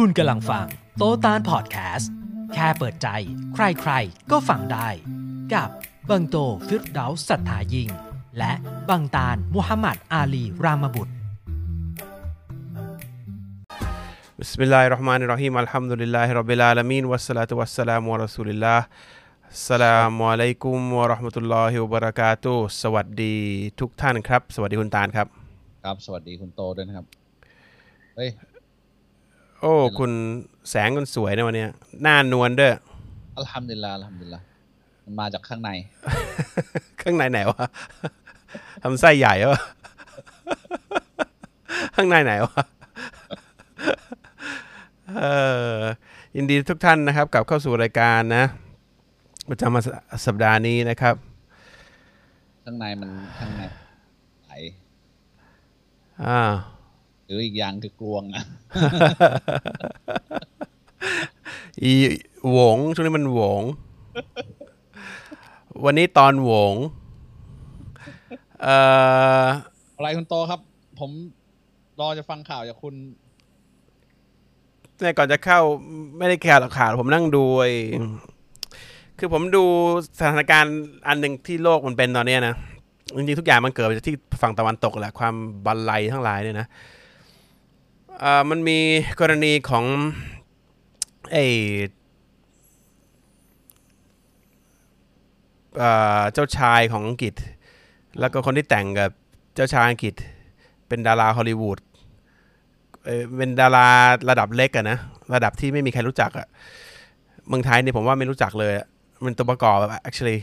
คุณกำลังฟัง โตตานพอดแคสต์ แค่เปิดใจ ใครๆ ก็ฟังได้ กับ บังโตฟิรดาสัทธายิง และบังตานมุฮัมมัดอาลีรามบุตร Bismillahirrahmanirrahim Alhamdulillahi Rabbil Alamin Wassalatu wassalamu wa rasulillah สลามอะลัยกุมวะราะห์มะตุลลอฮิวะบะเราะกาตุสวัสดีทุกท่านครับ สวัสดีคุณตาลครับ ครับ สวัสดีคุณโตด้วยนะครับ เฮ้ย โอ้ คุณแสงคุณสวยนะวันเนี้ยหน้านวลด้วยอัลฮัมดุลิลลาห์อัลฮัมดุลิลลาห์มันมาจากข้างใน ข้างในไหนวะทำไส้ใหญ่วะข้างในไหนวะเออยินดีทุกท่านนะครับกลับเข้าสู่รายการนะประจำสัปดาห์นี้นะครับ ข้างในมันข้างในไหลอ่า หรืออีกอย่างคือกลวงอะอีโหวงช่วงนี้มันโหวง วันนี้ตอนโหวงเอ่ออะไรคุณโตครับ ผมรอจะฟังข่าวจากคุณเนี่ยก่อนจะเข้าไม่ได้แคร์หรอกข่าวผมนั่งดูไอ้คือผมดูสถานการณ์อันหนึ่งที่โลกมันเป็นตอนเนี้ยนะจริงๆทุกอย่างมันเกิดมาจากที่ฝั่งตะวันตกแหละความบันไลทั้งหลายเนี่ยนะเอ่อ มันมีกรณีของไอ้เอ่อเจ้าชายของอังกฤษ แล้วก็คนที่แต่งกับเจ้าชายอังกฤษ เป็นดาราฮอลลีวูดเออเป็นดาราระดับเล็กอะนะ ระดับที่ไม่มีใครรู้จักอะเมืองไทยเนี่ยผมว่าไม่รู้จักเลย มันตัวประกอบอะ actually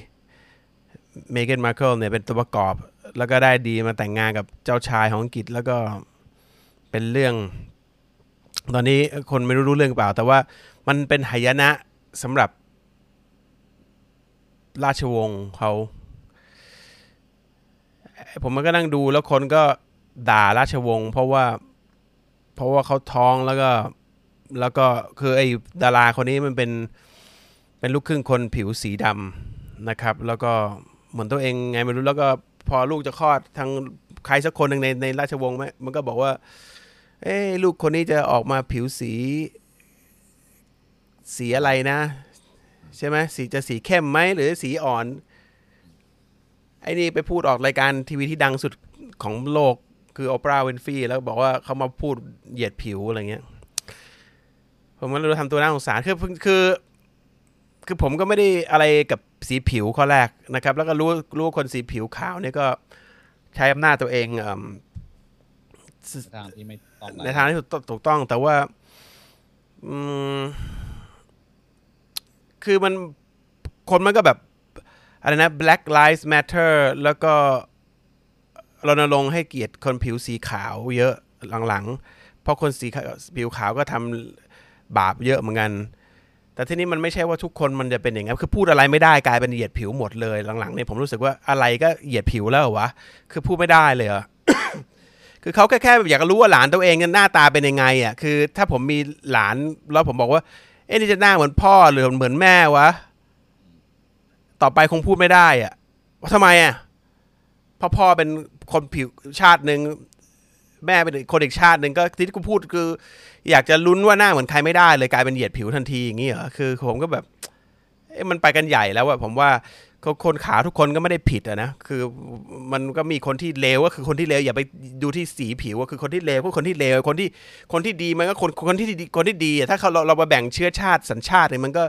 เมแกนมาร์เคิลเนี่ยเป็นตัวประกอบ แล้วก็ได้ดีมาแต่งงานกับเจ้าชายของอังกฤษแล้วก็ เป็นเรื่อง ตอนนี้คนไม่รู้รู้เรื่องเปล่า แต่ว่ามันเป็นหายนะสำหรับ ราชวงศ์เขา ผมมันก็นั่งดูแล้วคนก็ด่าราชวงศ์เพราะว่า เพราะว่าเขาท้องแล้วก็ แล้วก็คือไอ้ดาราคนนี้มันเป็นเป็นลูกครึ่งคนผิวสีดำนะครับ แล้วก็เหมือนตัวเองไงไม่รู้แล้วก็พอลูกจะคลอดทางใครสักคนหนึ่งในในราชวงศ์ไหมมันก็บอกว่า เอ้ลูกคนนี้จะออกมาผิวสี สีอะไรนะ ใช่ไหมสีจะสีเข้มไหมหรือสีอ่อน ไอ้นี่ไปพูดออกรายการทีวีที่ดังสุดของโลกคือโอปราห์วินฟรีแล้วบอกว่าเขามาพูดเหยียดผิวอะไรเงี้ย ผมก็เลยทำตัวน่าสงสารคือคือ คือผมก็ไม่ได้อะไรกับสีผิวข้อแรกนะครับ แล้วก็รู้รู้คนสีผิวขาวเนี่ยก็ใช้อำนาจตัวเองเอิ่มทางที่ไม่ ในทางที่ถูกต้องแต่ว่า อืม คือมันคนมันก็แบบอะไรนะ black lives matter แล้วก็รณรงค์ให้เกียรติคนผิวสีขาวเยอะหลังๆ เพราะคนสีผิวขาวก็ทำบาปเยอะเหมือนกัน แต่ที่นี้มันไม่ใช่ว่าทุกคนมันจะเป็นอย่างนั้นคือพูดอะไรไม่ได้กลายเป็นเหยียดผิวหมดเลยหลังๆเนี่ยผมรู้สึกว่าอะไรก็เหยียดผิวแล้วเหรอวะ คือพูดไม่ได้เลยเหรอ คือเขาแค่แค่อยากจะรู้ว่าหลานตัวเองเนี่ยหน้าตาเป็นยังไงอะคือ ถ้าผมมีหลานแล้วผมบอกว่า เอ๊ะนี่จะหน้าเหมือนพ่อหรือเหมือนแม่วะต่อไปคงพูดไม่ได้อะว่าทำไมอะเพราะพ่อเป็นคนผิวชาติหนึ่งแม่เป็นคนอีกชาติหนึ่งก็ที่กูพูดคือ อยากจะลุ้นว่าหน้าเหมือนใครไม่ได้เลยกลายเป็นเหยียดผิวทันทีอย่างนี้เหรอคือผมก็แบบเอ๊ะมันไปกันใหญ่แล้วอะผมว่า คนคนขาวทุกคนก็ไม่ได้ผิดอะนะ คือมันก็มีคนที่เลวก็คือคนที่เลวอย่าไปดูที่สีผิวก็คือคนที่เลวก็คนที่เลวคนที่คนที่ดีมันก็คนคนที่ดีคนที่ดีอะถ้าเขาเราเรามาแบ่งเชื้อชาติสัญชาติเนี่ยมันก็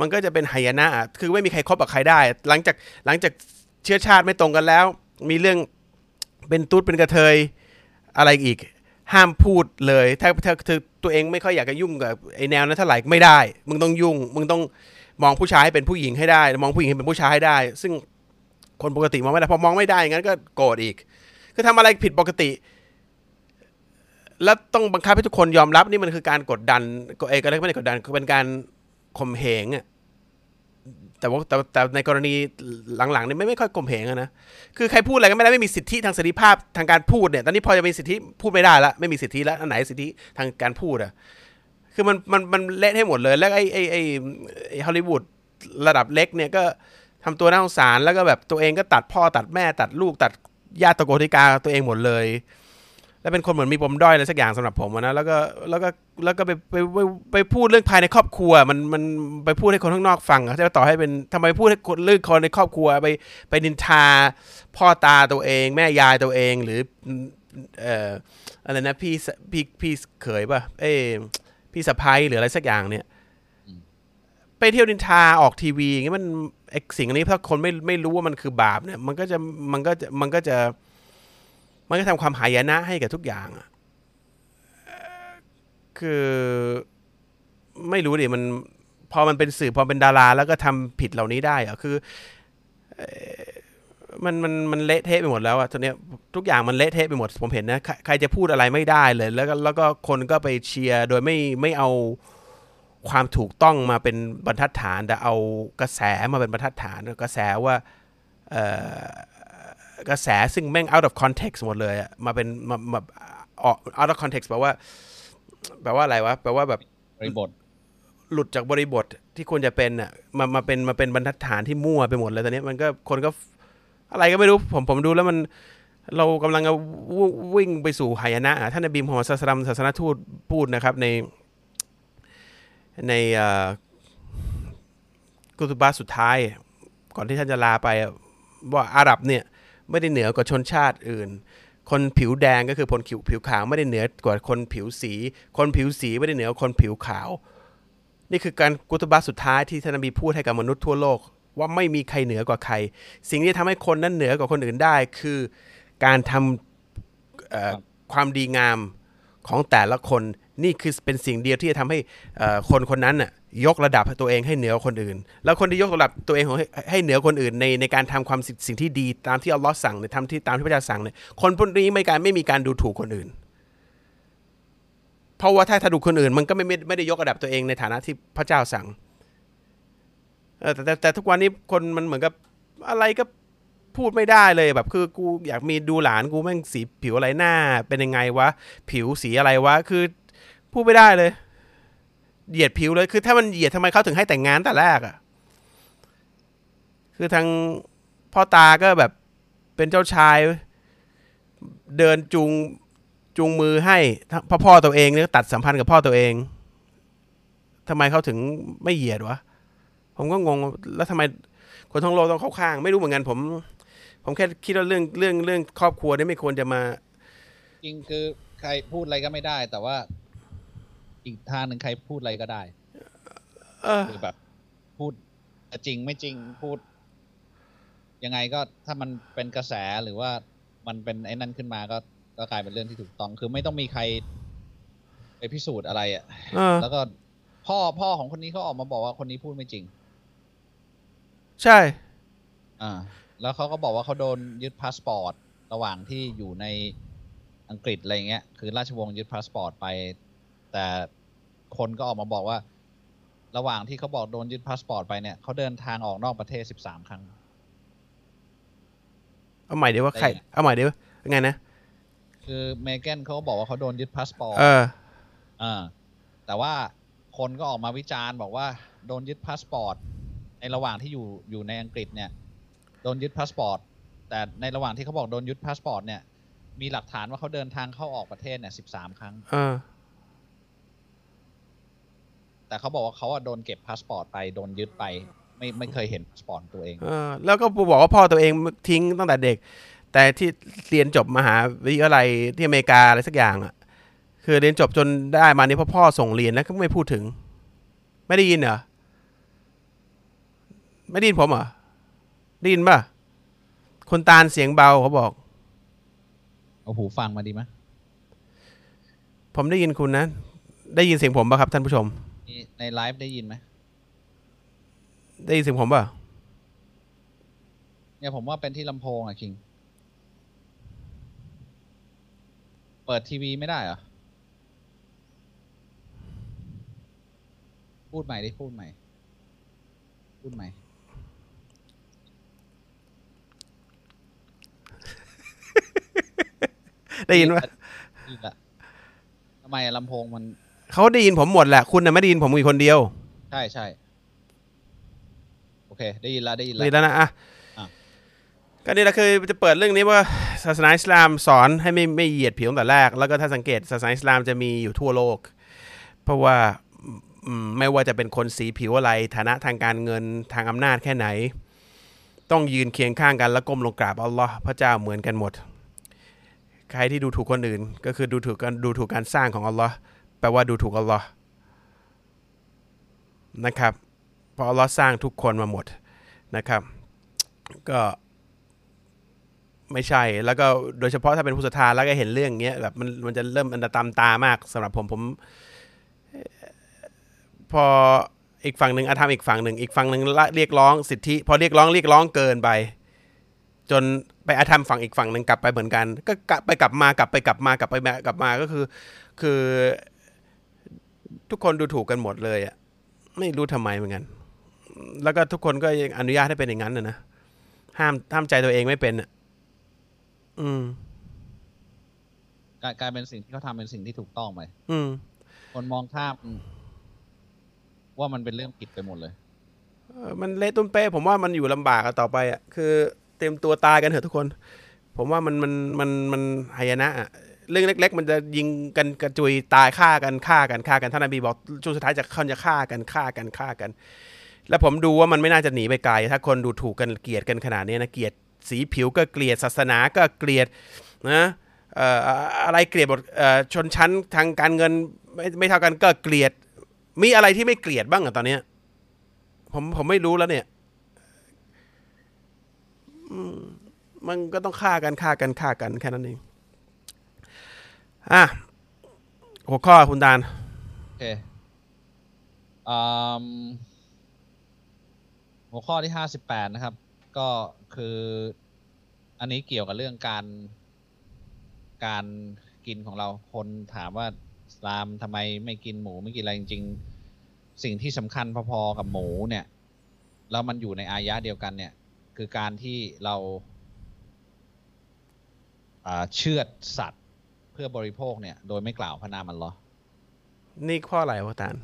มันก็จะเป็นหายนะอะคือไม่มีใครคบกับใครได้ หลังจากหลังจากเชื้อชาติไม่ตรงกันแล้ว มีเรื่องเป็นตุ๊ดเป็นกระเทยอะไรอีกห้ามพูดเลย ถ้าถ้าตัวเองไม่ค่อยอยากจะยุ่งกับไอแนวนั้นเท่าไหร่ไม่ได้ มึงต้องยุ่ง มึงต้อง มองผู้ชายให้เป็นผู้หญิงให้ได้ มองผู้หญิงให้เป็นผู้ชายให้ได้ ซึ่งคนปกติมองไม่ได้พอมองไม่ได้งั้นก็โกรธอีก คือทำอะไรผิดปกติ แล้วต้องบังคับให้ทุกคนยอมรับนี่มันคือการกดดันก็เอยก็ไม่ได้กดดันเป็นการข่มเหงอะแต่ว่าแต่แต่ในกรณีหลังๆนี่ไม่ไม่ค่อยข่มเหงนะ คือใครพูดอะไรก็ไม่ได้ไม่มีสิทธิทางเสรีภาพทางการพูดเนี่ย ตอนนี้พอจะมีสิทธิพูดไม่ได้ละไม่มีสิทธิแล้วอันไหนสิทธิทางการพูดอะ คือมันมันมันเละให้หมดเลย แล้วไอ้ไอ้ไอ้ฮอลลีวูดระดับเล็กเนี่ยก็ทำตัวน่าสงสารแล้วก็แบบตัวเองก็ตัดพ่อตัดแม่ตัดลูกตัดญาติตระโกนธิกาตัวเองหมดเลย แล้วเป็นคนเหมือนมีปมด้อยอะไรสักอย่างสำหรับผมนะแล้วก็แล้วก็แล้วก็ไปไปไปไปพูดเรื่องภายในครอบครัว มันมันไปพูดให้คนข้างนอกฟังอะจะต่อให้เป็นทำไมพูดให้คนเรื่องคนในครอบครัวไปไปนินทาพ่อตาตัวเอง แม่ยายตัวเองหรือเอ่ออะไรนะพี่พี่พี่เขยป่ะเอ้ พี่สะพ้ายหรืออะไรสักอย่างเนี่ยไปเที่ยวนินทาออกทีวีอย่างเงี้ยมันไอสิ่งอันนี้ถ้าคนไม่ไม่รู้ว่ามันคือบาปเนี่ย มันก็จะมันก็จะมันก็จะ มันก็ทำความหายนะให้กับทุกอย่างอะเอ่อคือไม่รู้ดิมันพอมันเป็นสื่อพอเป็นดารา แล้วก็ทำผิดเหล่านี้ได้อะคือเอ่อ มันมันมันเละเทะไปหมดแล้วอะตอนเนี้ยทุกอย่างมันเละเทะไปหมด ผมเห็นนะใครใครจะพูดอะไรไม่ได้เลย แล้วก็แล้วก็คนก็ไปเชียร์โดยไม่ไม่เอาความถูกต้องมาเป็นบรรทัดฐาน แต่เอากระแสมาเป็นบรรทัดฐานกระแสว่าเอ่อกระแสซึ่งแม่ง out of context หมดเลยอะมาเป็นมามาออก out of context แปลว่า แปลว่าอะไรวะแปลว่าแบบบริบท หลุดจากบริบทที่ควรจะเป็นอะมามาเป็นมาเป็นบรรทัดฐานที่มั่วไปหมดเลยตอนนี้มันก็คนก็ อะไรก็ไม่รู้ผมผมดูแล้วมันเรากำลังววิ่งไปสู่หายนะ ท่านนบีมฮัมมัดศาสลัมศาสนทูตพูดนะครับในในกุตุบาสุดท้าย ก่อนที่ท่านจะลาไปว่าอาหรับเนี่ยไม่ได้เหนือกว่าชนชาติอื่น คนผิวแดงก็คือคนผิวผิวขาวไม่ได้เหนือกว่าคนผิวสี คนผิวสีไม่ได้เหนือกว่าคนผิวขาว นี่คือการกุตบะสุดท้ายที่ท่านนบีพูดให้กับมนุษย์ทั่วโลก ว่าไม่มีใครเหนือกว่าใคร สิ่งที่ทำให้คนนั้นเหนือกว่าคนอื่นได้ คือการทำเอ่อความดีงามของแต่ละคนนี่คือเป็นสิ่งเดียวที่จะทำให้เอ่อคนคนนั้นน่ะยกระดับตัวเองให้เหนือกว่าคนอื่น แล้วคนที่ยกระดับตัวเองของให้ให้เหนือคนอื่น ในในการทำความสิ่งสิ่งที่ดีตามที่อัลลอฮ์สั่งเนี่ยทำที่ตามที่พระเจ้าสั่งเนี่ยคนพวกนี้ไม่การไม่มีการดูถูกคนอื่น เพราะว่าถ้าถ้าดูคนอื่น มันก็ไม่ไม่ไม่ได้ยกระดับตัวเองในฐานะที่พระเจ้าสั่ง เออแต่แต่แต่ทุกวันนี้คนมันเหมือนกับอะไรก็พูดไม่ได้เลยแบบคือกูอยากมีดูหลานกูแม่งสีผิวอะไรหน้า เป็นยังไงวะ ผิวสีอะไรวะ คือพูดไม่ได้เลย เหยียดผิวเลย คือถ้ามันเหยียดทำไมเขาถึงให้แต่งงานแต่แรกอะ่ะ คือทางพ่อตาก็แบบเป็นเจ้าชาย เดินจูงจูงมือให้พ่อพ่อตัวเองเนี่ยตัดสัมพันธ์กับพ่อตัวเองทำไมเขาถึงไม่เหยียดวะ ผมก็งงแล้วทำไมคนทั้งโลกต้องเข้าข้าง ไม่รู้เหมือนกันผม ผมแค่คิดว่าเรื่องเรื่องเรื่องครอบครัวนี่ไม่ควรจะมา จริงคือใครพูดอะไรก็ไม่ได้ แต่ว่า อีกทางหนึ่งใครพูดอะไรก็ได้เออคือแบบ พูดจริงไม่จริงพูด ยังไงก็ถ้ามันเป็นกระแสหรือว่ามันเป็นไอ้นั่นขึ้นมาก็ก็กลายเป็นเรื่องที่ถูกต้อง คือไม่ต้องมีใครไปพิสูจน์อะไรอะ่ะเออแล้วก็พ่อพ่อของคนนี้เขาออกมาบอกว่าคนนี้พูดไม่จริง ใช่ อ่า แล้วเขาก็บอกว่าเขาโดนยึดพาสปอร์ตระหว่างที่อยู่ในอังกฤษอะไรเงี้ย คือราชวงศ์ยึดพาสปอร์ตไป แต่คนก็ออกมาบอกว่า ระหว่างที่เขาบอกโดนยึดพาสปอร์ตไปเนี่ยเขาเดินทางออกนอกประเทศสิบสามครั้ง เอาใหม่เดี๋ยวว่าใครได้ไงเอาใหม่เดี๋ยวยังไงนะ คือเมแกนเขาก็บอกว่าเขาโดนยึดพาสปอร์ต เออ อ่า แต่ว่าคนก็ออกมาวิจารณ์บอกว่าโดนยึดพาสปอร์ต ในระหว่างที่อยู่อยู่ในอังกฤษเนี่ยโดนยึดพาสปอร์ตแต่ในระหว่างที่เขาบอกโดนยึดพาสปอร์ตเนี่ย มีหลักฐานว่าเขาเดินทางเข้าออกประเทศเนี่ยสิบสามครั้งเออแต่เขาบอกว่าเขาอะโดนเก็บพาสปอร์ตไปโดนยึดไป ไม่ไม่เคยเห็นพาสปอร์ตตัวเองเออแล้วก็บอกว่าพ่อตัวเองทิ้งตั้งแต่เด็ก แต่ที่เรียนจบมหาวิทยาลัยที่อเมริกาอะไรสักอย่างอะ คือเรียนจบจนได้มานี่เพ่อพ่อส่งเรียนนะก็ไม่พูดถึง ไม่ได้ยินเหรอ ไม่ได้ยินผมเหรอได้ยินป่ะคนตาลเสียงเบาเขาบอก เอาหูฟังมาดีไหมผมได้ยินคุณนะ ได้ยินเสียงผมป่ะครับท่านผู้ชมนี่ในไลฟ์ได้ยินไหมได้ยินเสียงผมป่ะเนี่ยผมว่าเป็นที่ลำโพงอะคิง เปิดทีวีไม่ได้เหรอ พูดใหม่ดิพูดใหม่ พูดใหม่ ได้ยินป่ะได้ยินละทำไมอะลำโพงมันเขาได้ยินผมหมดแหละ คุณน่ะไม่ได้ยินผมอีกคนเดียว ใช่ใช่โอเค ได้ยินละได้ยินนี่ละแล้วนะอะอะก็นี่แหละคือจะเปิดเรื่องนี้ว่าศาสนาอิสลามสอนให้ไม่ไม่เหยียดผิวตั้งแต่แรก แล้วก็ถ้าสังเกตศาสนาอิสลามจะมีอยู่ทั่วโลก เพราะว่าอืมไม่ว่าจะเป็นคนสีผิวอะไร ฐานะทางการเงินทางอำนาจแค่ไหน ต้องยืนเคียงข้างกันแล้วก้มลงกราบอัลลอฮ์พระเจ้าเหมือนกันหมด ใครที่ดูถูกคนอื่น ก็คือดูถูกกันดูถูกการสร้างของอัลลอฮ์แปลว่าดูถูกอัลลอฮ์นะครับเพราะอัลลอฮ์สร้างทุกคนมาหมดนะครับ ก็ไม่ใช่แล้วก็โดยเฉพาะถ้าเป็นผู้ศรัทธาแล้วก็เห็นเรื่องเงี้ยแบบมันมันจะเริ่มอันตรตามตามากสำหรับผมผม พออีกฝั่งหนึ่งอาธรรมอีกฝั่งหนึ่งอีกฝั่งหนึ่งเรียกร้องสิทธิ พอเรียกร้องเรียกร้องเกินไป จนไปอาธรรมฝั่งอีกฝั่งหนึ่งกลับไปเหมือนกัน ก็กลับไปกลับมากลับไปกลับมากลับไปกลับมาก็คือ คือ ทุกคนดูถูกกันหมดเลยอะไม่รู้ทำไมเหมือนกัน แล้วก็ทุกคนก็ยังอนุญาตให้เป็นอย่างนั้นนะนะห้ามห้ามใจตัวเองไม่เป็นอะอืมกลายกลายเป็นสิ่งที่เขาทำเป็นสิ่งที่ถูกต้องไปอืม คนมองข้ามว่ามันเป็นเรื่องผิดไปหมดเลยเอ่อมันเละตุ้มเป้ผมว่ามันอยู่ลำบากอะต่อไปอะคือเต็มตัวตายกันเถอะทุกคน ผมว่ามันมันมันมันหายนะอะเรื่องเล็ก ๆ มันจะยิงกันกระจุยตายฆ่ากันฆ่ากันฆ่ากันท่านนบีบอกช่วงสุดท้ายจะเขาจะฆ่ากันฆ่ากันฆ่ากัน แล้วผมดูว่ามันไม่น่าจะหนีไปไกล ถ้าคนดูถูกกันเกลียดกันขนาดนี้นะเกลียดสีผิวก็เกลียดศาสนาก็เกลียดนะอะไรเกลียดหมดชนชั้นทางการเงินไม่ไม่เท่ากันก็เกลียด มีอะไรที่ไม่เกลียดบ้างอะตอนเนี้ยผมผมไม่รู้แล้วเนี่ย มันก็ต้องฆ่ากันฆ่ากันฆ่ากันแค่นั้นเองอะหัวข้อคุณดานโอเคอืมหัวข้อที่ห้าสิบแปดนะครับ ก็คืออันนี้เกี่ยวกับเรื่องการ การกินของเราคนถามว่าสลามทำไมไม่กินหมูไม่กินอะไรจริงๆสิ่งที่สำคัญพอๆกับหมูเนี่ย แล้วมันอยู่ในอายะเดียวกันเนี่ย คือการที่เราอ่าเชือดสัตว์เพื่อบริโภคเนี่ย โดยไม่กล่าวพระนามอัลลอฮ์นี่ข้ออะไรวะตาน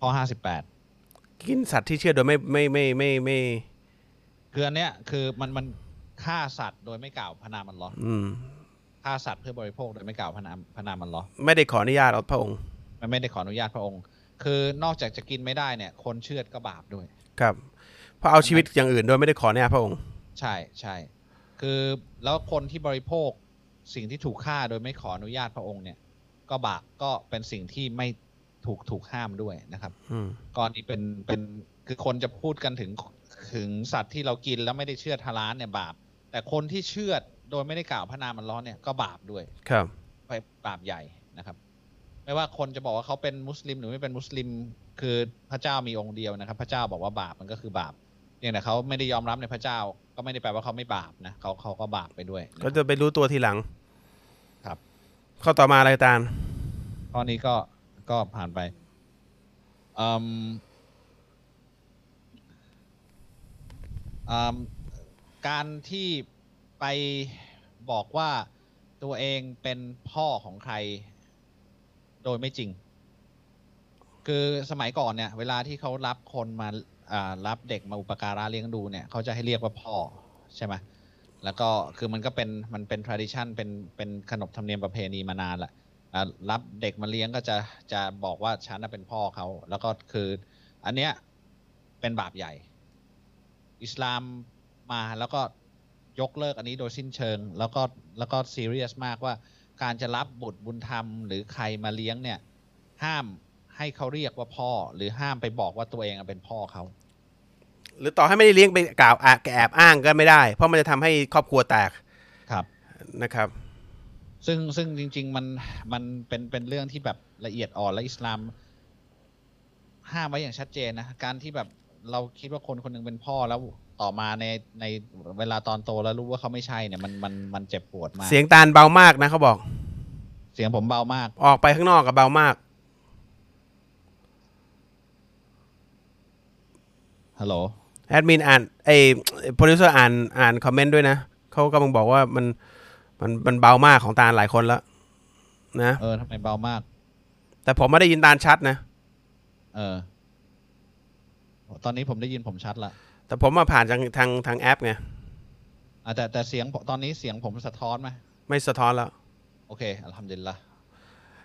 ข้อห้าสิบแปดกินสัตว์ที่เชื่อโดยไม่ไม่ไม่ไม่ไม่คืออันเนี้ยคือมันมันฆ่าสัตว์โดยไม่กล่าวพระนามอัลลอฮ์อืมฆ่าสัตว์เพื่อบริโภคโดยไม่กล่าวพระนามพระนามอัลลอฮ์ไม่ได้ขออนุญาตพระองค์ มันไม่ได้ขออนุญาตพระองค์ คือนอกจากจะกินไม่ได้เนี่ย คนเชือดก็บาปด้วย ครับ เพราะเอาชีวิตอย่างอื่นโดยไม่ได้ขออนุญาตพระองค์ ใช่ใช่คือแล้วคนที่บริโภคสิ่งที่ถูกฆ่าโดยไม่ขออนุญาตพระองค์เนี่ย ก็บาปก็เป็นสิ่งที่ไม่ถูกถูกห้ามด้วยนะครับอืมก่อนนี้เป็นเป็นคือคนจะพูดกันถึงถึงสัตว์ที่เรากินแล้วไม่ได้เชือดทาร้านเนี่ยบาป แต่คนที่เชือดโดยไม่ได้กล่าวพระนามมันร้อนเนี่ยก็บาปด้วย ครับไปบาปใหญ่นะครับ ไม่ว่าคนจะบอกว่าเขาเป็นมุสลิมหรือไม่เป็นมุสลิม คือพระเจ้ามีองค์เดียวนะครับ พระเจ้าบอกว่าบาปมันก็คือบาป เพียงแต่เขาไม่ได้ยอมรับในพระเจ้า ก็ไม่ได้แปลว่าเขาไม่บาปนะเขาเขาก็บาปไปด้วยนะคก็รับจะไปรู้ตัวทีหลัง ครับ ข้อต่อมาอะไรตานข้อนี้ก็ก็ผ่านไปอืมอืมการที่ไปบอกว่าตัวเองเป็นพ่อของใคร โดยไม่จริง คือสมัยก่อนเนี่ย เวลาที่เขารับคนมาอ่า รับเด็กมาอุปการะเลี้ยงดูเนี่ยเขาจะให้เรียกว่าพ่อใช่ไหมแล้วก็คือมันก็เป็นมันเป็น tradition เป็นเป็นขนบธรรมเนียมประเพณีมานานแหละอ่ารับเด็กมาเลี้ยงก็จะจะบอกว่าฉันน่ะเป็นพ่อเขาแล้วก็คืออันเนี้ยเป็นบาปใหญ่ อิสลามมาแล้วก็ยกเลิกอันนี้โดยสิ้นเชิง แล้วก็แล้วก็ซีเรียสมากว่าการจะรับบุตรบุญธรรม หรือใครมาเลี้ยงเนี่ยห้าม ให้เขาเรียกว่าพ่อ หรือห้ามไปบอกว่าตัวเองอะเป็นพ่อเขา หรือต่อให้ไม่ได้เลี้ยงไปกล่าวอะแอบอ้างก็ไม่ได้ เพราะมันจะทำให้ครอบครัวแตกครับนะครับ ซึ่งซึ่งจริง ๆ มันมันเป็นเป็นเรื่องที่แบบละเอียดอ่อนและอิสลาม ห้ามไว้อย่างชัดเจนนะการที่แบบเราคิดว่าคนคนหนึงเป็นพ่อแล้วต่อมาในในเวลาตอนโตแล้วรู้ว่าเขาไม่ใช่เนี่ยมันมันมันเจ็บปวดมาก เสียงตาลเบามากนะเขาบอก เสียงผมเบามาก ออกไปข้างนอกกับเบามาก ฮัลโหลแอดมินอ่านไอ้โปรดิวเซอร์อ่านอ่านคอมเมนต์ด้วยนะเขากำลังบอกว่ามันมันมันเบามากของตาลหลายคนแล้วนะเออทำไมเบามาก แต่ผมไม่ได้ยินตาลชัดนะ เออ ตอนนี้ผมได้ยินผมชัดละแต่ผมมาผ่านทางทางทางแอปไงอะแต่แต่เสียงผมตอนนี้เสียงผมสะท้อนไหมไม่สะท้อนแล้ว โอเคالحمد لله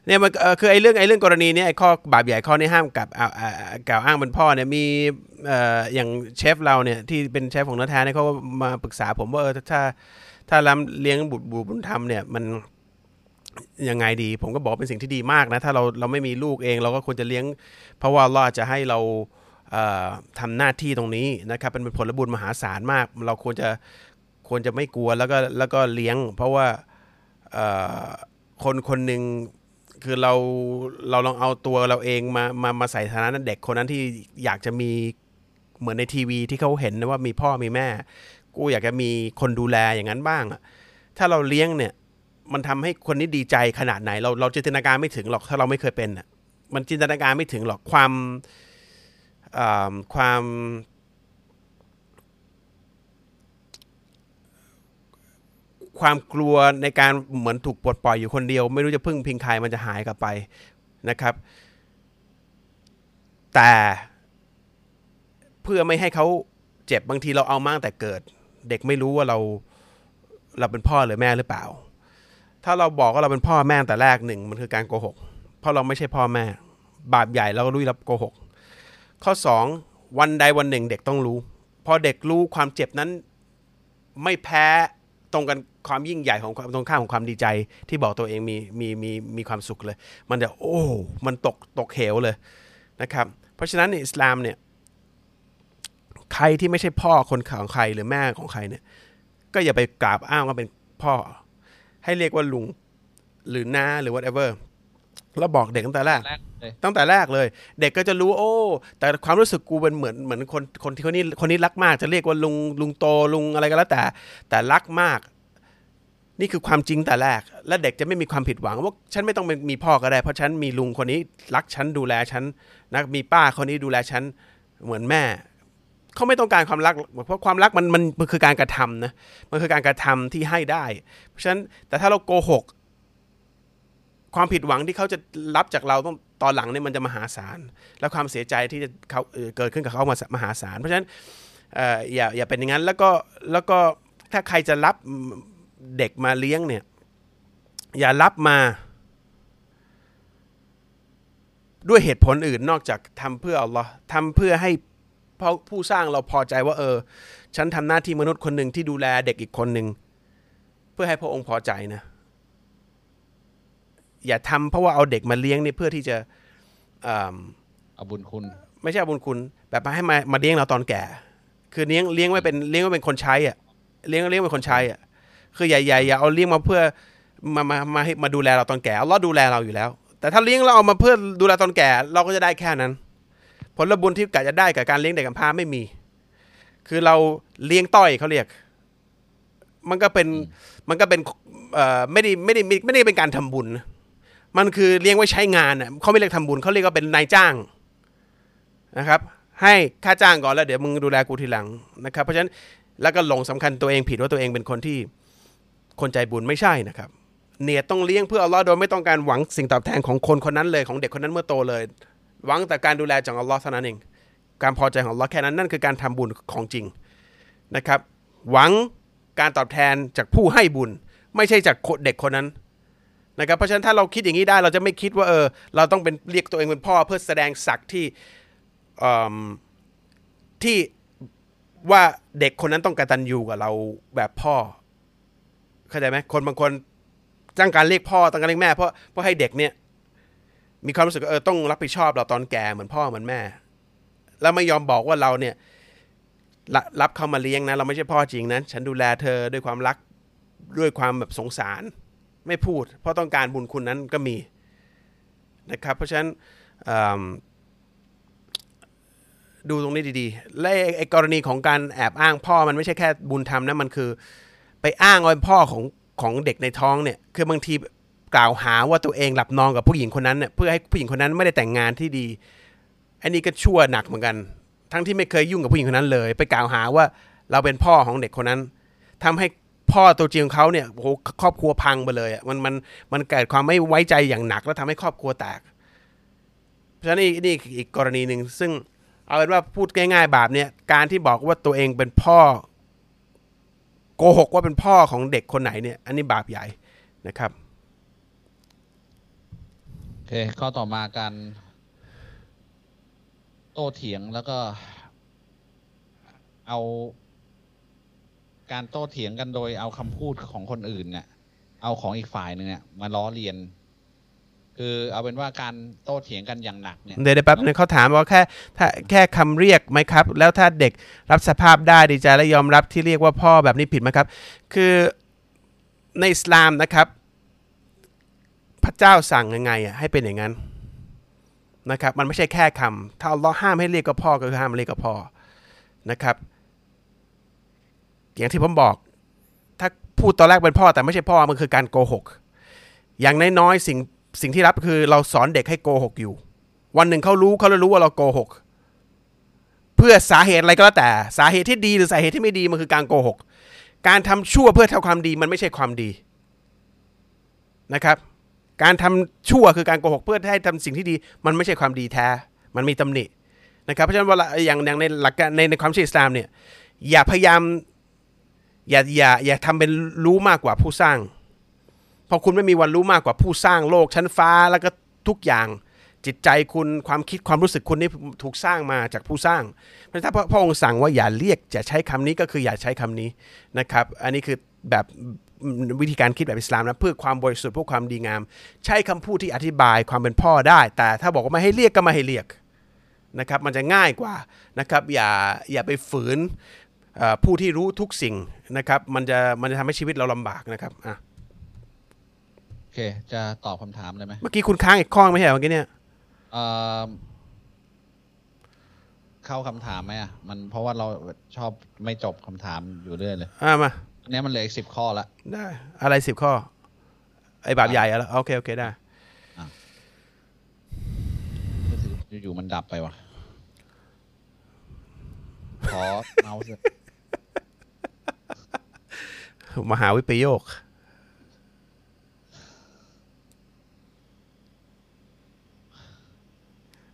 เนี่ยมันคือไอ้เรื่องไอ้เรื่องกรณีเนี้ยไอ้ข้อบาปใหญ่ข้อนี้ห้ามกับอ่าอ่ากล่าวอ้างเป็นพ่อเนี่ยมีเอ่ออย่างเชฟเราเนี่ยที่เป็นเชฟของเนื้อแท้เนี่ยเขาก็มาปรึกษาผมว่าเออถ้าถ้ารับเลี้ยงบุตรบุญธรรมเนี่ยมันยังไงดี ผมก็บอกเป็นสิ่งที่ดีมากนะ ถ้าเราเราไม่มีลูกเอง เราก็ควรจะเลี้ยง เพราะว่าเราจะให้เราเอ่อทำหน้าที่ตรงนี้นะครับเป็นผลบุญมหาศาลมาก เราควรจะควรจะไม่กลัวแล้วก็แล้วก็เลี้ยง เพราะว่าเอ่อคนคนหนึ่ง คือเราเราลองเอาตัวเราเองมามามาใส่ฐานะนั้นเด็กคนนั้นที่อยากจะมีเหมือนในทีวีที่เขาเห็นนะว่ามีพ่อมีแม่ กูอยากจะมีคนดูแลอย่างนั้นบ้างอะถ้าเราเลี้ยงเนี่ย มันทำให้คนนี้ดีใจขนาดไหน เราเราจินตนาการไม่ถึงหรอกถ้าเราไม่เคยเป็นอะมันจินตนาการไม่ถึงหรอกความอ่าความ ความกลัวในการเหมือนถูกปลดปล่อยอยู่คนเดียว ไม่รู้จะพึ่งพิงใครมันจะหายกลับไปนะครับ แต่เพื่อไม่ให้เขาเจ็บบางทีเราเอามาตั้งแต่เกิด เด็กไม่รู้ว่าเราเราเป็นพ่อหรือแม่หรือเปล่า ถ้าเราบอกว่าเราเป็นพ่อแม่ตั้งแต่แรกหนึ่งมันคือการโกหก เพราะเราไม่ใช่พ่อแม่ บาปใหญ่เราก็รู้รับโกหก ข้อสองวันใดวันหนึ่งเด็กต้องรู้ พอเด็กรู้ความเจ็บนั้นไม่แพ้ตรงกัน ความยิ่งใหญ่ของความตรงข้ามของความดีใจ ที่บอกตัวเองมีมีมีมีความสุขเลย มันจะโอ้ มันตกตกเหวเลยนะครับ เพราะฉะนั้นในอิสลามเนี่ยใครที่ไม่ใช่พ่อคนของใครหรือแม่ของใครเนี่ย ก็อย่าไปกราบอ้างว่าเป็นพ่อ ให้เรียกว่าลุงหรือน้าหรือ whatever แล้วบอกเด็กตั้งแต่แรกแรกเลยตั้งแต่แรกเลย เด็กก็จะรู้โอ้ แต่ความรู้สึกกูเป็นเหมือนเหมือนคนคนที่คนนี้คนนี้รักมาก จะเรียกว่าลุงลุงโตลุงอะไรก็แล้วแต่ แต่รักมาก นี่คือความจริงแต่แรก และเด็กจะไม่มีความผิดหวังว่าฉันไม่ต้องมีพ่อก็ได้ เพราะฉันมีลุงคนนี้รักฉันดูแลฉันนะมีป้าคนนี้ดูแลฉันเหมือนแม่เขาไม่ต้องการความรักเพราะความรักมันมันมันคือการกระทำนะมันคือการกระทำที่ให้ได้ เพราะฉะนั้นแต่ถ้าเราโกหก ความผิดหวังที่เขาจะรับจากเราต้องตอนหลังเนี่ยมันจะมหาศาลและความเสียใจที่จะเขาเกิดขึ้นกับเขามามหาศาลเพราะฉะนั้นอออย่าอย่าเป็นอย่างนั้นแล้วก็แล้วก็ถ้าใครจะรับ เด็กมาเลี้ยงเนี่ย อย่ารับมา ด้วยเหตุผลอื่นนอกจากทำเพื่ออัลลอฮ์ทำเพื่อให้ผู้ผู้สร้างเราพอใจว่า เออ ฉันทำหน้าที่มนุษย์คนหนึ่งที่ดูแลเด็กอีกคนหนึ่งเพื่อให้พระองค์พอใจนะ อย่าทำเพราะว่าเอาเด็กมาเลี้ยงเนี่ยเพื่อที่จะอ่าเอาบุญคุณ ไม่ใช่เอาบุญคุณ แบบมาให้มามาเลี้ยงเราตอนแก่ คือเลี้ยงเลี้ยงไว้เป็นเลี้ยงไว้เป็นคนใช้อะเลี้ยงเลี้ยงเป็นคนใช้อะ คืออย่าอย่าอย่าเอาเลี้ยงมาเพื่อมามามาให้มาดูแลเราตอนแก่เราดูแลเราอยู่แล้ว แต่ถ้าเลี้ยงเราเอามาเพื่อดูแลตอนแก่ เราก็จะได้แค่นั้น ผลบุญที่กะจะได้กับการเลี้ยงเด็กกำพร้าไม่มี คือเราเลี้ยงต้อยเขาเรียก มันก็เป็นมันก็เป็นเอ่อไม่ได้ไม่ได้ไม่ไม่ได้เป็นการทำบุญ มันคือเลี้ยงไว้ใช้งานอะเขาไม่เรียกทำบุญเขาเรียกว่าเป็นนายจ้างนะครับ ให้ค่าจ้างก่อนแล้วเดี๋ยวมึงดูแลกูทีหลังนะครับ เพราะฉะนั้นแล้วก็หลงสำคัญตัวเองผิดว่าตัวเองเป็นคนที่ คนใจบุญไม่ใช่นะครับ เนียต้องเลี้ยงเพื่ออัลลอฮ์โดยไม่ต้องการหวังสิ่งตอบแทนของคนคนนั้นเลยของเด็กคนนั้นเมื่อโตเลย หวังแต่การดูแลจากอัลลอฮ์เท่านั้นเอง การพอใจของอัลลอฮ์แค่นั้นนั่นคือการทำบุญของจริงนะครับ หวังการตอบแทนจากผู้ให้บุญ ไม่ใช่จากเด็กคนนั้นนะครับเพราะฉะนั้นถ้าเราคิดอย่างนี้ได้เราจะไม่คิดว่าเออเราต้องเป็นเรียกตัวเองเป็นพ่อเพื่อแสดงศักดิ์ที่อืมที่ว่าเด็กคนนั้นต้องกตัญญูกับเราแบบพ่อ เข้าใจไหมคนบางคนตั้งการเรียกพ่อตั้งการเรียกแม่เพราะเพราะให้เด็กเนี่ย มีความรู้สึกเออต้องรับผิดชอบเราตอนแก่เหมือนพ่อเหมือนแม่ แล้วไม่ยอมบอกว่าเราเนี่ยรรับเขามาเลี้ยงนะ เราไม่ใช่พ่อจริงนะฉันดูแลเธอด้วยความรักด้วยความแบบสงสาร ไม่พูด เพราะต้องการบุญคุณนั้นก็มีนะครับ เพราะฉะนั้นดูตรงนี้ดีๆ และไอ้ไอ้กรณีของการแอบอ้างพ่อมันไม่ใช่แค่บุญธรรมนะมันคือ ไปอ้างว่าเป็นพ่อของของเด็กในท้องเนี่ย คือบางทีกล่าวหาว่าตัวเองหลับนอนกับผู้หญิงคนนั้นเนี่ยเพื่อให้ผู้หญิงคนนั้นไม่ได้แต่งงานที่ดีอันนี้ก็ชั่วหนักเหมือนกัน ทั้งที่ไม่เคยยุ่งกับผู้หญิงคนนั้นเลย ไปกล่าวหาว่าเราเป็นพ่อของเด็กคนนั้นทำให้พ่อตัวจริงของเขาเนี่ยโอ้โหครอบครัวพังไปเลยอะมันมันมันเกิดความไม่ไว้ใจอย่างหนัก แล้วทำให้ครอบครัวแตกเพราะฉะนั้นนี่นี่อีกกรณีหนึ่งซึ่งเอาเป็นว่าพูดง่ายๆแบบเนี้ยการที่บอกว่าตัวเองเป็นพ่อ โกหกว่าเป็นพ่อของเด็กคนไหนเนี่ย อันนี้บาปใหญ่นะครับโอเคข้อต่อมาการโต้เถียงแล้วก็ เอาการโต้เถียงกันโดยเอาคำพูดของคนอื่นเนี่ยเอาของอีกฝ่ายหนึ่งเนี่ยมาล้อเลียน คือเอาเป็นว่าการโต้เถียงกันอย่างหนักเนี่ยเดี๋ยวแป๊บนึงเขาถามว่าแค่ถ้าแค่คำเรียกไหมครับ แล้วถ้าเด็กรับสภาพได้ดีใจและยอมรับที่เรียกว่าพ่อแบบนี้ผิดไหมครับ คือในอิสลามนะครับ พระเจ้าสั่งยังไงอะให้เป็นอย่างนั้นนะครับ มันไม่ใช่แค่คำถ้าเราห้ามให้เรียกก็พ่อก็คือห้ามเรียกก็พ่อนะครับ อย่างที่ผมบอก ถ้าพูดตอนแรกเป็นพ่อแต่ไม่ใช่พ่อมันคือการโกหกอย่างน้อยๆสิ่ง สิ่งที่รับคือเราสอนเด็กให้โกหกอยู่ วันหนึ่งเขารู้เขาเลยรู้ว่าเราโกหก เพื่อสาเหตุอะไรก็แล้วแต่ สาเหตุที่ดีหรือสาเหตุที่ไม่ดีมันคือการโกหก การทำชั่วเพื่อทำความดีมันไม่ใช่ความดีนะครับ การทำชั่วคือการโกหกเพื่อให้ทำสิ่งที่ดี มันไม่ใช่ความดีแท้ มันมีตำหนินะครับเพราะฉะนั้นเวลาอย่างอย่างในหลักการในในความเชื่ออิสลามเนี่ยอย่าพยายามอย่าอย่าอย่าทำเป็นรู้มากกว่าผู้สร้าง เพราะคุณไม่มีวันรู้มากกว่าผู้สร้างโลกชั้นฟ้าแล้วก็ทุกอย่างจิตใจคุณความคิดความรู้สึกคุณนี่ถูกสร้างมาจากผู้สร้าง เพราะฉะนั้นถ้าพระองค์สั่งว่าอย่าเรียกจะใช้คำนี้ก็คืออย่าใช้คำนี้นะครับ อันนี้คือแบบวิธีการคิดแบบอิสลามนะเพื่อความบริสุทธิ์เพื่อความดีงาม ใช้คำพูดที่อธิบายความเป็นพ่อได้ แต่ถ้าบอกว่าไม่ให้เรียกก็ไม่ให้เรียกนะครับ มันจะง่ายกว่านะครับ อย่าอย่าไปฝืนผู้ที่รู้ทุกสิ่งนะครับ มันจะมันจะทำให้ชีวิตเราลำบากนะครับอะ เค จะตอบคำถามเลยไหมเมื่อกี้คุณค้างอีกข้อไม่ใช่เหรอเมื่อกี้เนี่ยเอ่อเข้าคำถามไหมอะ มันเพราะว่าเราชอบไม่จบคำถามอยู่เรื่อยเลยอ่ามาอันเนี้ยมันเหลืออีกสิบข้อละ ได้อะไรสิบข้อ ไอ้บาปใหญ่อะเหรอโอเคโอเคได้ อยู่ๆมันดับไปว่ะ ขอเมาส์มหาวิปโยค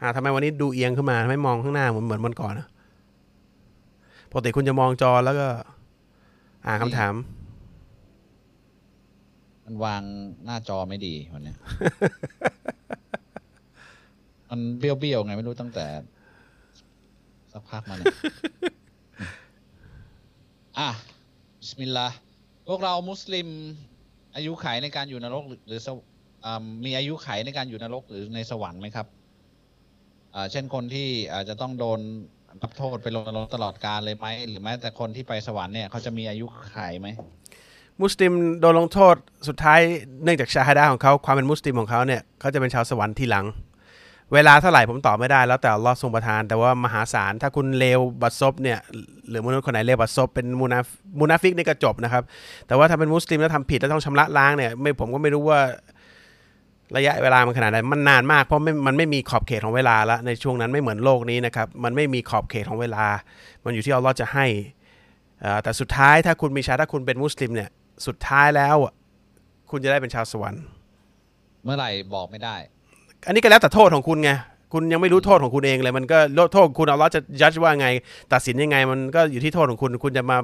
อ่าทำไมวันนี้ดูเอียงขึ้นมาทำไมมองข้างหน้าเหมือนเหมือนวันก่อนอะปกติคุณจะมองจอแล้วก็ อ่านคำถาม มันวางหน้าจอไม่ดีวันเนี้ยมันเบี้ยวๆไงไม่รู้ตั้งแต่ สักพักมาเนี่ยอะบิสมิลลาห์พวกเรามุสลิม อายุไขในการอยู่นรกหรือหรือสวอ่ามีอายุไขในการอยู่นรกหรือในสวรรค์ไหมครับอ่า เช่นคนที่อาจจะต้องโดนรับโทษไปลงนรกตลอดกาลเลยไหมหรือแม้แต่คนที่ไปสวรรค์เนี่ยเขาจะมีอายุไขไหมมุสลิมโดนลงโทษสุดท้ายเนื่องจากชาฮาดาของเขาความเป็นมุสลิมของเขาเนี่ยเขาจะเป็นชาวสวรรค์ทีหลัง เวลาเท่าไหร่ผมตอบไม่ได้แล้วแต่อัลลอฮ์ทรงประทาน แต่ว่ามหาศาลถ้าคุณเลวบัดซบเนี่ยหรือมนุษย์คนไหนเลวบัดซบเป็นมูนามูนาฟิกนี่ก็จบนะครับ แต่ว่าถ้าเป็นมุสลิมแล้วทำผิดแล้วต้องชำระล้างเนี่ยไม่ผมก็ไม่รู้ว่า ระยะเวลามันขนาดไหนมันนานมากเพราะไม่มันไม่มีขอบเขตของเวลาละในช่วงนั้นไม่เหมือนโลกนี้นะครับ มันไม่มีขอบเขตของเวลา มันอยู่ที่อัลลอฮ์จะให้อ่าแต่สุดท้ายถ้าคุณมีชาถ้าคุณเป็นมุสลิมเนี่ยสุดท้ายแล้วอะคุณจะได้เป็นชาวสวรรค์ เมื่อไหร่บอกไม่ได้ อันนี้ก็แล้วแต่โทษของคุณไงคุณยังไม่รู้โทษของคุณเองเลย มันก็โทษของคุณเอาล้อฮ์จะยัดว่าไง ตัดสินยังไง มันก็อยู่ที่โทษของคุณ คุณจะมา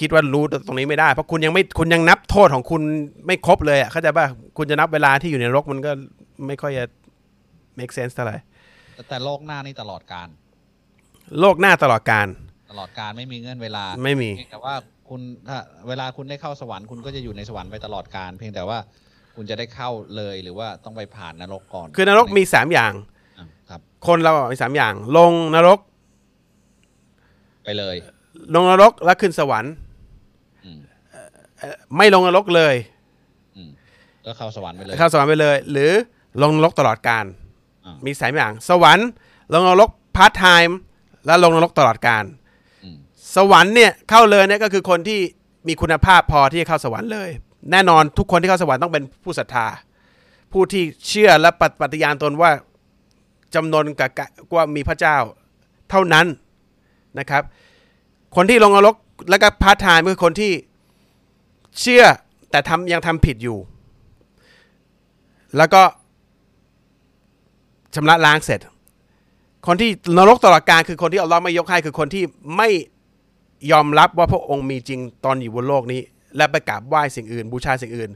คิดว่ารู้ตรงนี้ไม่ได้ เพราะคุณยังไม่คุณยังนับโทษของคุณไม่ครบเลยอะเข้าใจป่ะคุณจะนับเวลาที่อยู่ในนรกมันก็ไม่ค่อยจะ make sense เท่าไหร่แต่แต่โลกหน้านี่ตลอดการ โลกหน้าตลอดการ ตลอดการไม่มีเงื่อนเวลาไม่มีเพียงแต่ว่าคุณถ้าเวลาคุณได้เข้าสวรรค์คุณก็จะอยู่ในสวรรค์ไปตลอดการ เพียงแต่ว่าคุณจะได้เข้าเลยหรือว่าต้องไปผ่านนรกก่อน คือนรกมีสามอย่างอะครับ คนเราอะมีสามอย่าง ลงนรก ไปเลย ลงนรกแล้วขึ้นสวรรค์อืมไม่ลงนรกเลยอืมก็เข้าสวรรค์ไปเลยเข้าสวรรค์ไปเลย หรือลงนรกตลอดกาลอ่ามีสามอย่าง สวรรค์ ลงนรกพาร์ทไทม์และลงนรกตลอดกาลอืมสวรรค์เนี่ยเข้าเลยเนี่ยก็คือคนที่มีคุณภาพพอที่จะเข้าสวรรค์เลย แน่นอนทุกคนที่เข้าสวรรค์ต้องเป็นผู้ศรัทธา ผู้ที่เชื่อและปฏิปฏิญาณตนว่าจำนนกับกะว่ามีพระเจ้าเท่านั้นนะครับ คนที่ลงนรกแล้วก็พาร์ทไทม์คือคนที่เชื่อแต่ทำยังทำผิดอยู่ แล้วก็ชำระล้างเสร็จ คนที่นรกตลอดกาลคือคนที่อัลลอฮ์ไม่ยกให้คือคนที่ไม่ยอมรับว่าพระองค์มีจริงตอนอยู่บนโลกนี้ และไปกราบไหว้สิ่งอื่น บูชาสิ่งอื่น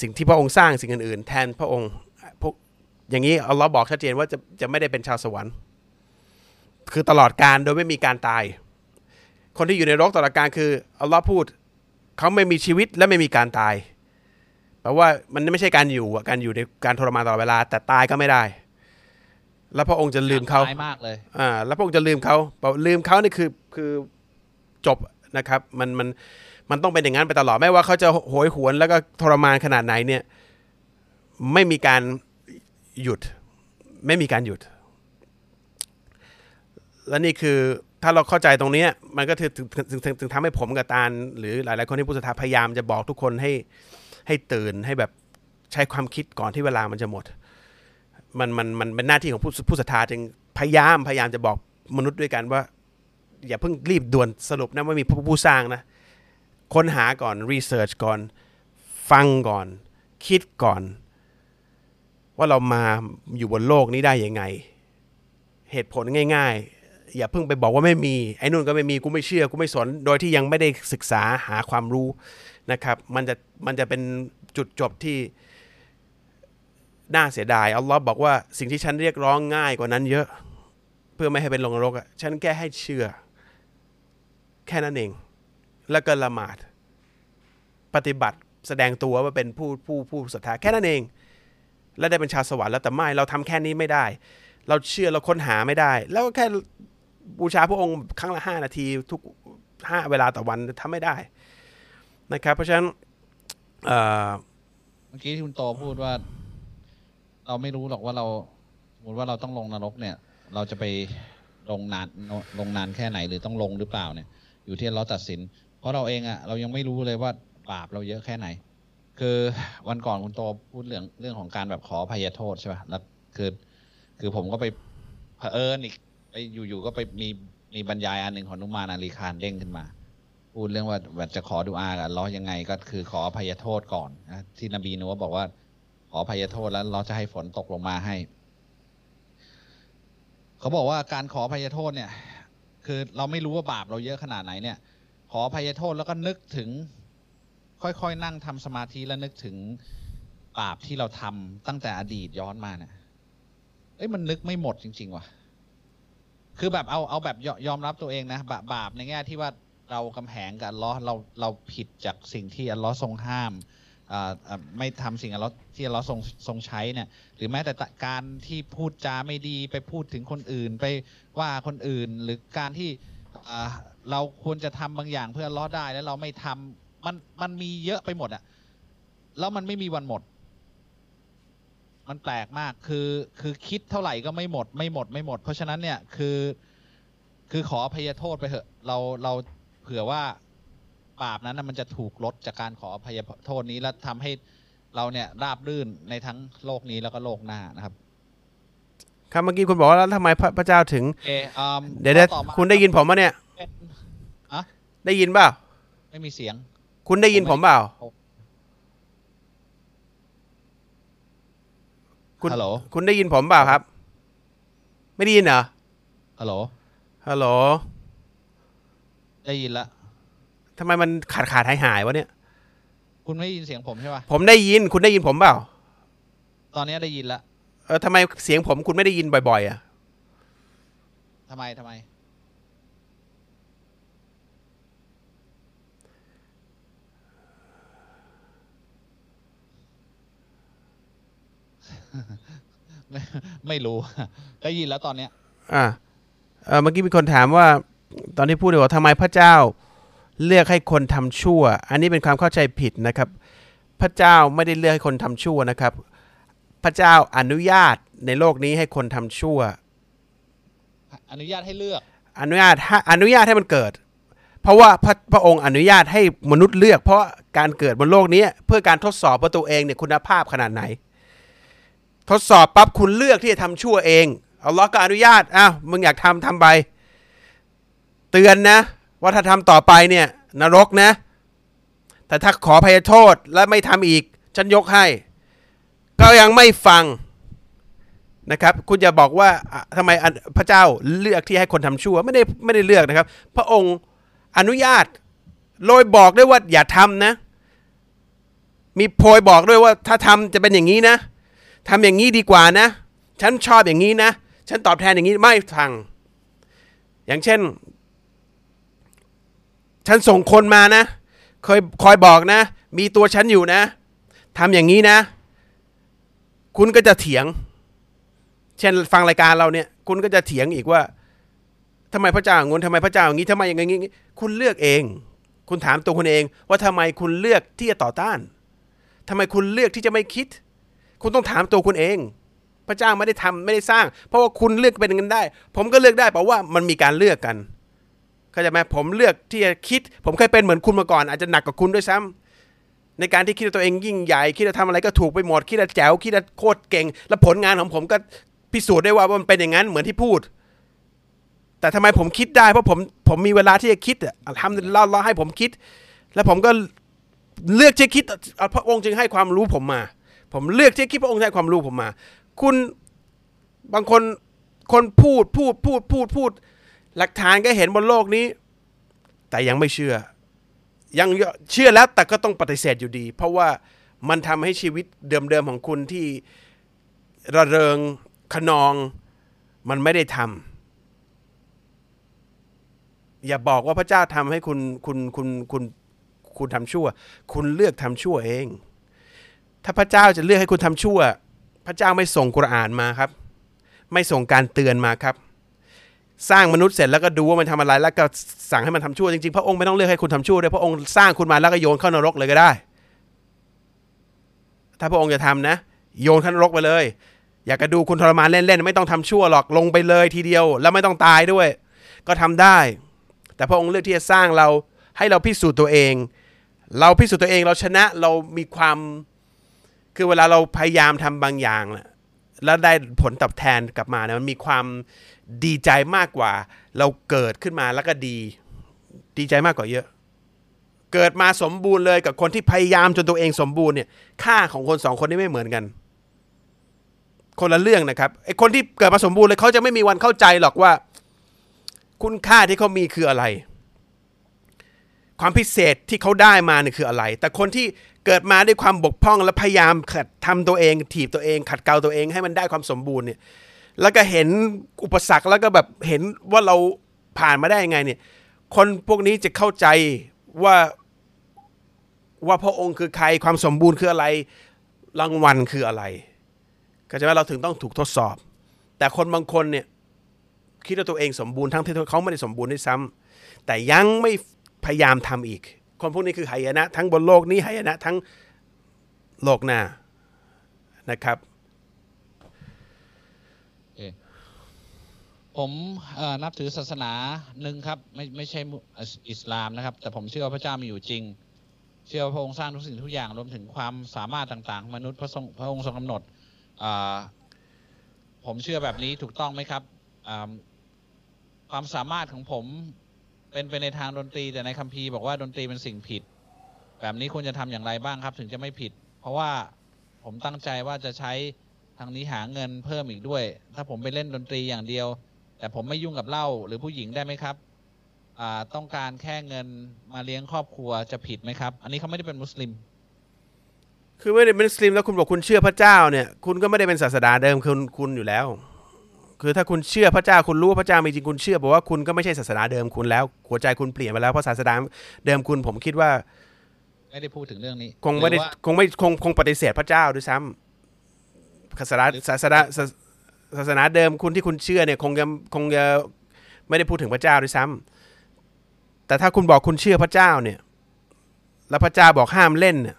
สิ่งที่พระองค์สร้างสิ่งอื่นๆ แทนพระองค์พวกอย่างนี้อัลลอฮ์บอกชัดเจนว่าจะจะไม่ได้เป็นชาวสวรรค์ คือตลอดการโดยไม่มีการตาย คนที่อยู่ในโลกตลอดการคืออัลลอฮ์พูดเขาไม่มีชีวิตและไม่มีการตายแปลว่ามันไม่ใช่การอยู่อะการอยู่ในการทรมานตลอดเวลา แต่ตายก็ไม่ได้ แล้วพระองค์จะลืมเขาร้ยมากเลยอ่าแล้วพระองค์จะลืมเขาบอกลืมเขานี่คือคือจบนะครับ มันมันมันต้องเป็นอย่างนั้นไปตลอดไม่ว่าเขาจะโหยหวนแล้วก็ทรมานขนาดไหนเนี่ย ไม่มีการหยุด ไม่มีการหยุด และนี่คือ ถ้าเราเข้าใจตรงนี้มันก็ถึงถึงถึงถึงถึงทำให้ผมกับตาลหรือหลายๆคนที่ผู้ศรัทธาพยายามจะบอกทุกคนให้ให้ตื่นให้แบบใช้ความคิดก่อนที่เวลามันจะหมด มันมันมันเป็นหน้าที่ของผู้ผู้ศรัทธาจึงพยายามพยายามจะบอกมนุษย์ด้วยกันว่า อย่าเพิ่งรีบด่วนสรุปนะว่ามีผู้สร้างนะค้นหาก่อนรีเสิร์ชก่อนฟังก่อน คิดก่อน ว่าเรามาอยู่บนโลกนี้ได้ยังไง เหตุผลง่าย อย่าเพิ่งไปบอกว่าไม่มีไอ้นู่นก็ไม่มีกูไม่เชื่อกูไม่สนโดยที่ยังไม่ได้ศึกษาหาความรู้นะครับ มันจะมันจะเป็นจุดจบที่น่าเสียดายอัลลอฮ์บอกว่าสิ่งที่ฉันเรียกร้องง่ายกว่านั้นเยอะ เพื่อไม่ให้เป็นลงนรกอะฉันแค่ให้เชื่อ แค่นั้นเอง แล้วก็ละหมาด ปฏิบัติแสดงตัวว่าเป็นผู้ผู้ผู้ศรัทธาแค่นั้นเอง และได้เป็นชาวสวรรค์แล้วแต่ไม่เราทำแค่นี้ไม่ได้ เราเชื่อเราค้นหาไม่ได้ แล้วก็แค่ บูชาพระองค์ครั้งละห้านาทีทุกห้าเวลาต่อวันทำไม่ได้นะครับ เพราะฉะนั้นเมื่อกี้ที่คุณโตพูดว่า เราไม่รู้หรอกว่าเราสมมติว่าเราต้องลงนรกเนี่ย เราจะไปลงนานลงนานแค่ไหนหรือต้องลงหรือเปล่าเนี่ย อยู่ที่เราตัดสิน เพราะเราเองอะเรายังไม่รู้เลยว่าบาปเราเยอะแค่ไหน คือวันก่อนคุณโตพูดเรื่องเรื่องของการแบบขออภัยโทษใช่ป่ะแล้วคือ คือผมก็ไปเผอิญอีก ไปอยู่ๆก็ไปมีมีบรรยายอันหนึ่งของนุมานาลีคานเด้งขึ้นมา พูดเรื่องว่าแบบจะขอดูอากับลเลอยังไงก็คือขออภัยโทษก่อนนะที่นบีนูบอกว่า ขออภัยโทษแล้วเราจะให้ฝนตกลงมาให้ เขาบอกว่าการขออภัยโทษเนี่ย คือเราไม่รู้ว่าบาปเราเยอะขนาดไหนเนี่ย ขออภัยโทษแล้วก็นึกถึง ค่อยๆนั่งทำสมาธิแล้วนึกถึงบาปที่เราทำตั้งแต่อดีตย้อนมาเนี่ยเอ้ยมันนึกไม่หมดจริง ๆ ว่ะ คือแบบเอาเอาแบบยอมรับตัวเองนะ บาบาปในแง่ที่ว่าเรากำแหงกับอัลลอฮ์เราเราผิดจากสิ่งที่อัลลอฮ์ทรงห้ามอ่าอ่าไม่ทำสิ่งอัลลอฮ์ที่อัลลอฮ์ทรงทรงใช้เนี่ย หรือแม้แต่การที่พูดจาไม่ดีไปพูดถึงคนอื่นไปว่าคนอื่น หรือการที่อ่าเราควรจะทำบางอย่างเพื่ออัลลอฮ์ได้แล้วเราไม่ทำมันมันมีเยอะไปหมดอะแล้วมันไม่มีวันหมด มันแปลกมากคือคือคิดเท่าไหร่ก็ไม่หมดไม่หมดไม่หมด เพราะฉะนั้นเนี่ยคือ คือขออภัยโทษไปเถอะเราเราเผื่อว่าบาปนั้นนะมันจะถูกลดจากการขออภัยโทษนี้แล้วทำให้เราเนี่ยราบรื่นในทั้งโลกนี้แล้วก็โลกหน้านะครับ ครับเมื่อกี้คุณบอกว่าแล้วทำไมพระพระเจ้าถึงโอเคอืมเดี๋ยวเดี๋ยวข้อต่อมาคุณได้ยินผมปะเนี่ยเป็นอะได้ยินเปล่าไม่มีเสียง คุณได้ยินผมเปล่า คุณฮัลโหลคุณได้ยินผมเปล่าครับ ไม่ได้ยินเหรอฮัลโหลฮัลโหลได้ยินละทำไมมันขาดขาดหายหายวะเนี่ย คุณไม่ได้ยินเสียงผมใช่ปะผมได้ยินคุณได้ยินผมเปล่า ตอนนี้ได้ยินละเออทำไมเสียงผมคุณไม่ได้ยินบ่อยๆอะทำไมทำไม ไม่ไม่รู้ได้ยินแล้วตอนเนี้ย อ่าเออเมื่อกี้มีคนถามว่า ตอนที่พูดว่าทำไมพระเจ้าเลือกให้คนทำชั่ว อันนี้เป็นความเข้าใจผิดนะครับ พระเจ้าไม่ได้เลือกให้คนทำชั่วนะครับ พระเจ้าอนุญาตในโลกนี้ให้คนทำชั่ว อนุญาตให้เลือก อนุญาตให้อนุญาตให้มันเกิด เพราะว่าพระพระองค์อนุญาตให้มนุษย์เลือก เพราะการเกิดบนโลกนี้เพื่อการทดสอบว่าตัวเองเนี่ยคุณภาพขนาดไหน ทดสอบปั๊บคุณเลือกที่จะทำชั่วเองอัลลอฮ์ก็อนุญาตอ้าวมึงอยากทำทำไป เตือนนะ ว่าถ้าทำต่อไปเนี่ยนรกนะ แต่ถ้าขอพยโทษและไม่ทำอีก ฉันยกให้ ก็ยังไม่ฟังนะครับ คุณจะบอกว่าอะทำไมพระเจ้าเลือกที่ให้คนทำชั่ว ไม่ได้ไม่ได้เลือกนะครับ พระองค์อนุญาตโดยบอกด้วยว่าอย่าทำนะ มีโพยบอกด้วยว่าถ้าทำจะเป็นอย่างนี้นะ ทำอย่างนี้ดีกว่านะ ฉันชอบอย่างนี้นะ ฉันตอบแทนอย่างนี้ไม่ฟัง อย่างเช่น ฉันส่งคนมานะ เคยคอยบอกนะ มีตัวฉันอยู่นะทำอย่างนี้นะ คุณก็จะเถียง เช่นฟังรายการเราเนี่ย คุณก็จะเถียงอีกว่าทำไมพระเจ้าอย่างงู้นทำไมพระเจ้าอย่างนี้ทำไมอย่างนี้ คุณเลือกเอง คุณถามตัวคุณเอง ว่าทำไมคุณเลือกที่จะต่อต้านทำไมคุณเลือกที่จะไม่คิด คุณต้องถามตัวคุณเอง พระเจ้าไม่ได้ทำไม่ได้สร้าง เพราะว่าคุณเลือกเป็นอย่างนั้นได้ ผมก็เลือกได้เพราะว่ามันมีการเลือกกันเข้าใจไหมผมเลือกที่จะคิด ผมเคยเป็นเหมือนคุณมาก่อน อาจจะหนักกว่าคุณด้วยซ้ำในการที่คิดตัวเองยิ่งใหญ่ คิดว่าทำอะไรก็ถูกไปหมด คิดว่าแจ๋วคิดว่าโคตรเก่ง แล้วผลงานของผมก็พิสูจน์ได้ว่ามันเป็นอย่างนั้นเหมือนที่พูด แต่ทำไมผมคิดได้เพราะผมผมมีเวลาที่จะคิดอะทำเล่าเล่าให้ผมคิด แล้วผมก็เลือกที่คิดเอาพระองค์จึงให้ความรู้ผมมา ผมเลือกที่คิดพระองค์ให้ความรู้ผมมา คุณบางคนคนพูดพูดพูดพูดพูด หลักฐานก็เห็นบนโลกนี้ แต่ยังไม่เชื่อ ยังเชื่อแล้วแต่ก็ต้องปฏิเสธอยู่ดี เพราะว่ามันทำให้ชีวิตเดิมๆของคุณที่ระเริงขนองมันไม่ได้ทำอย่าบอกว่าพระเจ้าทำให้คุณคุณคุณคุณคุณทำชั่ว คุณเลือกทำชั่วเอง ถ้าพระเจ้าจะเลือกให้คุณทำชั่ว พระเจ้าไม่ส่งกุรอานมาครับ ไม่ส่งการเตือนมาครับ สร้างมนุษย์เสร็จแล้วก็ดูว่ามันทำอะไรแล้วก็สั่งให้มันทำชั่วจริงๆพระองค์ไม่ต้องเลือกให้คุณทำชั่วด้วยพระองค์สร้างคุณมาแล้วก็โยนเข้านรกเลยก็ได้ ถ้าพระองค์จะทำนะ โยนเข้านรกไปเลย อยากจะดูคุณทรมานเล่นๆไม่ต้องทำชั่วหรอกลงไปเลยทีเดียว แล้วไม่ต้องตายด้วย ก็ทำได้ แต่พระองค์เลือกที่จะสร้างเราให้เราพิสูจน์ตัวเอง เราพิสูจน์ตัวเองเราชนะเรามีความ คือเวลาเราพยายามทำบางอย่างน่ะแล้วได้ผลตอบแทนกลับมาเนี่ยมันมีความดีใจมากกว่า เราเกิดขึ้นมาแล้วก็ดี ดีใจมากกว่าเยอะ เกิดมาสมบูรณ์เลยกับคนที่พยายามจนตัวเองสมบูรณ์เนี่ย ค่าของคนสองคนนี้ไม่เหมือนกัน คนละเรื่องนะครับไอ้คนที่เกิดมาสมบูรณ์เลยเขาจะไม่มีวันเข้าใจหรอกว่า คุณค่าที่เขามีคืออะไร ความพิเศษที่เขาได้มาเนี่ยคืออะไร แต่คนที่เกิดมาด้วยความบกพร่องและพยายามขัดทำตัวเอง ถีบตัวเอง ขัดเกลาตัวเองให้มันได้ความสมบูรณ์เนี่ย แล้วก็เห็นอุปสรรคแล้วก็แบบเห็นว่าเราผ่านมาได้ยังไงเนี่ย คนพวกนี้จะเข้าใจว่าว่าพระองค์คือใครความสมบูรณ์คืออะไรรางวัลคืออะไรก็จะว่าเราถึงต้องถูกทดสอบ แต่คนบางคนเนี่ยคิดว่าตัวเองสมบูรณ์ทั้งที่เขาไม่ได้สมบูรณ์ด้วยซ้ำแต่ยังไม่ พยายามทำอีก คนพวกนี้คือหายนะ ทั้งบนโลกนี้หายนะทั้งโลกหน้านะครับผมนับถือศาสนาหนึ่งครับ ไม่ไม่ใช่อิสลามนะครับ แต่ผมเชื่อพระเจ้ามีอยู่จริง เชื่อพระองค์สร้างทุกสิ่งทุกอย่างรวมถึงความสามารถต่างๆ มนุษย์พระทรงพระองค์ทรงกำหนดผมเชื่อแบบนี้ถูกต้องไหมครับความสามารถของผม เป็นไปในทางดนตรีแต่ในคัมภีร์บอกว่าดนตรีเป็นสิ่งผิด แบบนี้ควรจะทำอย่างไรบ้างครับ ถึงจะไม่ผิด เพราะว่าผมตั้งใจว่าจะใช้ทางนี้หาเงินเพิ่มอีกด้วย ถ้าผมไปเล่นดนตรีอย่างเดียว แต่ผมไม่ยุ่งกับเหล้าหรือผู้หญิงได้ไหมครับต้องการแค่เงินมาเลี้ยงครอบครัวจะผิดไหมครับ อันนี้เขาไม่ได้เป็นมุสลิม คือไม่ได้เป็นมุสลิมแล้วคุณบอกคุณเชื่อพระเจ้าเนี่ย คุณก็ไม่ได้เป็นศาสดาเดิมคุณคุณอยู่แล้ว คือถ้าคุณเชื่อพระเจ้าคุณรู้ว่าพระเจ้ามีจริงคุณเชื่อบอกว่าคุณก็ไม่ใช่ศาสนาเดิมคุณแล้ว หัวใจคุณเปลี่ยนไปแล้วเพราะศาสนาเดิมคุณผมคิดว่า ไม่ได้พูดถึงเรื่องนี้ คงไม่ได้หรือว่าคงไม่คงคงปฏิเสธพระเจ้าด้วยซ้ำศาสนาหรือศาสนาศาศาสนาเดิมคุณที่คุณเชื่อเนี่ย คงจะคงจะไม่ได้พูดถึงพระเจ้าด้วยซ้ำแต่ถ้าคุณบอกคุณเชื่อพระเจ้าเนี่ย แล้วพระเจ้าบอกห้ามเล่นเนี่ย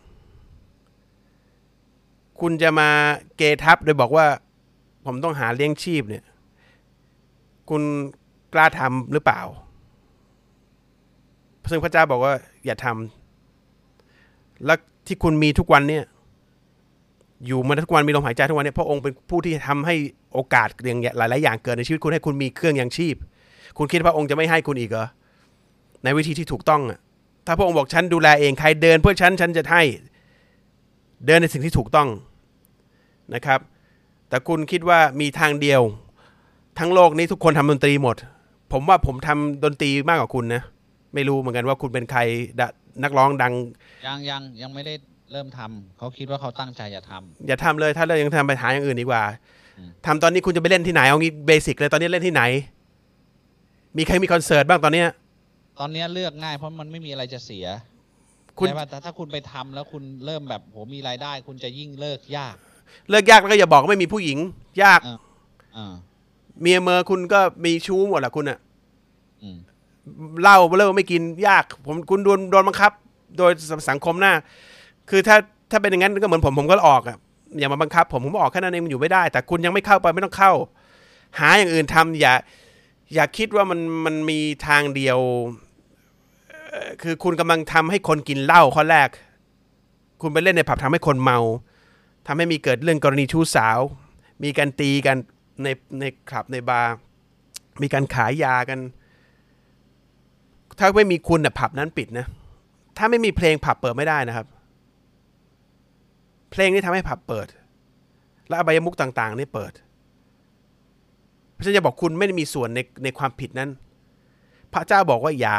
คุณจะมาเกทับโดยบอกว่า ผมต้องหาเลี้ยงชีพเนี่ย คุณกล้าทำหรือเปล่า ซึ่งพระเจ้าบอกว่า อย่าทำและที่คุณมีทุกวันเนี่ย อยู่มาทุกวันมีลมหายใจทุกวันเนี่ยพระองค์เป็นผู้ที่ทำให้โอกาสอย่างหลายๆอย่างเกิดในชีวิตคุณให้คุณมีเครื่องยังชีพ คุณคิดพระองค์จะไม่ให้คุณอีกเหรอในวิธีที่ถูกต้องอะถ้าพระองค์บอกฉันดูแลเองใครเดินเพื่อฉันฉันจะให้เดินในสิ่งที่ถูกต้องนะครับ แต่คุณคิดว่ามีทางเดียว ทั้งโลกนี้ทุกคนทำดนตรีหมด ผมว่าผมทำดนตรีมากกว่าคุณนะ ไม่รู้เหมือนกันว่าคุณเป็นใครดะนักร้องดัง ยังยังยังไม่ได้เริ่มทำเขาคิดว่าเขาตั้งใจจะทำอย่าทำเลยถ้าเรายังทำไปหาอย่างอื่นดีกว่าอืมทำตอนนี้คุณจะไปเล่นที่ไหนเอางี้เบสิกเลยตอนนี้เล่นที่ไหน มีใครมีคอนเสิร์ตบ้างตอนเนี้ย ตอนเนี้ยเลือกง่ายเพราะมันไม่มีอะไรจะเสียคุณใช่ป่ะแต่ถ้าคุณไปทำแล้วคุณเริ่มแบบโหมีรายได้ คุณจะยิ่งเลิกยาก เลิกยากแล้วก็อย่าบอกว่าไม่มีผู้หญิง ยากอ่า เมียเมอคุณก็มีชู้หมดแหละคุณอะอืมเหล้าเลิกไม่กินยาก ผมคุณโดนโดนบังคับ โดยสังคมหน้า คือถ้าถ้าเป็นอย่างนั้นก็เหมือนผมผมก็ออกอะอย่ามาบังคับ ผมผมออกแค่นั้นเองมันอยู่ไม่ได้ แต่คุณยังไม่เข้าไปไม่ต้องเข้า หาอย่างอื่นทำอย่า อย่าคิดว่ามันมันมีทางเดียวเอ่อคือคุณกำลังทำให้คนกินเหล้าข้อแรก คุณไปเล่นในผับทำให้คนเมาทำให้มีเกิดเรื่องกรณีชู้สาว มีการตีกัน ในในคลับในบาร์มีการขายยากัน ถ้าไม่มีคุณน่ะผับนั้นปิดนะ ถ้าไม่มีเพลงผับเปิดไม่ได้นะครับ เพลงนี่ทำให้ผับเปิด และอบายมุกต่างๆนี่เปิดพระฉะนั้นจะบอกคุณไม่ได้มีส่วนในในความผิดนั้น พระเจ้าบอกว่าอย่า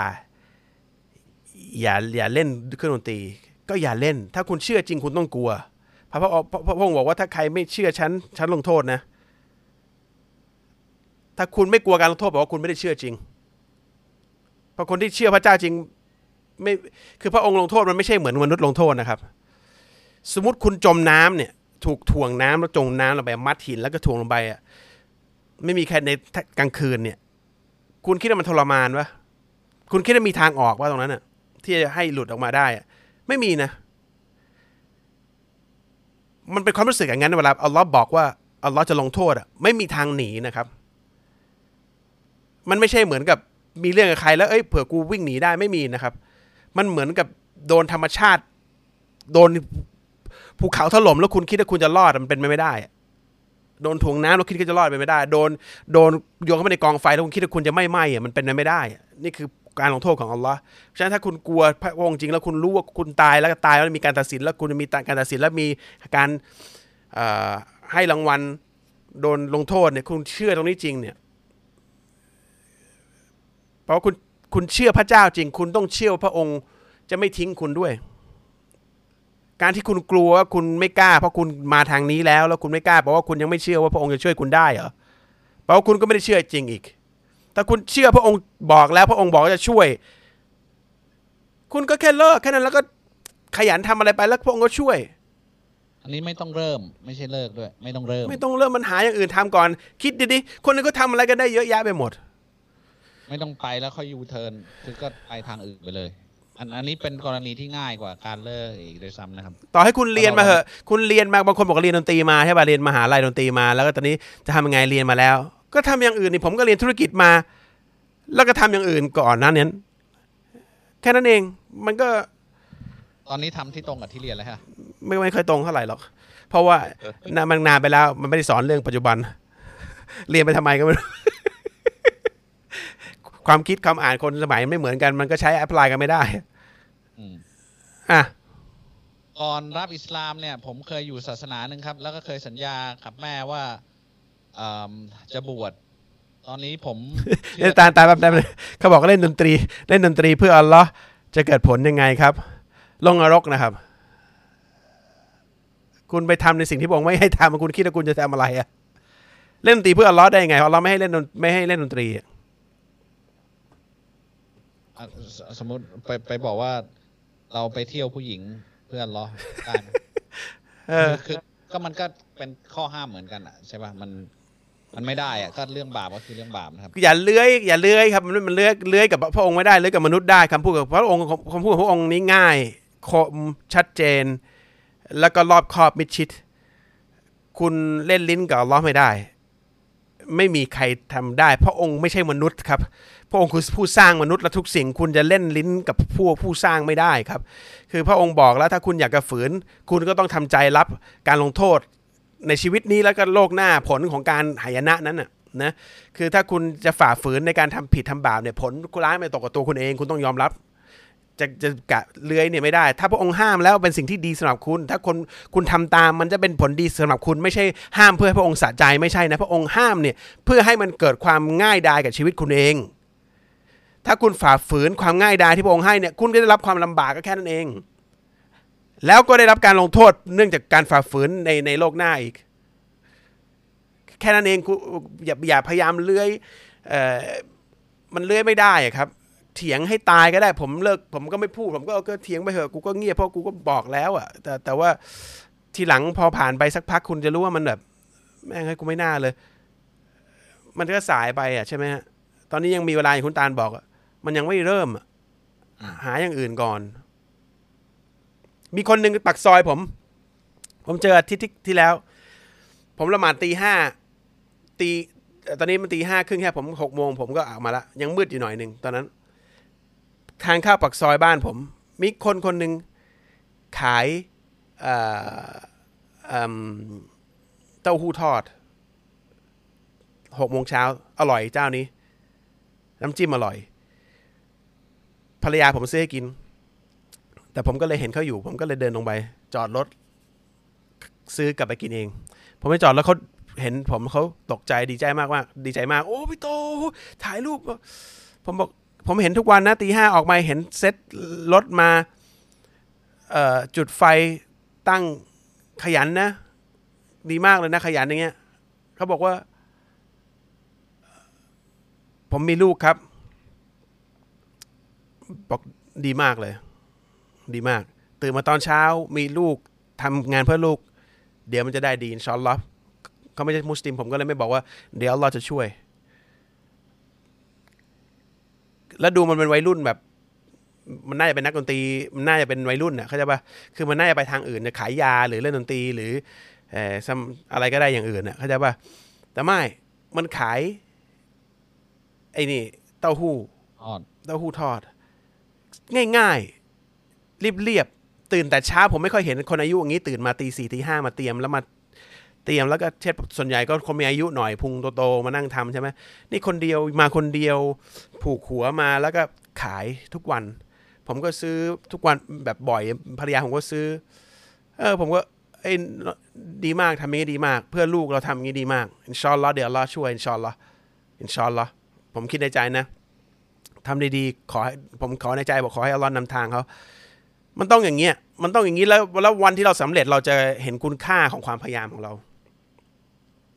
อย่าอย่าเล่นเครื่องดนตรี ก็อย่าเล่น ถ้าคุณเชื่อจริงคุณต้องกลัวพระพระพระพระองค์บอกว่าถ้าใครไม่เชื่อฉันฉันลงโทษนะ ถ้าคุณไม่กลัวการลงโทษบอกว่าคุณไม่ได้เชื่อจริง เพราะคนที่เชื่อพระเจ้าจริงไม่คือพระองค์ลงโทษมันไม่ใช่เหมือนมนุษย์ลงโทษนะครับ สมมติคุณจมน้ำเนี่ย ถูกถ่วงน้ำแล้วจมน้ำลงไปมัดหินแล้วก็ถ่วงลงไปอะไม่มีใครในกลางคืนเนี่ย คุณคิดว่ามันทรมานวะคุณคิดว่ามีทางออกว่าตรงนั้นอะ ที่จะให้หลุดออกมาได้อะไม่มีนะ มันเป็นความรู้สึกอย่างนั้นเวลาอัลลอฮ์บอกว่าอัลลอฮ์จะลงโทษอะไม่มีทางหนีนะครับ มันไม่ใช่เหมือนกับมีเรื่องกับใครแล้วเอ้ยเผื่อกูวิ่งหนีได้ไม่มีนะครับ มันเหมือนกับโดนธรรมชาติ โดนภูเขาถล่มแล้วคุณคิดว่าคุณจะรอดมันเป็นไปไม่ได้ โดนถ่วงน้ำแล้วคิดว่าจะรอดไปไม่ได้ โดนโดนโยนเข้าไปในกองไฟแล้วคุณคิดว่าคุณจะไม่ไหม้อะมันเป็นไปไม่ได้อะนี่คือการลงโทษของอัลลอฮ์เพราะฉะนั้นถ้าคุณกลัวพระองค์จริงแล้วคุณรู้ว่าคุณตายแล้วตายแล้วมีการตัดสินแล้วคุณมีการตัดสินแล้วมีการให้รางวัลโดนลงโทษเนี่ยคุณเชื่อตรงนี้จริงเนี่ย เพราะว่าคุณคุณเชื่อพระเจ้าจริง คุณต้องเชื่อว่าพระองค์จะไม่ทิ้งคุณด้วย การที่คุณกลัวว่าคุณไม่กล้า เพราะคุณมาทางนี้แล้ว แล้วคุณไม่กล้าเพราะว่าคุณยังไม่เชื่อว่าพระองค์จะช่วยคุณได้เหรอเพราะว่าคุณก็ไม่ได้เชื่อจริงอีกถ้าคุณเชื่อพระองค์บอกแล้วพระองค์บอกว่าจะช่วย คุณก็แค่เลิกแค่นั้นแล้วก็ขยันทำอะไรไปแล้วพระองค์ก็ช่วย อันนี้ไม่ต้องเริ่มไม่ใช่เลิกด้วย ไม่ต้องเริ่ม ไม่ต้องเริ่มมันหาอย่างอื่นทำก่อน คิดดีๆคนนึงก็ทำอะไรกันได้เยอะแยะไปหมด ไม่ต้องไปแล้วค่อยยูเทิร์นคือก็ไปทางอื่นไปเลย อันอันนี้เป็นกรณีที่ง่ายกว่าการเลิกอีกด้วยซ้ำนะครับ ต่อให้คุณเรียนมาเหอะ คุณเรียนมาบางคนบอกว่าเรียนดนตรีมาใช่ป่ะเรียนมหาลัยดนตรีมา แล้วก็ตอนนี้จะทำยังไงเรียนมาแล้ว ก็ทำอย่างอื่นนี่ผมก็เรียนธุรกิจมา แล้วก็ทำอย่างอื่นก่อนหนั้นนั้นแค่นั้นเองมันก็ ตอนนี้ทำที่ตรงกับที่เรียนแล้วฮะไม่ไม่เคยตรงเท่าไหร่หรอก เพราะว่านามันนานไปแล้ว มันไม่ได้สอนเรื่องปัจจุบัน เรียนไปทำไมก็ไม่รู้ ความคิดความอ่านคนสมัยไม่เหมือนกัน มันก็ใช้แอพพลายกันไม่ได้อืมอะก่อนรับอิสลามเนี่ย ผมเคยอยู่ศาสนาหนึ่งครับ แล้วก็เคยสัญญากับแม่ว่าอ่าจะบวชตอนนี้ผมเล่นตาลตาแบบนั้นเลยเขาบอกว่าเล่นดนตรี เล่นดนตรีเพื่ออัลลอฮ์จะเกิดผลยังไงครับ ลงนรกนะครับ คุณไปทำในสิ่งที่บอกไม่ให้ทำคุณคิดว่าคุณจะทำอะไรอะเล่นดนตรีเพื่ออัลลอฮ์ได้ยังไงอัลลอฮ์ไม่ให้เล่นดนไม่ให้เล่นดนตรีอะ อะสสมมติไปไปบอกว่า เราไปเที่ยวผู้หญิงเพื่อนล้อได้ไหมเออคือคือก็มันก็เป็นข้อห้ามเหมือนกันอะใช่ป่ะมัน มันไม่ได้อะก็เรื่องบาปก็คือเรื่องบาปนะครับ อย่าเลื้อยอย่าเลื้อยครับมันมันเลื้อยเลื้อยกับพระองค์ไม่ได้เลื้อยกับมนุษย์ได้คำพูดกับพระองค์คำพูดของพระองค์นี้ง่ายคมชัดเจน แล้วก็รอบคอบมิดชิด คุณเล่นลิ้นกับอัลลอฮ์ไม่ได้ ไม่มีใครทำได้ พระองค์ไม่ใช่มนุษย์ครับ พระองค์คือผู้สร้างมนุษย์และทุกสิ่งคุณจะเล่นลิ้นกับผู้ผู้สร้างไม่ได้ครับ คือพระองค์บอกแล้วถ้าคุณอยากจะฝืน คุณก็ต้องทำใจรับการลงโทษในชีวิตนี้แล้วก็โลกหน้าผลของการหายนะนั้นน่ะนะคือถ้าคุณจะฝ่าฝืนในการทำผิดทำบาปเนี่ยผลร้ายไม่ตกกับตัวคุณเอง คุณต้องยอมรับ จะจะกะเลื้อยเนี่ยไม่ได้ ถ้าพระองค์ห้ามแล้วเป็นสิ่งที่ดีสำหรับคุณ ถ้าคนคุณทำตามมันจะเป็นผลดีสำหรับคุณไม่ใช่ห้ามเพื่อให้พระองค์สะใจไม่ใช่นะพระองค์ห้ามเนี่ยเพื่อให้มันเกิดความง่ายดายกับชีวิตคุณเอง ถ้าคุณฝ่าฝืนความง่ายดายที่พระองค์ให้เนี่ยคุณก็ได้รับความลำบากก็แค่นั้นเอง แล้วก็ได้รับการลงโทษเนื่องจากการฝ่าฝืนในในโลกหน้าอีก แค่นั้นเองอย่าอย่าพยายามเลื้อยเออมันเลื้อยไม่ได้ครับ เถียงให้ตายก็ได้ ผมเลิกผมก็ไม่พูด ผมก็ก็เถียงไปเถอะกูก็เงียบเพราะกูก็บอกแล้วอะแต่แต่ว่าทีหลังพอผ่านไปสักพักคุณจะรู้ว่ามันแบบ แม่งให้กูไม่น่าเลย มันก็สายไปอะใช่ไหมฮะตอนนี้ยังมีเวลาอย่างคุณตาลบอกอะมันยังไม่เริ่มอะอืมหาอย่างอื่นก่อน มีคนหนึ่งปักซอยผม ผมเจออาทิตย์ที่ที่แล้ว ผมละหมาดตีห้าตีเอ่อตอนนี้มันตีห้าครึ่งแค่ผมหกโมงผมก็ออกมาละยังมืดอยู่หน่อยหนึ่งตอนนั้น ทางเข้าปักซอยบ้านผม มีคนคนหนึ่งขายเอ่อเอิ่มเต้าหู้ทอดหกโมงเช้าอร่อยเจ้านี้ น้ำจิ้มอร่อย ภรรยาผมซื้อให้กิน แต่ผมก็เลยเห็นเขาอยู่ ผมก็เลยเดินลงไป จอดรถ ซื้อกลับไปกินเอง ผมไปจอดแล้วเขาเห็นผมเขาตกใจดีใจมากมากดีใจมาก โอ้พี่โตถ่ายรูป ผมบอก ผมเห็นทุกวันนะตีห้าออกมาเห็นเซ็ตรถมาจุดไฟตั้งขยันนะ ดีมากเลยนะ ขยันอย่างเงี้ยเขาบอกว่า ผมมีลูกครับ บอกดีมากเลย ดีมาก ตื่นมาตอนเช้ามีลูกทำงานเพื่อลูก เดี๋ยวมันจะได้ดีอินชอัลลอฮ์เขาไม่ใช่มุสลิมผมก็เลยไม่บอกว่า เดี๋ยวอัลลอฮ์จะช่วย แล้วดูมันเป็นวัยรุ่นแบบ มันน่าจะเป็นนักดนตรี มันน่าจะเป็นวัยรุ่นน่ะเข้าใจปะคือมันน่าจะไปทางอื่นจะขายยาหรือเล่นดนตรีหรือเอ่อ some อะไรก็ได้อย่างอื่นน่ะเข้าใจปะแต่ไม่มันขาย ไอ้นี่ เต้าหู้อ่อนเต้าหู้ทอด ง่ายๆรีบเรียบๆตื่นแต่เช้าผมไม่ค่อยเห็นคนอายุอย่างนี้ตื่นมาตีสี่ตีห้ามาเตรียมแล้วมา เตรียมแล้วก็เช็ดส่วนใหญ่ก็คนมีอายุหน่อยพุงโตๆมานั่งทำใช่ไหมนี่คนเดียวมาคนเดียวผูกหัวมาแล้วก็ขายทุกวัน ผมก็ซื้อทุกวันแบบบ่อยภรรยาผมก็ซื้อ เออผมก็เอ้ดีมากทำอย่างนี้ดีมาก เพื่อลูกเราทำอย่างนี้ดีมากอินชอัลลอเดี๋ยวอัลอช่วยอินชอัลลอฮ์อินชอัลลอผมคิดในใจนะทำดีๆขอผมขอในใจบอกขอให้อัลลอฮ์นำทางเขามันต้องอย่างเงี้ยมันต้องอย่างนี้แล้วแล้ววันที่เราสำเร็จเราจะเห็นคุณค่าของความพยายามของเรา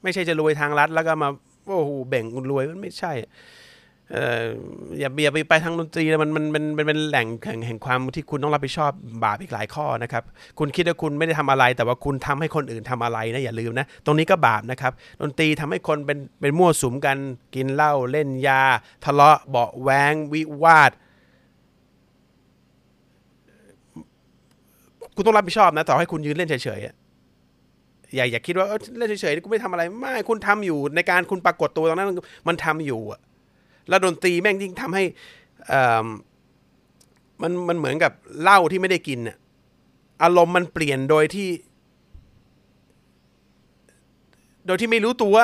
ไม่ใช่จะรวยทางรัฐแล้วก็มาโอ้โหแบ่งรวยมันไม่ใช่เอออย่าอย่าไปไปทางดนตรีมันมันมันมันเป็นแหล่งแห่งแห่งความที่คุณต้องรับผิดชอบบาปอีกหลายข้อนะครับ คุณคิดว่าคุณไม่ได้ทำอะไร แต่ว่าคุณทำให้คนอื่นทำอะไรนะอย่าลืมนะ ตรงนี้ก็บาปนะครับ ดนตรีทำให้คนเป็นเป็นมั่วสุมกันกินเหล้าเล่นยา ทะเลาะเบาแวงวิวาทคุณต้องรับผิดชอบนะต่อให้คุณยืนเล่นเฉยๆ อะอย่าอย่าคิดว่าเออเล่นเฉยๆกูไม่ทำอะไรไม่คุณทำอยู่ ในการคุณปรากฏตัวตรงนั้นมันทำอยู่อะแล้วดนตรีแม่งยิ่งทำให้เอ่อมันมันเหมือนกับเหล้าที่ไม่ได้กินอะอารมณ์มันเปลี่ยนโดยที่ โดยที่ไม่รู้ตัว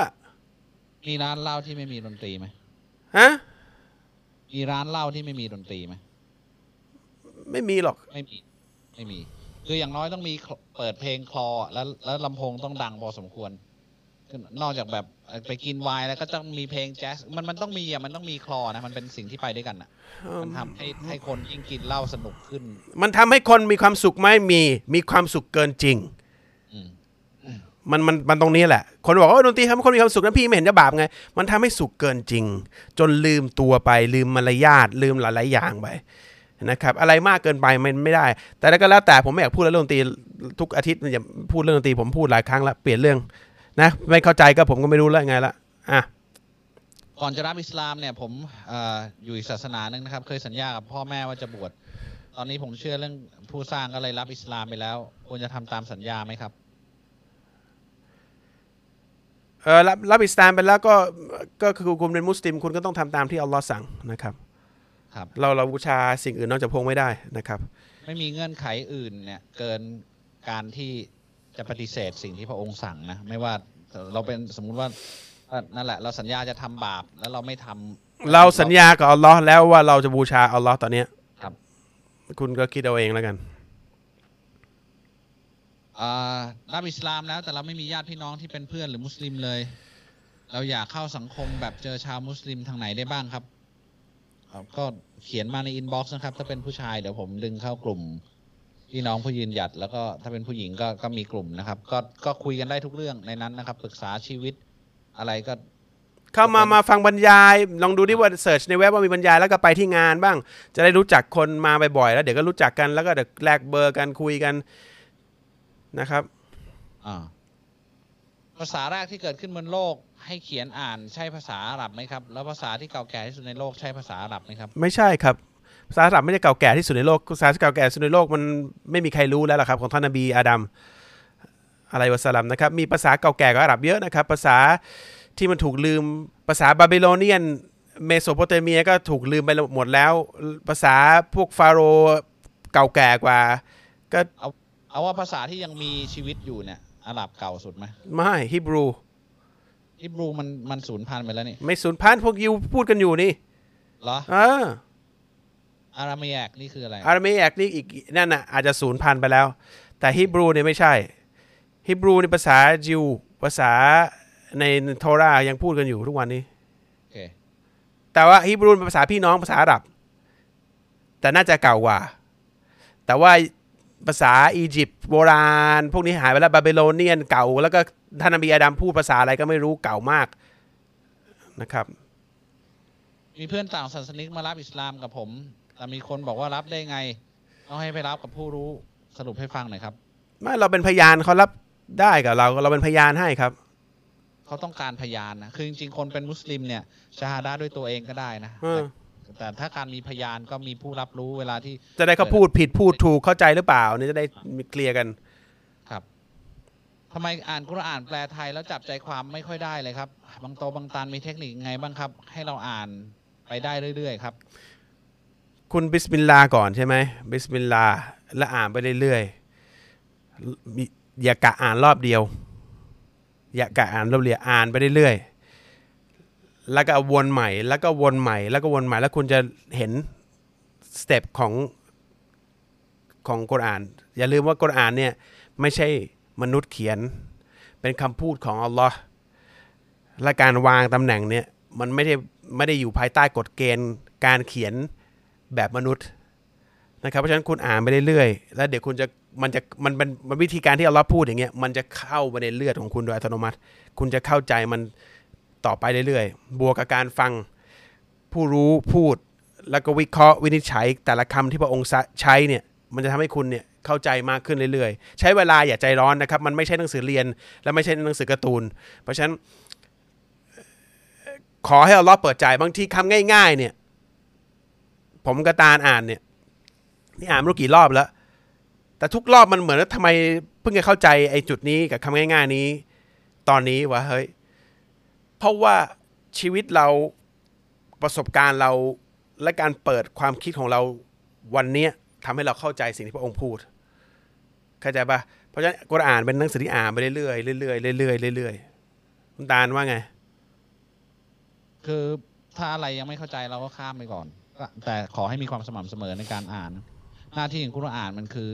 มีร้านเหล้าที่ไม่มีดนตรีไหมฮะมีร้านเหล้าที่ไม่มีดนตรีไหมไม่มีหรอก ไม่มี ไม่มี คืออย่างน้อยต้องมีคลเปิดเพลงคลออะแล้วแล้วลำโพงต้องดังพอสมควรคือนอกจากแบบเอ่อไปกินไวน์แล้วก็ต้องมีเพลงแจ๊สมันมันต้องมีอะมันต้องมีคลอนะมันเป็นสิ่งที่ไปด้วยกันอะมันทำให้ให้คนยิ่งกินเหล้าสนุกขึ้น มันทำให้คนมีความสุขไหมมีมีความสุขเกินจริงอืมมันมันมันตรงนี้แหละ คนบอกว่าดนตรีทำให้คนมีความสุขนะพี่ไม่เห็นจะบาปไง มันทำให้สุขเกินจริง จนลืมตัวไปลืมมารยาทลืมหลายๆอย่างไป นะครับอะไรมากเกินไปมันไม่ได้ แต่แล้วก็แล้วแต่ผมไม่อยากพูดเรื่องดนตรีทุกอาทิตย์อย่าพูดเรื่องดนตรีผมพูดหลายครั้งแล้วเปลี่ยนเรื่องนะไม่เข้าใจก็ผมก็ไม่รู้แล้วไงละอะก่อนจะรับอิสลามเนี่ยผมเอ่ออยู่อีกศาสนาหนึ่งนะครับ เคยสัญญากับพ่อแม่ว่าจะบวชตอนนี้ผมเชื่อเรื่องผู้สร้างก็เลยรับอิสลามไปแล้ว ควรจะทำตามสัญญาไหมครับเออรับรับอิสลามไปแล้วก็ก็คือคุณเป็นมุสลิมคุณก็ต้องทำตามที่อัลลอฮ์สั่งนะครับ ครับเราเราบูชาสิ่งอื่นนอกจากพระองค์ไม่ได้นะครับ ไม่มีเงื่อนไขอื่นเนี่ยเกินการที่จะปฏิเสธสิ่งที่พระองค์สั่งนะไม่ว่าเราเป็นสมมุติว่าว่านั่นแหละ เราสัญญาจะทำบาปแล้วเราไม่ทำเราสัญญากับอัลลอฮ์แล้วว่าเราจะบูชาอัลลอฮ์ตอนเนี้ยครับ คุณก็คิดเอาเองแล้วกันอ่ารับอิสลามแล้วแต่เราไม่มีญาติพี่น้องที่เป็นเพื่อนหรือมุสลิมเลย เราอยากเข้าสังคมแบบเจอชาวมุสลิมทางไหนได้บ้างครับอ่า ก็เขียนมาใน inbox นะครับ ถ้าเป็นผู้ชายเดี๋ยวผมดึงเข้ากลุ่มพี่น้องผู้ยืนหยัด แล้วก็ถ้าเป็นผู้หญิงก็ก็มีกลุ่มนะครับ ก็ก็คุยกันได้ทุกเรื่องในนั้นนะครับปรึกษาชีวิตอะไรก็ เข้ามามาฟังบรรยาย ลองดูดิว่าเสิร์ชในเว็บว่ามีบรรยายแล้วก็ไปที่งานบ้าง จะได้รู้จักคนมาบ่อยๆแล้วเดี๋ยวก็รู้จักกันแล้วก็เดี๋ยวแลกเบอร์กันคุยกันนะครับ อ่าภาษาแรกที่เกิดขึ้นบนโลก ให้เขียนอ่านใช่ภาษาอาหรับไหมครับ แล้วภาษาที่เก่าแก่ที่สุดในโลกใช่ภาษาอาหรับไหมครับ ไม่ใช่ครับภาษาอาหรับไม่ได้เก่าแก่ที่สุดในโลกภาษาที่เก่าแก่ที่สุดในโลกมันไม่มีใครรู้แล้วล่ะครับ ของท่านนบีอาดัมอะไรวะสลัมนะครับ มีภาษาเก่าแก่กว่าอาหรับเยอะนะครับ ภาษาที่มันถูกลืมภาษาบาบิโลเนียนเมโสโปเตเมียก็ถูกลืมไปหมดแล้ว ภาษาพวกฟาโรห์เก่าแก่กว่า ก็เอาว่าภาษาที่ยังมีชีวิตอยู่เนี่ยอาหรับเก่าสุดไหมไม่ฮิบรู ฮิบรูมันมันสูญพันธุ์ไปแล้วนี่ ไม่สูญพันธุ์พวกยิวพูดกันอยู่นี่เหรอเอออาราเมียกนี่คืออะไร อาราเมกนี่อีกนั่นน่ะอาจจะสูญพันธุ์ไปแล้ว แต่ฮิบรูเนี่ยไม่ใช่ฮิบรูในภาษาจิวภาษาในโทรายังพูดกันอยู่ทุกวันนี้โอเคแต่ว่าฮิบรูเป็นภาษาพี่น้องภาษาอาหรับ แต่น่าจะเก่ากว่า แต่ว่า ภาษาอียิปต์โบราณ พวกนี้หายไปแล้วบาบิโลเนียนเก่า แล้วก็ท่านนบีอาดัมพูดภาษาอะไรก็ไม่รู้เก่ามากนะครับ มีเพื่อนต่างศาสนิกมารับอิสลามกับผม แต่มีคนบอกว่ารับได้ไงต้องให้ไปรับกับผู้รู้สรุปให้ฟังหน่อยครับ ไม่เราเป็นพยานเขารับได้กับเราเราเป็นพยานให้ครับเขาต้องการพยานนะคือจริงๆคนเป็นมุสลิมเนี่ยชาฮาดาด้วยตัวเองก็ได้นะเออ แต่แต่ถ้าการมีพยานก็มีผู้รับรู้เวลาที่ จะได้เขาพูดผิดพูดถูกเข้าใจหรือเปล่านี่จะได้มีเคลียร์กันครับทำไมอ่านกุรอานแปลไทยแล้วจับใจความไม่ค่อยได้เลยครับ บังโตบังตาลมีเทคนิคไงบ้างครับ ให้เราอ่านไปได้เรื่อยๆครับ คุณบิสมิลลาห์ก่อนใช่ไหมบิสมิลลาห์แล้วอ่านไปเรื่อยๆมีอย่ากะอ่านรอบเดียว อย่ากะอ่านรอบเดียวอ่านไปเรื่อยๆ แล้วก็วนใหม่ แล้วก็วนใหม่ แล้วก็วนใหม่ แล้วคุณจะเห็นสเต็ปของของกุรอาน อย่าลืมว่ากุรอานเนี่ยไม่ใช่มนุษย์เขียน เป็นคำพูดของอัลลอฮ์และการวางตำแหน่งเนี่ยมันไม่ได้ไม่ได้อยู่ภายใต้กฎเกณฑ์การเขียนแบบมนุษย์นะครับ เพราะฉะนั้นคุณอ่านไปเรื่อยๆ แล้วเดี๋ยวคุณจะมันจะมันเป็นมันวิธีการที่อัลลอฮ์พูดอย่างเงี้ยมันจะเข้าไปในเลือดของคุณโดยอัตโนมัติ คุณจะเข้าใจมัน ต่อไปเรื่อยๆ บวกกับการฟังผู้รู้พูด แล้วก็วิเคราะห์วินิจฉัย แต่ละคำที่พระองค์ใช้เนี่ยมันจะทำให้คุณเนี่ยเข้าใจมากขึ้นเรื่อยๆ ใช้เวลาอย่าใจร้อนนะครับ มันไม่ใช่หนังสือเรียน และไม่ใช่หนังสือการ์ตูน เพราะฉะนั้น ขอให้เอัลเลอเปิดใจบางทีคำง่าย ๆ เนี่ย ผมกับตาลอ่านเนี่ยนี่อ่านไม่รู้กี่รอบแล้ว แต่ทุกรอบมันเหมือนว่าทำไมเพิ่งจะเข้าใจไอ้จุดนี้กับคำง่าย ๆ นี้ ตอนนี้วะเฮ้ย เพราะว่าชีวิตเราประสบการณ์เราและการเปิดความคิดของเราวันนี้ทำให้เราเข้าใจสิ่งที่พระองค์พูด เข้าใจปะเพราะฉะนั้นกุรอานเป็นหนังสือที่อ่านไปเรื่อยๆเรื่อยๆเรื่อยๆเรื่อยๆคุณตาลว่าไง คือถ้าอะไรยังไม่เข้าใจเราก็ข้ามไปก่อน แต่ขอให้มีความสม่ำเสมอในการอ่าน หน้าที่ของกุรอานมันคือ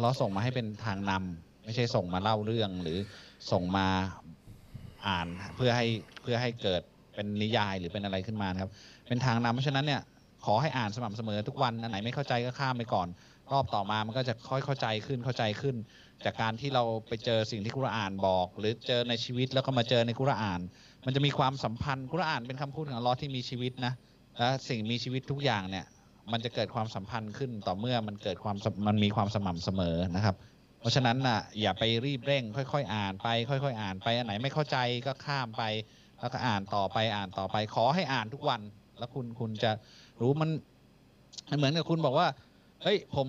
เลอฮ์ส่งมาให้เป็นทางนำไม่ใช่ส่งมาเล่าเรื่องหรือส่งมา อ่านเพื่อให้เพื่อให้เกิดเป็นนิยายหรือเป็นอะไรขึ้นมานะครับ เป็นทางนำเพราะฉะนั้นเนี่ยขอให้อ่านสม่ำเสมอทุกวันอันไหนไม่เข้าใจก็ข้ามไปก่อน รอบต่อมามันก็จะค่อยเข้าใจขึ้นเข้าใจขึ้น จากการที่เราไปเจอสิ่งที่กุรอานบอก หรือเจอในชีวิตแล้วก็มาเจอในกุรอาน มันจะมีความสัมพันธ์กุรอานเป็นคำพูดของลอที่มีชีวิตนะและสิ่งมีชีวิตทุกอย่างเนี่ยมันจะเกิดความสัมพันธ์ขึ้นต่อเมื่อมันเกิดความมันมีความสม่ำเสมอนะครับ เพราะฉะนั้นน่ะอย่าไปรีบเร่ง ค่อยๆ อ่านไป ค่อย ๆ อ่านไปอันไหนไม่เข้าใจก็ข้ามไป แล้วก็อ่านต่อไปอ่านต่อไป ขอให้อ่านทุกวัน แล้วคุณคุณจะรู้มันเหมือนกับคุณบอกว่าเฮ้ยผม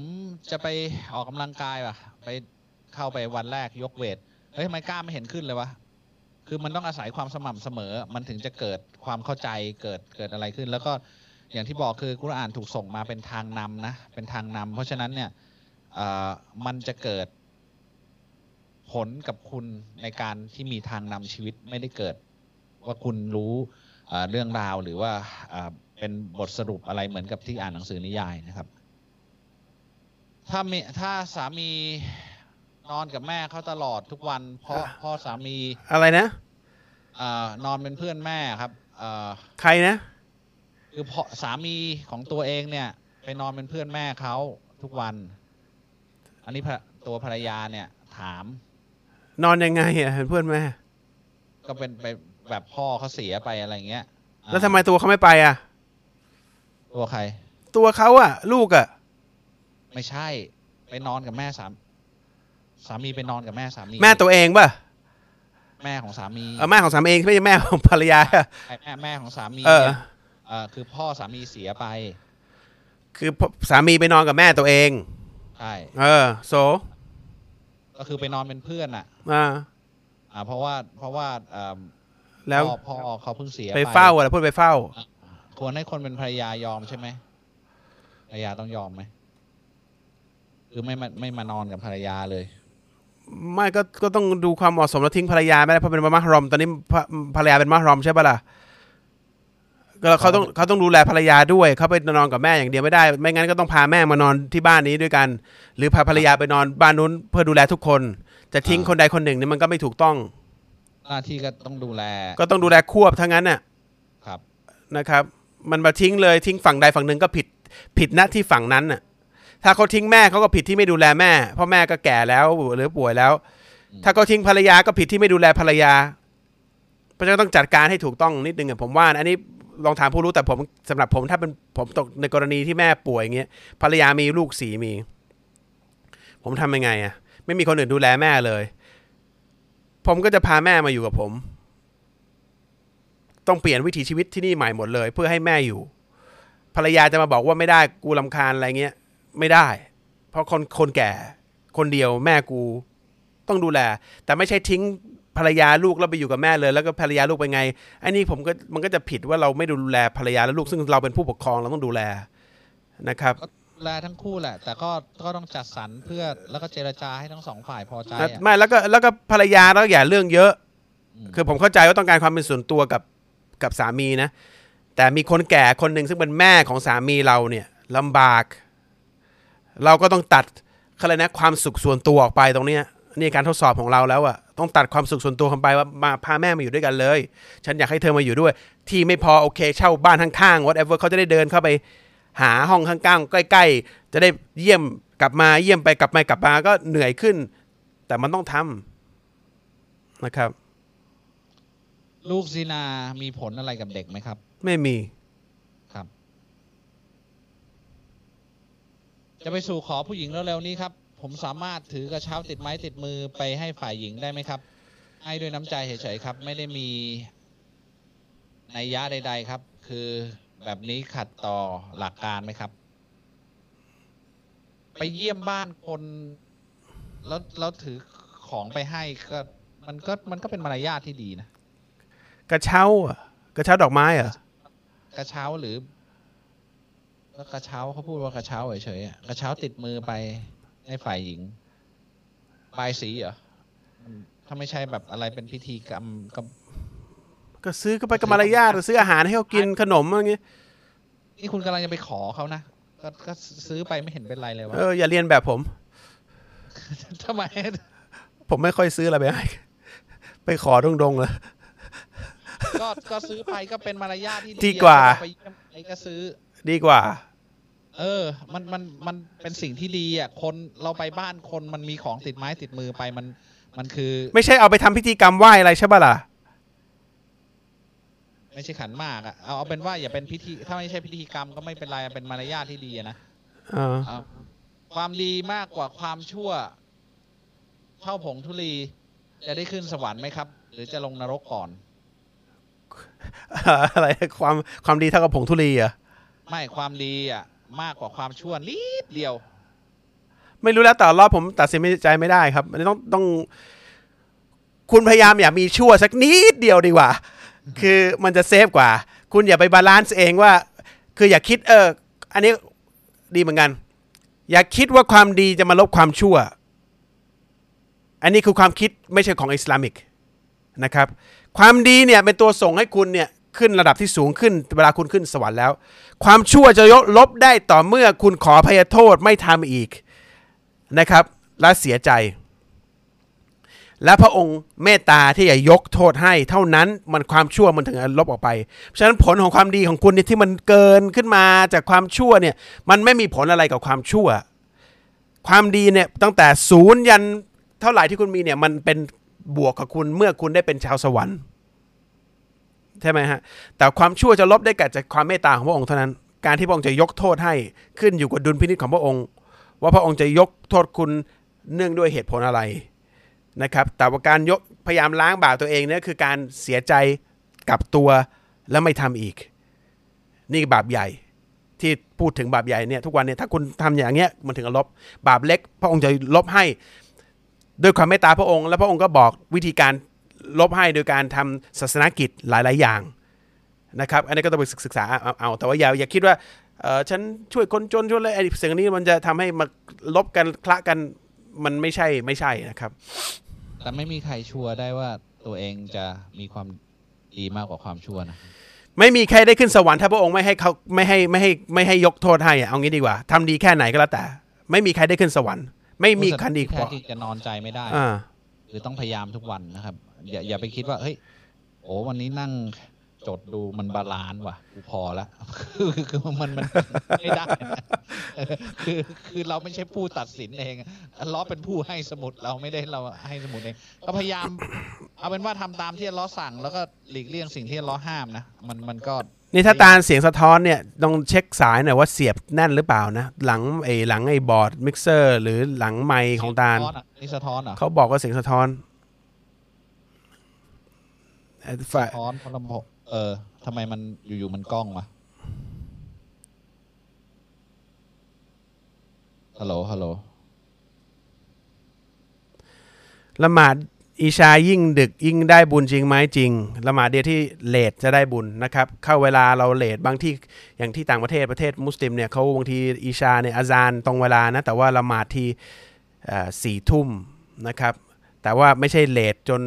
จะไปออกกำลังกายว่ะ ไปเข้าไปวันแรกยกเวทเฮ้ยทำไมกล้ามไม่เห็นขึ้นเลยวะคือมันต้องอาศัยความสม่ำเสมอ มันถึงจะเกิดความเข้าใจเกิดเกิดอะไรขึ้น แล้วก็อย่างที่บอกคือกุรอานถูกส่งมาเป็นทางนำนะเป็นทางนำเพราะฉะนั้นเนี่ยมันจะเกิด ผลกับคุณในการที่มีทางนำชีวิตไม่ได้เกิด ว่าคุณรู้เอ่อเรื่องราวหรือว่าเอ่อเป็นบทสรุปอะไรเหมือนกับที่อ่านหนังสือนิยายนะครับ ถ้ามีถ้าสามีนอนกับแม่เขาตลอดทุกวัน เพราะพ่อสามีอะไรนะเอ่อนอนเป็นเพื่อนแม่ครับเอ่อใครนะคคือพอสามีของตัวเองเนี่ยไปนอนเป็นเพื่อนแม่เขาทุกวัน อันนี้ภรตัวภรรยาเนี่ยถาม นอนยังไงอะเพื่อนแม่ ก็เป็นไปแบบพ่อเขาเสียไปอะไรเงี้ยอ่าแล้วทำไมตัวเขาไม่ไปอะ ตัวใคร ตัวเขาอะ ลูกอะ ไม่ใช่ ไปนอนกับแม่สามสามีไปนอนกับแม่สามีแม่ตัวเองป่ะแม่ของสามีเออแม่ของสามีเองไม่ใช่แม่ของภรรยาอะใช่แม่แม่ของสามีเออ เนี่ยเออคือพ่อสามีเสียไปคือสามีไปนอนกับแม่ตัวเอง ใช่ เออ โซ ก็คือไปนอนเป็นเพื่อนอะ อ่า อ่า เพราะว่าเพราะว่าเอิ่มแล้วพ่อพ่อเขาเพิ่งเสียไปเฝ้าอะไรพูดไปเฝ้า ควรให้คนเป็นภรรยายอมใช่ไหมภรรยาต้องยอมไหมคือไม่มาไม่มานอนกับภรรยาเลย ไม่ก็ก็ต้องดูความเหมาะสมแล้วทิ้งภรรยาไม่ได้เพราะเป็นมะรอม ตอนนี้ภรภรรยาเป็นมะรอมใช่ปะล่ะ ก็เขาต้องเขาต้องดูแลภรรยาด้วยเขาไปนอนกับแม่อย่างเดียวไม่ได้ ไม่งั้นก็ต้องพาแม่มานอนที่บ้านนี้ด้วยกัน หรือพาภรรยาไปนอนบ้านนู้นเพื่อดูแลทุกคน จะทิ้งอ่าคนใดคนหนึ่งนี่มันก็ไม่ถูกต้องหน้าที่ก็ต้องดูแล ก็ต้องดูแลควบทั้งนั้นน่ะครับนะครับ มันมาทิ้งเลยทิ้งฝั่งใดฝั่งหนึ่งก็ผิดผิดหน้าที่ฝั่งนั้นน่ะ ถ้าเขาทิ้งแม่เขาก็ผิดที่ไม่ดูแลแม่เพราะแม่ก็แก่แล้วหรือป่วยแล้วอืมถ้าเขาทิ้งภรรยาก็ผิดที่ไม่ดูแลภรรยาเพราะฉะนั้นต้องจัดการให้ถูกต้องนิดนึงอะผมว่านะอันนี้ ลองถามผู้รู้แต่ผมสำหรับผมถ้าเป็นผมตกในกรณีที่แม่ป่วยอย่างเงี้ยภรรยามีลูกสี่มี ผมทำยังไงอะไม่มีคนอื่นดูแลแม่เลย ผมก็จะพาแม่มาอยู่กับผม ต้องเปลี่ยนวิถีชีวิตที่นี่ใหม่หมดเลย เพื่อให้แม่อยู่ ภรรยาจะมาบอกว่าไม่ได้กูลำคาญอะไรเงี้ย ไม่ได้ เพราะคนคนแก่ คนเดียวแม่กูต้องดูแล แต่ไม่ใช่ทิ้ง ภรรยาลูกแล้วไปอยู่กับแม่เลย แล้วก็ภรรยาลูกไปไงอันนี้ผมก็มันก็จะผิดว่าเราไม่ดูแลภรรยาและลูกซึ่งเราเป็นผู้ปกครองเราต้องดูแลนะครับดูแลทั้งคู่แหละ แต่ก็ก็ต้องจัดสรรเพื่อแล้วก็เจรจาให้ทั้งสองฝ่ายพอใจแล้วอะไม่แล้วก็แล้วก็ภรรยาแล้วอย่าเรื่องเยอะมคือผมเข้าใจว่าต้องการความเป็นส่วนตัวกับกับสามีนะ แต่มีคนแก่คนหนึ่งซึ่งเป็นแม่ของสามีเราเนี่ยลำบาก เราก็ต้องตัดเขาเลยกนะความสุขส่วนตัวออกไปตรงเนี้ยนี่การทดสอบของเราแล้วอะ ต้องตัดความสุขส่วนตัวออกไปว่ามาพาแม่มาอยู่ด้วยกันเลย ฉันอยากให้เธอมาอยู่ด้วย ที่ไม่พอโอเค เช่าบ้านข้างๆ whatever เขาจะได้เดินเข้าไป หาห้องข้างๆ ใกล้ๆ จะได้เยี่ยมกลับมาเยี่ยมไปกลับมากลับมาก็เหนื่อยขึ้น แต่มันต้องทำนะครับ ลูกซีนามีผลอะไรกับเด็กไหมครับ ไม่มีครับ จะไปสู่ขอผู้หญิงเร็วๆนี้ครับ ผมสามารถถือกระเช้าติดไม้ติดมือไปให้ฝ่ายหญิงได้ไหมครับ ให้ด้วยน้ำใจเฉยๆครับ ไม่ได้มีนัยยะใด ๆ ครับ คือแบบนี้ขัดต่อหลักการไหมครับ ไปเยี่ยมบ้านคน แล้วแล้วถือของไปให้ก็มันก็มันก็เป็นมารยาทที่ดีนะ กระเช้าอะกระเช้าดอกไม้เหรอะกระเช้าหรือ แล้วกระเช้าเขาพูดว่ากระเช้าเฉยๆอะกระเช้าติดมือไป ให้ฝ่ายหญิงบายสีเหรอมันถ้าไม่ใช่แบบอะไรเป็นพิธีกรรมก็ ก็ซื้อก็ไปกับมารยาทหรือซื้ออาหารให้เขากินขนมอะไรเงี้ยนี่คุณกำลังจะไปขอเขานะก็ก็ซื้อไปไม่เห็นเป็นไรเลยวะเอออย่าเรียนแบบผมทำไม ผมไม่ค่อยซื้ออะไรไปให้ไปขอตรงๆเลยก็ก็ซื้อไปก็เป็นมารยาทที่ดีกว่าเรไปเยี่ยมใครก็ซื้อ ดีกว่า เออ มันมันมันเป็นสิ่งที่ดีอะคนเราไปบ้านคนมันมีของติดไม้ติดมือไปมันมันคือ ไม่ใช่เอาไปทำพิธีกรรมไหว้อะไรใช่ปะล่ะไม่ใช่ขันหมากอะเอาเอาเป็นว่าอย่าเป็นพิธี ถ้าไม่ใช่พิธีกรรมก็ไม่เป็นไรเป็นมารยาทที่ดีอะนะเออเอาความดีมากกว่าความชั่วเท่าผงธุลี จะได้ขึ้นสวรรค์ไหมครับ หรือจะลงนรกก่อน อะไรความความดีเท่ากับผงทุลีเหรอะไม่ความดีอะ มากกว่าความชั่วนิดเดียว ไม่รู้แล้วแต่รอบผมตัดสินใจไม่ได้ครับอันต้องต้อง คุณพยายามอย่ามีชั่วสักนิดเดียวดีกว่า คือมันจะ safe กว่า คุณอย่าไป balance เองว่า คืออย่าคิดเออ อันนี้ดีเหมือนกัน อย่าคิดว่าความดีจะมาลบความชั่ว อันนี้คือความคิดไม่ใช่ของ Islamicนะครับ ความดีเนี่ยเป็นตัวส่งให้คุณเนี่ย ขึ้นระดับที่สูงขึ้น เวลาคุณขึ้นสวรรค์แล้ว ความชั่วจะยกลบได้ต่อเมื่อคุณขอพยโทษไม่ทำอีกนะครับ และเสียใจ และพระองค์เมตตาที่จะยกโทษให้ เท่านั้นมันความชั่วมันถึงจะลบออกไปฉะนั้นผลของความดีของคุณนี่ที่มันเกินขึ้นมาจากความชั่วเนี่ยมันไม่มีผลอะไรกับความชั่ว ความดีเนี่ยตั้งแต่ศูนย์ยันเท่าไหร่ที่คุณมีเนี่ยมันเป็นบวกกับคุณเมื่อคุณได้เป็นชาวสวรรค์ ใช่ไหมฮะ แต่ความชั่วจะลบได้กับจากความเมตตาของพระองค์เท่านั้น การที่พระองค์จะยกโทษให้ขึ้นอยู่กับดุลพินิจของพระองค์ ว่าพระองค์จะยกโทษคุณเนื่องด้วยเหตุผลอะไรนะครับ แต่ว่าการยกพยายามล้างบาปตัวเองเนี่ยคือการเสียใจกับตัวแล้วไม่ทำอีก นี่บาปใหญ่ที่พูดถึงบาปใหญ่เนี่ยทุกวันเนี่ยถ้าคุณทำอย่างเงี้ยมันถึงจะลบบาปเล็ก พระองค์จะลบให้ ด้วยความเมตตาพระองค์ แล้วพระองค์ก็บอกวิธีการ ลบให้โดยการทำศาสนกิจหลาย ๆ อย่างนะครับ อันนี้ก็ต้องไปศึกษาเอาเอาแต่ว่าอย่าอย่าคิดว่าเออฉันช่วยคนจนช่วยอะไรไอ้สิ่งนี้มันจะทำให้มาลบกันคละกันมันไม่ใช่ไม่ใช่นะครับ แต่ไม่มีใครชัวร์ได้ว่าตัวเองจะมีความดีมากกว่าความชั่วนะไม่มีใครได้ขึ้นสวรรค์ถ้าพระองค์ไม่ให้เขาไม่ให้ไม่ให้ไม่ให้ยกโทษให้อะเอางี้ดีกว่าทำดีแค่ไหนก็แล้วแต่ ไม่มีใครได้ขึ้นสวรรค์ ไม่มีใคันดีกแท้ว่าที่จะนอนใจไม่ได้อ่าคือต้องพยายามทุกวันนะครับ อย่าอย่าไปคิดว่า เฮ้ย โอ้วันนี้นั่งจดดูมัน balance ว่ะกูพอละคือคือมันมันไม่ได้เออคือคือเราไม่ใช่ผู้ตัดสินเองอัลเลอฮ์เป็นผู้ให้สมุดเราไม่ได้เราให้สมุดเองก็พยายาม เอาเป็นว่าทำตามที่อัลเลอฮ์สั่ง แล้วก็หลีกเลี่ยงสิ่งที่อัลเลอฮ์ห้ามนะมันมันก็นี่ถ้าตาเสียงสะท้อนเนี่ยต้องเช็คสายหน่อยว่าเสียบแน่นหรือเปล่านะ หลังไอ้หลังไอ้ board mixer หรือหลังไมค์ของตาลสะท้อนอะนี่สะท้อนเหรอเขาบอกว่าเสียงสะท้อนไอ้ ฝ่ายสะท้อนเพราะลำโพงเออทำไมมันอยู่ๆมันกล้องวะฮัลโหลฮัลโหลละหมาดอีชายิ่งดึกยิ่งได้บุญจริงไหมจริงละหมาดเดียวที่เลทจะได้บุญนะครับ เข้าเวลาเราเลทบางที่อย่างที่ต่างประเทศประเทศมุสลิมเนี่ยเขาบางทีอีชาเนี่ยอาซานตรงเวลานะแต่ว่าละหมาดที่สี่ทุ่มนะครับ แต่ว่าไม่ใช่เลทจน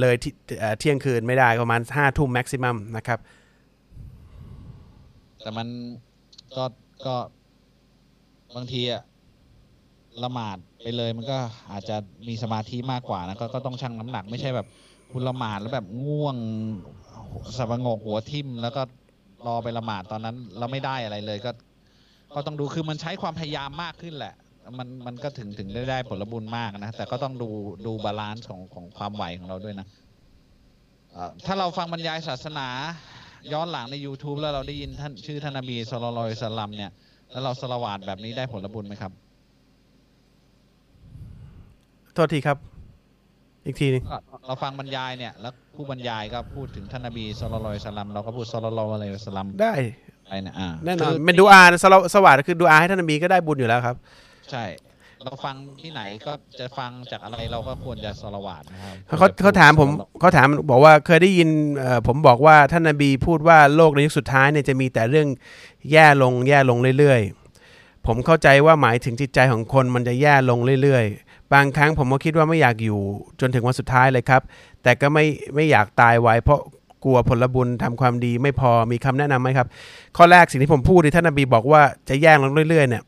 เลยที่เที่ยงคืนไม่ได้ประมาณห้าทุ่มแม็กซิมัมนะครับ แต่มันก็ก็บางทีอะละหมาดไปเลยมันก็อาจจะมีสมาธิมากกว่านะก็ก็ต้องชั่งน้ำหนักไม่ใช่แบบ คุณละหมาดแล้วแบบง่วงสับงกหัวทิ่ม แล้วก็รอไปละหมาดตอนนั้นเราไม่ได้อะไรเลยก็ ก็ต้องดูคือมันใช้ความพยายามมากขึ้นแหละ มันมันก็ถึงถึงได้ได้ผลบุญมากนะ แต่ก็ต้องดูดู balance ของของความไหวของเราด้วยนะเอ่อถ้าเราฟังบรรยายศาสนา ย้อนหลังใน YouTube แล้วเราได้ยินท่านชื่อท่านนบีสุลต่านละสลัมเนี่ยแล้วเราสละหวาดแบบนี้ได้ผลบุญไหมครับ โทษทีครับ อีกทีหนึงก็เราฟังบรรยายเนี่ย แล้วผู้บรรยายก็พูดถึงท่านนบีสุลต่านละสลัมเราก็พูดสุลต่านละสลัมได้ไปนะอ่าแน่นอนคือเป็นดูอานะสละสวัสดิ์คือดูอาให้ท่านนบีก็ได้บุญอยู่แล้วครับ ใช่ เราฟังที่ไหนก็จะฟังจากอะไรเราก็ควรจะสละหวาดนะครับเขาเขาถามผมเขาถามบอกว่าเคยได้ยินเอ่อผมบอกว่าท่านนบีพูดว่าโลกในยุคสุดท้ายเนี่ยจะมีแต่เรื่องแย่ลงแย่ลงเรื่อยๆ ผมเข้าใจว่าหมายถึงจิตใจของคนมันจะแย่ลงเรื่อยๆ บางครั้งผมก็คิดว่าไม่อยากอยู่จนถึงวันสุดท้ายเลยครับ แต่ก็ไม่ไม่อยากตายไว้เพราะกลัวผลบุญทำความดีไม่พอมีคำแนะนำไหมครับ ข้อแรกสิ่งที่ผมพูดที่ท่านนบีบอกว่าจะแย่ลงเรื่อยๆเนี่ย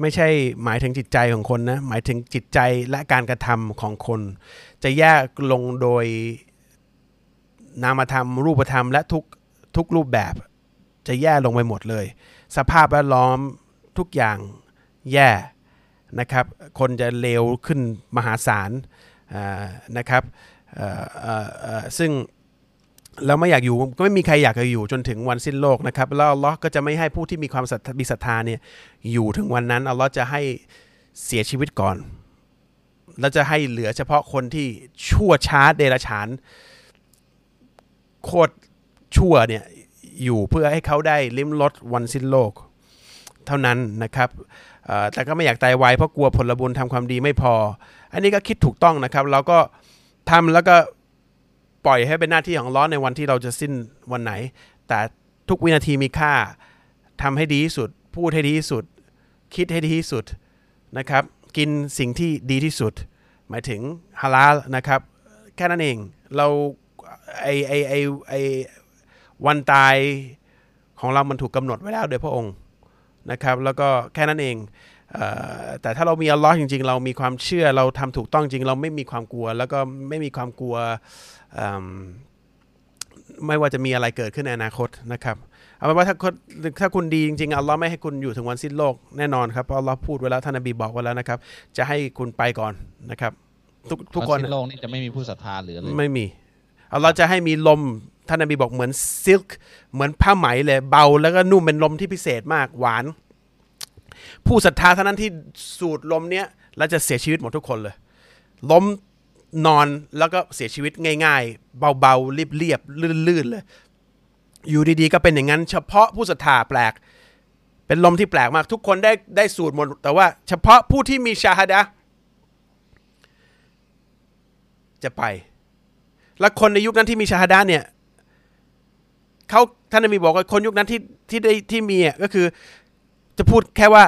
ไม่ใช่หมายถึงจิตใจของคนนะหมายถึงจิตใจและการกระทำของคน จะแยกลงโดยนามธรรม รูปธรรมและทุกทุกรูปแบบ จะแย่ลงไปหมดเลย สภาพแวดล้อมทุกอย่างแย่นะครับ คนจะเลวขึ้นมหาศาลนะครับซึ่ง เราไม่อยากอยู่ก็ไม่มีใครอยากจะอยู่จนถึงวันสิ้นโลกนะครับแล้วอัลลอฮ์ก็จะไม่ให้ผู้ที่มีความศรัทธามีศรัทธาเนี่ยอยู่ถึงวันนั้นอัลลอฮ์จะให้เสียชีวิตก่อน แล้วจะให้เหลือเฉพาะคนที่ชั่วช้าเดรัจฉาน โคตรชั่วเนี่ยอยู่เพื่อให้เขาได้ลิ้มรสวันสิ้นโลก เท่านั้นนะครับแต่ก็ไม่อยากตายไวเพราะกลัวผลบุญทำความดีไม่พอ อันนี้ก็คิดถูกต้องนะครับ เราก็ทำแล้วก็ ปล่อยให้เป็นหน้าที่ของล้อในวันที่เราจะสิ้นวันไหน แต่ทุกวินาทีมีค่าทำให้ดีที่สุด พูดให้ดีที่สุด คิดให้ดีที่สุดนะครับ กินสิ่งที่ดีที่สุด หมายถึงฮาลาลนะครับ แค่นั้นเองเราไอไอไอไอวันตายของเรามันถูกกำหนดไว้แล้วโดยพระองค์นะครับ แล้วก็แค่นั้นเองเอแต่ถ้าเรามีอัลลอฮ์จริง ๆ เรามีความเชื่อเราทำถูกต้องจริง เราไม่มีความกลัว แล้วก็ไม่มีความกลัว ไม่ว่าจะมีอะไรเกิดขึ้นในอนาคตนะครับเอาเป็นว่าถ้าคนถ้าคุณดีจริงๆอัลลอฮ์ไม่ให้คุณอยู่ถึงวันสิ้นโลกแน่นอนครับเพราะอัลลอฮ์พูดไว้แล้วท่านนบีบอกไว้แล้วนะครับ จะให้คุณไปก่อนนะครับ ทุกทุกคนวัสิ้โลกนี่จะไม่มีผู้ศรัทธาเหลือเลยไม่มีอัลลอฮ์จะให้มีลมท่านนบีบอกเหมือนซิลค์เหมือนผ้าไหมเลยเบา แล้วก็นุ่มเป็นลมที่พิเศษมากหวาน ผู้ศรัทธาเท่านั้นที่สูดลมเนี้ยแล้วจะเสียชีวิตหมดทุกคนเลยล้ม นอนแล้วก็เสียชีวิตง่าย ๆ เบาๆเรียบๆลื่นๆเลย อยู่ดีๆ ก็เป็นอย่างนั้น เฉพาะผู้ศรัทธาแปลก เป็นลมที่แปลกมากทุกคนได้ได้สูดหมด แต่ว่าเฉพาะผู้ที่มีชาฮดะจะไป และคนในยุคนั้นที่มีชาฮดะเนี่ยเขาท่านนบีบอกว่าคนยุคนั้นที่ที่ได้ที่มีอะก็คือจะพูดแค่ว่า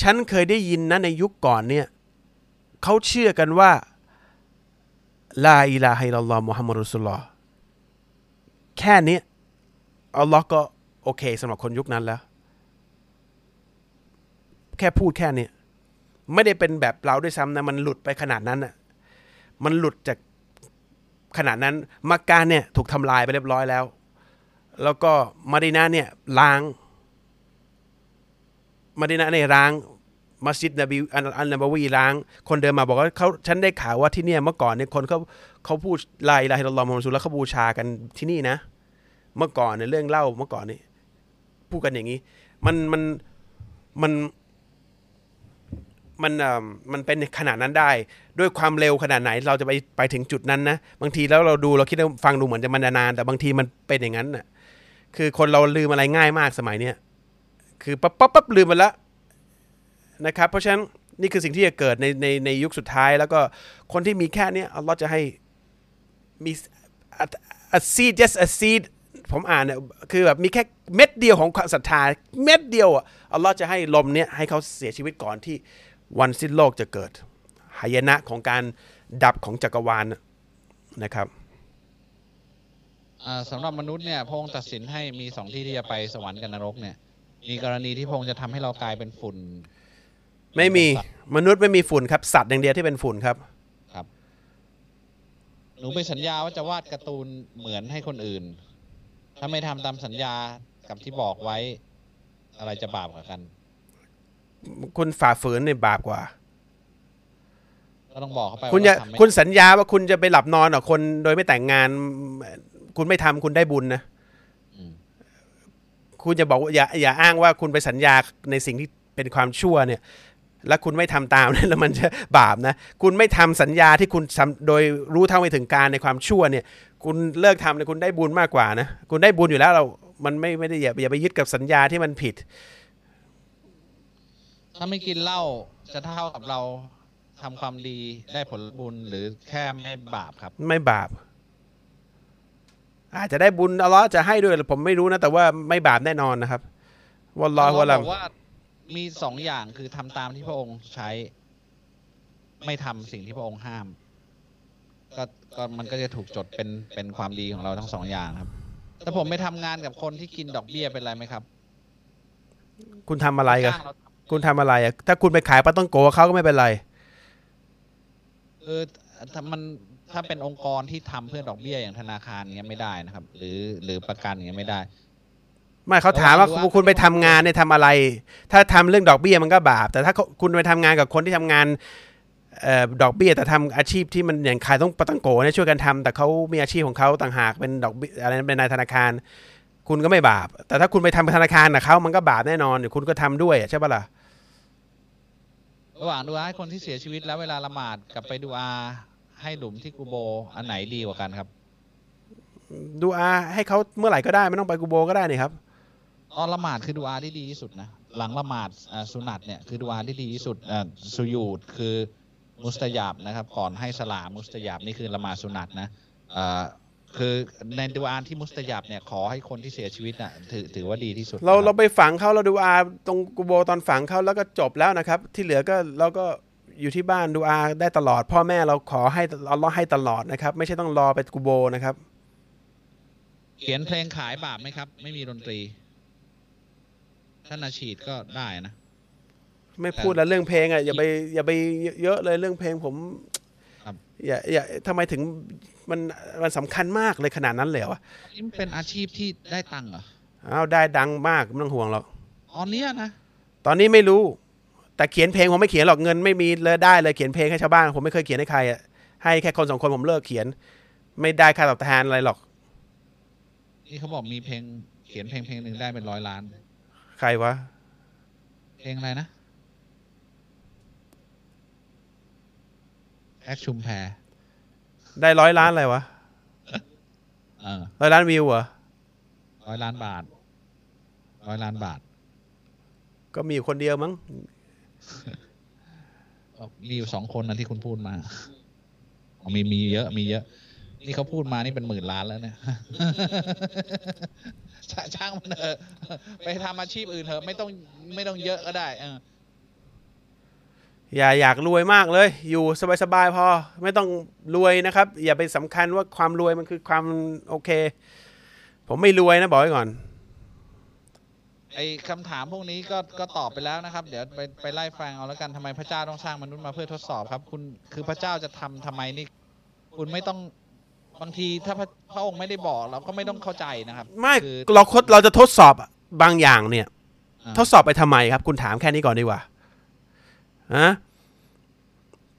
ฉันเคยได้ยินนะในยุคก่อนเนี่ยเขาเชื่อกันว่า ลาอิลาฮิลลัลลอฮ์มุฮัมมัดรุสุลลอฮ์แค่นี้อัลลอฮ์ก็โอเคสำหรับคนยุคนั้นแล้ว แค่พูดแค่นี้ไม่ได้เป็นแบบเราด้วยซ้ำนะ มันหลุดไปขนาดนั้นอะมันหลุดจากขนาดนั้นมักกะเนี่ยถูกทำลายไปเรียบร้อยแล้ว แล้วก็มาดินาเนี่ยล้างมาดินาเนี่ยร้าง มัสยิดนบีอันอันนบวีร้าง คนเดินมาบอกว่าเขาฉันได้ข่าวว่าที่เนี่ยเมื่อก่อนเนี่ยคนเขาเขาพูดลายลาฮิลลอฮ์มุฮัมมัดรอซูลแล้วเขาบูชากันที่นี่นะ เมื่อก่อนเนี่ยเรื่องเล่าเมื่อก่อนนี่พูดกันอย่างนี้ มันมันมันมันเอ่อมันเป็นขนาดนั้นได้ ด้วยความเร็วขนาดไหนเราจะไปไปถึงจุดนั้นนะ บางทีแล้วเราดูเราคิดว่าฟังดูเหมือนจะมันนาน แต่บางทีมันเป็นอย่างนั้นน่ะ คือคนเราลืมอะไรง่ายมากสมัยเนี้ยคือปั๊บปั๊บปั๊บลืมไปแล้ว นะครับเพราะฉะนั้นนี่คือสิ่งที่จะเกิดในในในยุคสุดท้าย แล้วก็คนที่มีแค่นี้อัลลอฮ์จะให้มี a, seed just a seed ผมอ่านเนี่ยคือแบบมีแค่เม็ดเดียวของความศรัทธาเม็ดเดียวอะอัลลอฮ์จะให้ลมเนี้ยให้เขาเสียชีวิตก่อนที่วันสิ้นโลกจะเกิดหายนะของการดับของจักรวาลนะนะครับสำหรับมนุษย์เนี่ยพงค์ตัดสินให้มีสองที่ที่จะไปสวรรค์กับนรกเนี่ยมีกรณีที่พงค์จะทำให้เรากลายเป็นฝุ่น ไม่มีมนุษย์ไม่มีฝุ่นครับ สัตว์อย่างเดียวที่เป็นฝุ่นครับ ครับ หนูไปสัญญาว่าจะวาดการ์ตูนเหมือนให้คนอื่น ถ้าไม่ทำตามสัญญากับที่บอกไว้ อะไรจะบาปกว่ากัน คุณฝ่าฝืนเนี่ยบาปกว่าก็ต้องบอกเขาไปคุณว่าจะทำไม่คุณสัญญาว่าคุณจะไปหลับนอนกับคนโดยไม่แต่งงาน คุณไม่ทำคุณได้บุญนะอืมคุณจะบอกว่าอย่าอย่าอ้างว่าคุณไปสัญญาในสิ่งที่เป็นความชั่วเนี่ย แล้วคุณไม่ทำตามแล้วมันจะบาปนะ คุณไม่ทำสัญญาที่คุณทำโดยรู้เท่าไม่ถึงการในความชั่วเนี่ย คุณเลิกทำเนี่ยคุณได้บุญมากกว่านะ คุณได้บุญอยู่แล้วเรา มันไม่ไม่ได้อย่าอย่าไปยึดกับสัญญาที่มันผิด ถ้าไม่กินเหล้าจะเท่ากับเราทำความดีได้ผลบุญหรือแค่ไม่บาปครับ ไม่บาป อาจจะได้บุญอัลเลอฮ์จะให้ด้วยผมไม่รู้นะ แต่ว่าไม่บาปแน่นอนนะครับ วัลลอฮ์วะเราลัมบอกว่า มีสองอย่างคือทำตามที่พระองค์ใช้ ไม่ทำสิ่งที่พระองค์ห้าม ก็ก็มันก็จะถูกจดเป็นเป็นความดีของเราทั้งสองอย่างครับถ้าผมไม่ทำงานกับคนที่กินดอกเบี้ยเป็นไรไหมครับคุณทำอะไรกันจ้างเราคุณทำอะไรอะถ้าคุณไปขายปลาต้องโกะเขาก็ไม่เป็นไร เออถ้ามันถ้าเป็นองค์กรที่ทำเพื่อดอกเบี้ยอย่างธนาคารเงี้ยไม่ได้นะครับ หรือหรือประกันเงี้ยไม่ได้ ไม่เขาถามว่าเพราะว่าคุณไปทำงานเนี่ยทำอะไร ถ้าทำเรื่องดอกเบี้ยมันก็บาป แต่ถ้าคุณไปทำงานกับคนที่ทำงานเอ่อดอกเบี้ยแต่ทำอาชีพที่มันอย่างขายต้องปาตังโกะเนี่ยช่วยกันทำแต่เขามีอาชีพของเขาต่างหากเป็นดอกเบี้ยอะไรเป็นนายธนาคาร คุณก็ไม่บาป แต่ถ้าคุณไปทำธนาคารกับเขามันก็บาปแน่นอนเดี๋ยวคุณก็ทำด้วยอะใช่ปะล่ะระหว่างดูอาให้คนที่เสียชีวิตแล้วเวลาละหมาดกับไปดูอาให้หลุมที่กูโบ อันไหนดีกว่ากันครับ ดูอาให้เขาเมื่อไหร่ก็ได้ไม่ต้องไปกูโบก็ได้นี่ครับ ตอนละหมาดคือดูอาที่ดีที่สุดนะหลังละหมาดอ่าสุนัตเนี่ยคือดูอาที่ดีที่สุดอ่าสุยูดคือมุสตยาบนะครับก่อนให้สลามมุสตยาบนี่คือละหมาดสุนัตนะอ่าคือในดูอาที่มุสตยาบเนี่ยขอให้คนที่เสียชีวิตน่ะถือถือว่าดีที่สุดเรานะคเราบไปฝังเขาเราดูอาตรงกูโบตอนฝังเขาแล้วก็จบแล้วนะครับ ที่เหลือก็เราก็อยู่ที่บ้านดูอาได้ตลอด พ่อแม่เราขอให้อัลเลอฮ์ให้ตลอดนะครับ ไม่ใช่ต้องรอไปกูโบนะครับ เขียนเพลงขายบาปไหมครับ ไม่มีดนตรี ถ้านาชีดก็ได้นะ ไม่พูดแล้วเรื่องเพลงอะอย่าไปอย่าไปเยอะเลยเรื่องเพลงผมครับอย่าอย่าทำไมถึงมันมันสำคัญมากเลยขนาดนั้นเลยเหรอวะนี่มันเป็นอาชีพที่ได้ตังค์เหรออ้าวได้ดังมากไม่ต้องห่วงหรอกตอนเนี้ยนะตอนนี้ไม่รู้ แต่เขียนเพลงผมไม่เขียนหรอกเงินไม่มีเลยได้เลยเขียนเพลงให้ชาวบ้านผมไม่เคยเขียนให้ใครอะให้แค่คนสองคนผมเลิกเขียน ไม่ได้ค่าตอบแทนอะไรหรอกนี่เขาบอกมีเพลงเขียนเพลงเพลงหนึ่งได้เป็นร้อยล้าน ใครวะ เพลงอะไรนะแอคชุมแพรได้ร้อยล้านอะไรวะเออร้อยล้านวิวเหรอร้อยล้านบาทร้อยล้านบาท ก็มีอยู่คนเดียวมั้งมีอยู่สองคนนะที่คุณพูดมาอ๋อมีมีเยอะมีเยอะ นี่เขาพูดมานี่เป็นหมื่นล้านแล้วเนี่ย ช่าช่างมันเถอะไปทำอาชีพอื่นเถอะไม่ต้องไม่ต้องเยอะก็ได้เอออย่าอยากรวยมากเลย อยู่สบายๆพอไม่ต้องรวยนะครับ อย่าไปสำคัญว่าความรวยมันคือความโอเค ผมไม่รวยนะบอกไว้ก่อนไอ้คำถามพวกนี้ก็ก็ตอบไปแล้วนะครับ เดี๋ยวไปไปไล่ฟังเอาแล้วกันทำไมพระเจ้าต้องสร้างมนุษย์มาเพื่อทดสอบครับ คุณคือพระเจ้าจะทำทำไมนี่ คุณไม่ต้อง บางทีถ้าพระพระองค์ไม่ได้บอกเราก็ไม่ต้องเข้าใจนะครับไม่คือ เราคดเราจะทดสอบบางอย่างเนี่ย อ่า ทดสอบไปทำไมครับ คุณถามแค่นี้ก่อนดีกว่าฮะ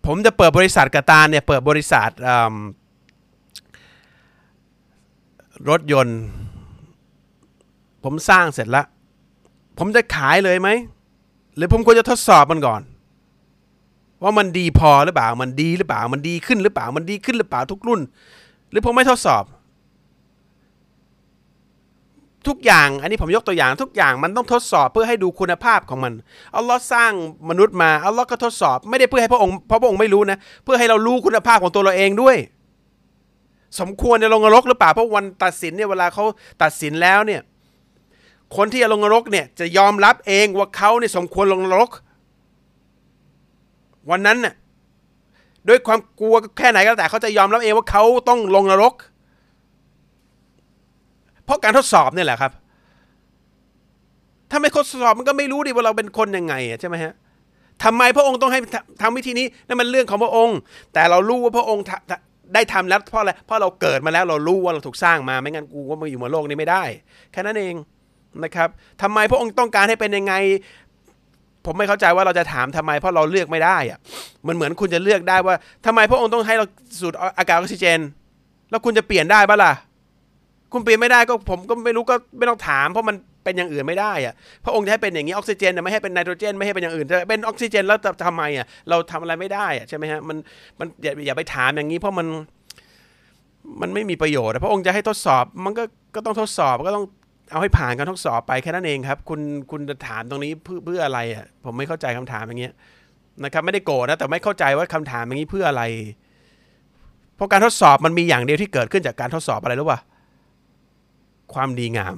ผมจะเปิดบริษัทกระตานเนี่ย เปิดบริษัทอืมรถยนต์ ผมสร้างเสร็จแล้วผมจะขายเลยไหม หรือผมควรจะทดสอบมันก่อน ว่ามันดีพอหรือเปล่า มันดีหรือเปล่า มันดีขึ้นหรือเปล่า มันดีขึ้นหรือเปล่าทุกรุ่น หรือผมไม่ทดสอบ ทุกอย่างอันนี้ผมยกตัวอย่าง ทุกอย่างมันต้องทดสอบเพื่อให้ดูคุณภาพของมันอัลลอฮ์สร้างมนุษย์มาอัลลอฮ์ก็ทดสอบ ไม่ได้เพื่อให้พระองค์พระพระองค์ไม่รู้นะ เพื่อให้เรารู้คุณภาพของตัวเราเองด้วย สมควรจะลงนรกหรือเปล่าเพราะวันตัดสินเนี่ยเวลาเขาตัดสินแล้วเนี่ยคนที่จะลงนรกเนี่ยจะยอมรับเองว่าเขาเนี่ยสมควรลงนรก วันนั้นน่ะ ด้วยความกลัวแค่ไหนก็แล้วแต่เขาจะยอมรับเองว่าเขาต้องลงนรก เพราะการทดสอบเนี่ยแหละครับ ถ้าไม่ทดสอบมันก็ไม่รู้ดิว่าเราเป็นคนยังไงใช่ไหมฮะทำไมพระองค์ต้องให้ทำทำวิธีนี้นั่นมันเรื่องของพระองค์ แต่เรารู้ว่าพระองค์ได้ทำแล้วเพราะอะไรเพราะเราเกิดมาแล้วเรารู้ว่าเราถูกสร้างมาไม่งั้นกูก็มาอยู่บนโลกนี้ไม่ได้ แค่นั้นเองนะครับทำไมพระองค์ต้องการให้เป็นยังไง ผมไม่เข้าใจว่าเราจะถามทำไมเพราะเราเลือกไม่ได้อะมันเหมือนคุณจะเลือกได้ว่าทำไมพระองค์ต้องให้เราสูดอากาศออกซิเจน แล้วคุณจะเปลี่ยนได้ปะล่ะ คุณเปลี่ยนไม่ได้ก็ผมก็ไม่รู้ก็ไม่ต้องถาม เพราะมันเป็นอย่างอื่นไม่ได้อะพระองค์จะให้เป็นอย่างนี้ออกซิเจนน่ไม่ให้เป็นไนโตรเจนไม่ให้เป็นอย่างอื่นจะเป็นออกซิเจนแล้วจะทำไมอะเราทำอะไรไม่ได้อะใช่ไหมฮะมันมันอย่าอย่าไปถามอย่างนี้เพราะมันมันไม่มีประโยชน์พระองค์จะให้ทดสอบมันก็ก็ต้องทดสอบก็ต้อง เอาให้ผ่านการทดสอบไปแค่นั้นเองครับ คุณคุณจะถามตรงนี้เพื่อเพื่ออะไรอะผมไม่เข้าใจคำถามอย่างเงี้ยนะครับ ไม่ได้โกรธนะแต่ไม่เข้าใจว่าคำถามอย่างนี้เพื่ออะไร เพราะการทดสอบมันมีอย่างเดียวที่เกิดขึ้นจากการทดสอบอะไรรู้ป่ะความดีงาม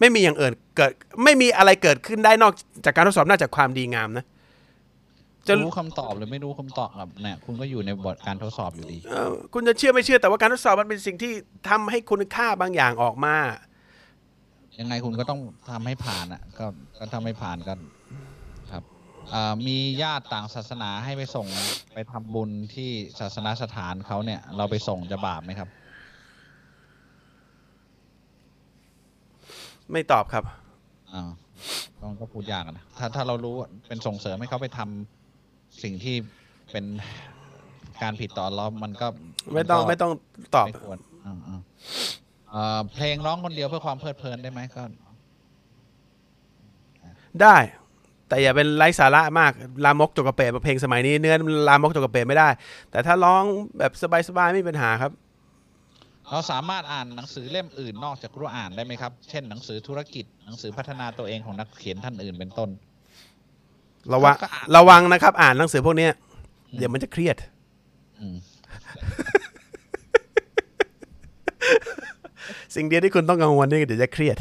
ไม่มีอย่างอื่นเกิด ไม่มีอะไรเกิดขึ้นได้นอกจากการทดสอบนอกจากความดีงามนะ จะรู้คำตอบหรือไม่รู้คำตอบครับเนี่ยคุณก็อยู่ในบทการทดสอบอยู่ดีเอ่อคุณจะเชื่อไม่เชื่อแต่ว่าการทดสอบมันเป็นสิ่งที่ทำให้คุณค่าบางอย่างออกมา ยังไงคุณก็ต้องทำให้ผ่านอะก็ก็ทำให้ผ่านกันครับอ่ามีญาติต่างศาสนาให้ไปส่งไปทำบุญที่ศาสนสถานเขาเนี่ย เราไปส่งจะบาปไหมครับ ไม่ตอบครับอ่าต้องก็พูดยากอะนะถ้าถ้าเรารู้ว่าเป็นส่งเสริมให้เขาไปทำ สิ่งที่เป็นการผิดต่อเรามันก็ไม่ต้องนก็ไม่ต้องตอบไม่ควรอ่าอ่าเอ่อเพลงร้องคนเดียวเพื่อความเพลิดเพลินได้ไหมก็ได้ แต่อย่าเป็นไร้สาระมากลามกจกกระเปดเพลงสมัยนี้เนื้อลามกจกกระเปดไม่ได้ แต่ถ้าร้องแบบสบายๆไม่มีปัญหาครับ เราสามารถอ่านหนังสือเล่มอื่นนอกจากกุรอานได้ไหมครับ เช่นหนังสือธุรกิจหนังสือพัฒนาตัวเองของนักเขียนท่านอื่นเป็นต้น ระวังก็อ่านระวังนะครับ อ่านหนังสือพวกเนี้ยเดี๋ยวมันจะเครียดอืมสิ่งเดียวที่คุณต้องกังวลนี่คือเดี๋ยวจะเครียด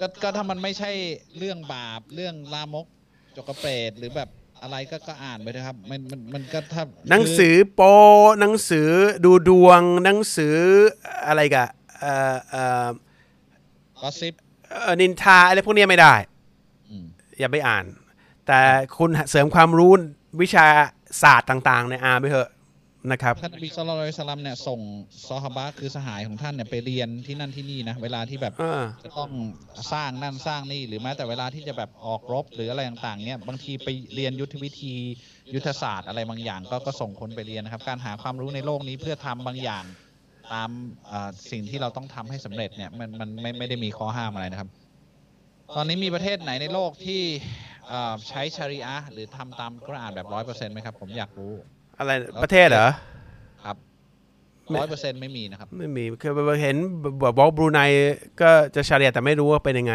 ก็ก็ถ้ามันไม่ใช่เรื่องบาปเรื่องลามกจกกระเปรดหรือแบบอะไรก็ก็อ่านไปนะครับ มันมันมันก็ถ้าหนังสือโปหนังสือดูดวง หนังสืออะไรกะเอ่อเอ่อก็ซิปเอ่อนินทาอะไรพวกเนี้ยไม่ได้ อย่าไปอ่าน แต่คุณเสริมความรู้วิชาศาสตร์ต่างๆ ในอาไปเถอะนะครับท่านนบีสุลต่านละสลัมเนี่ยส่งซอฮาบะคือสหายของท่านเนี่ยไปเรียนที่นั่นที่นี่นะเวลาที่แบบอ่าจะต้องสร้างนั่นสร้างนี่หรือแม้แต่เวลาที่จะแบบออกรบหรืออะไรต่างๆเนี่ยบางทีไปเรียนยุทธวิธียุทธศาสตร์อะไรบางอย่าง ก็ก็ส่งคนไปเรียนนะครับ การหาความรู้ในโลกนี้เพื่อทำบางอย่าง ตามเอ่อสิ่งที่เราต้องทำให้สำเร็จเนี่ยมันมันไม่ไม่ได้มีข้อห้ามอะไรนะครับ ตอนนี้มีประเทศไหนในโลกที่เอ่อใช้ชารีอะห์หรือทำตามกุรอานแบบร้อยเปอร์เซ็นต์ไหมครับ ผมอยากรู้อะไรประเทศเหรอครับไม่ร้อยเปอร์เซ็นต์ไม่มีนะครับ ไม่มีคือเห็นบอกบอกบรูไนก็จะชาเรียแต่ไม่รู้ว่าเป็นยังไง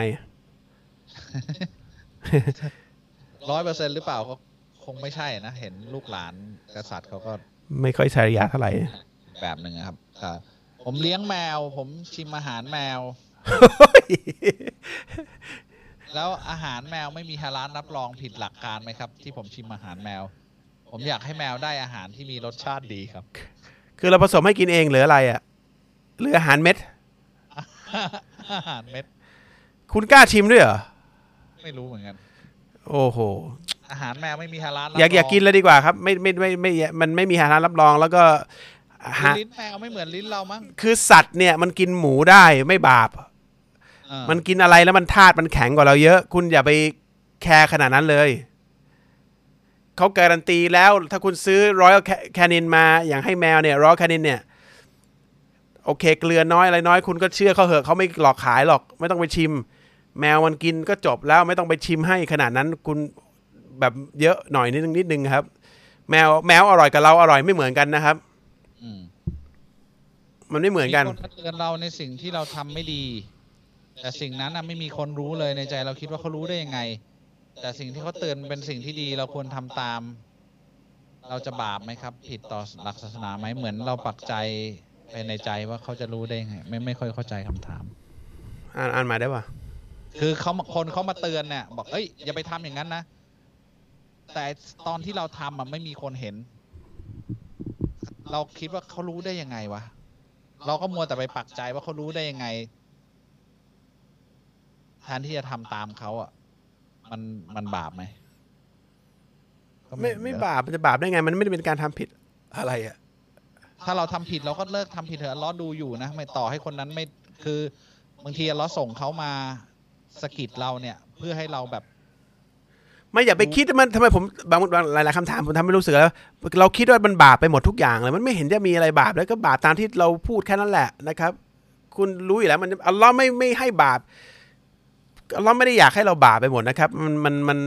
ร้อยเปอร์เซ็นต์หรือเปล่าก็คงไม่ใช่นะ เห็นลูกหลานกษัตริย์เขาก็ไม่ค่อยชาเรียเท่าไหร่แบบหนึ่งอะครับอ่าผมเลี้ยงแมว ผมชิมอาหารแมว แล้วอาหารแมวไม่มีฮาลาลรับรองผิดหลักการไหมครับ ที่ผมชิมอาหารแมว ผมอยากให้แมวได้อาหารที่มีรสชาติดีครับ คือเราผสมให้กินเองหรืออะไรอะหรืออาหารเม็ด อาหารเม็ด คุณกล้าชิมด้วยเหรอ ไม่รู้เหมือนกัน โอ้โห อาหารแมวไม่มีฮาลาลอยากอยากกินเลยดีกว่าครับ ไม่ไม่ไม่ไม่ไม่มันไม่มีอาหารรับรอง แล้วก็อาหารลิ้นแมวไม่เหมือนลิ้นเรามั้งคือสัตว์เนี่ยมันกินหมูได้ไม่บาปเออ มันกินอะไรแล้วมันธาตุมันแข็งกว่าเราเยอะ คุณอย่าไปแคร์ขนาดนั้นเลยเขาการันตีแล้วถ้าคุณซื้อรอยัลแคนินมาอย่างให้แมวเนี่ยรอยัลแคนินเนี่ยโอเค เกลือน้อยอะไรน้อยคุณก็เชื่อเขาเหอะเขาไม่หลอกขายหรอก ไม่ต้องไปชิม แมวมันกินก็จบแล้วไม่ต้องไปชิมให้ขนาดนั้นคุณแบบเยอะหน่อยนิดนึงนิดนึงครับ แมวแมวอร่อยกับเราอร่อยไม่เหมือนกันนะครับอืมมันไม่เหมือนกันมีคนมาเตือนเราในสิ่งที่เราทำไม่ดี แต่สิ่งนั้นน่ะไม่มีคนรู้เลยในใจเราคิดว่าเขารู้ได้ยังไง แต่สิ่งที่เขาเตือนเป็นสิ่งที่ดีเราควรทำตาม เราจะบาปไหมครับ ผิดต่อหลักศาสนาไหมเหมือนเราปักใจไปในใจว่าเขาจะรู้ได้ยังไงไม่ไม่ค่อยเข้าใจคำถาม อ่านอ่านมาได้ปะคือเขามาคนเขามาเตือนเนี่ยบอกเอ้ยอย่าไปทำอย่างนั้นนะแต่ตอนที่เราทำอะไม่มีคนเห็น เราคิดว่าเขารู้ได้ยังไงวะเราก็มัวแต่ไปปักใจว่าเขารู้ได้ยังไง แทนที่จะทำตามเขาอะ มันมันบาปไหมก็ไม่ไม่บาปมันจะบาปได้ไง มันไม่ได้เป็นการทำผิดอะไรอะ ถ้าเราทำผิดเราก็เลิกทำผิดเถอะล้อดูอยู่นะ ไม่ต่อให้คนนั้นไม่คือบางทีเราส่งเขามาสะกิดเราเนี่ย เพื่อให้เราแบบ ไม่อย่าไปคิดว่ามันทำไมผมบางบางหลายๆคำถามผมทำให้รู้สึกแล้วเราคิดว่ามันบาปไปหมดทุกอย่างเลยมันไม่เห็นจะมีอะไรบาปแล้วก็บาปตามที่เราพูดแค่นั้นแหละนะครับ คุณรู้อยู่แล้วมันอัลลอฮ์ไม่ไม่ให้บาป อัลลอฮ์ไม่ได้อยากให้เราบาปไปหมดนะครับ มันมันมัน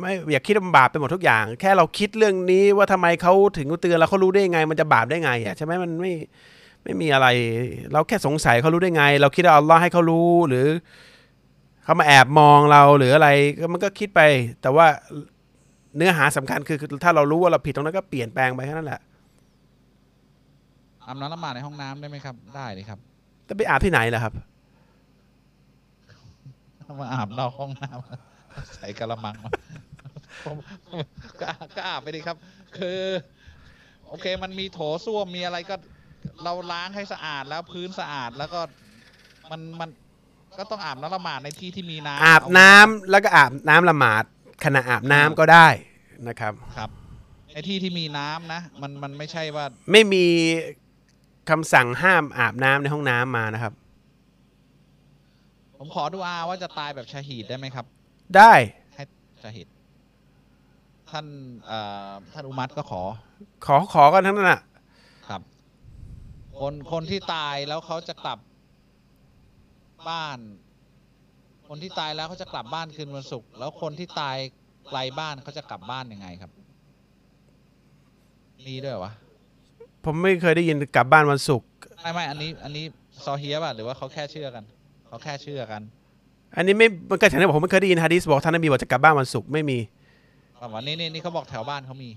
ไม่อยากคิดว่ามันบาปไปหมดทุกอย่าง แค่เราคิดเรื่องนี้ว่าทำไมเขาถึงเตือนแล้วเขารู้ได้ยังไง มันจะบาปได้ไงอะใช่ไหมมันไม่ไม่มีอะไร เราแค่สงสัยเขารู้ได้ไง เราคิดว่าอัลลอฮ์ให้เขารู้หรือเขามาแอบมองเราหรืออะไรก็มันก็คิดไป แต่ว่าเนื้อหาสำคัญคือคือถ้าเรารู้ว่าเราผิดตรงนั้นก็เปลี่ยนแปลงไปแค่นั้นแหละอาบน้ำละหมาดในห้องน้ำได้ไหมครับ ได้เลยครับจะไปอาบที่ไหนล่ะครับ มาอาบนอกห้องน้ำใส่กระมังมาผมก็ก็อาบไปดีครับ คือ โอเคมันมีโถส้วมมีอะไรก็ เราล้างให้สะอาดแล้วพื้นสะอาดแล้วก็มันมันก็ต้องอาบน้ำละหมาดในที่ที่มีน้ำอาบน้ำแล้วก็อาบน้ำละหมาดขณะอาบน้ำก็ได้นะครับ ครับ ในที่ที่มีน้ำนะ มันมันไม่ใช่ว่า ไม่มีคำสั่งห้ามอาบน้ำในห้องน้ำมานะครับ ผมขอดูอาว่าจะตายแบบชาฮีดได้ไหมครับ ได้ ให้ชาฮีดท่านเอ่อท่านอุมัตก็ขอ ขอขอกันทั้งนั้นน่ะ ครับ คนคนที่ตายแล้วเขาจะกลับบ้าน คนที่ตายแล้วเขาจะกลับบ้านคืนวันศุกร์แล้วคนที่ตายไกลบ้านเขาจะกลับบ้านยังไงครับ มีด้วยเหรอวะผมไม่เคยได้ยินกลับบ้านวันศุกร์ไม่ไม่อันนี้ อันนี้ซอเฮียป่ะหรือว่าเขาแค่เชื่อกัน เขาแค่เชื่อกัน อันนี้ไม่มันก็ฉันเนี่ยผมไม่เคยได้ยินฮะดีสบอกท่านนบีบอกจะกลับบ้านวันศุกร์ไม่มีแบบว่านี่นี่นี่เขาบอกแถวบ้านเขามี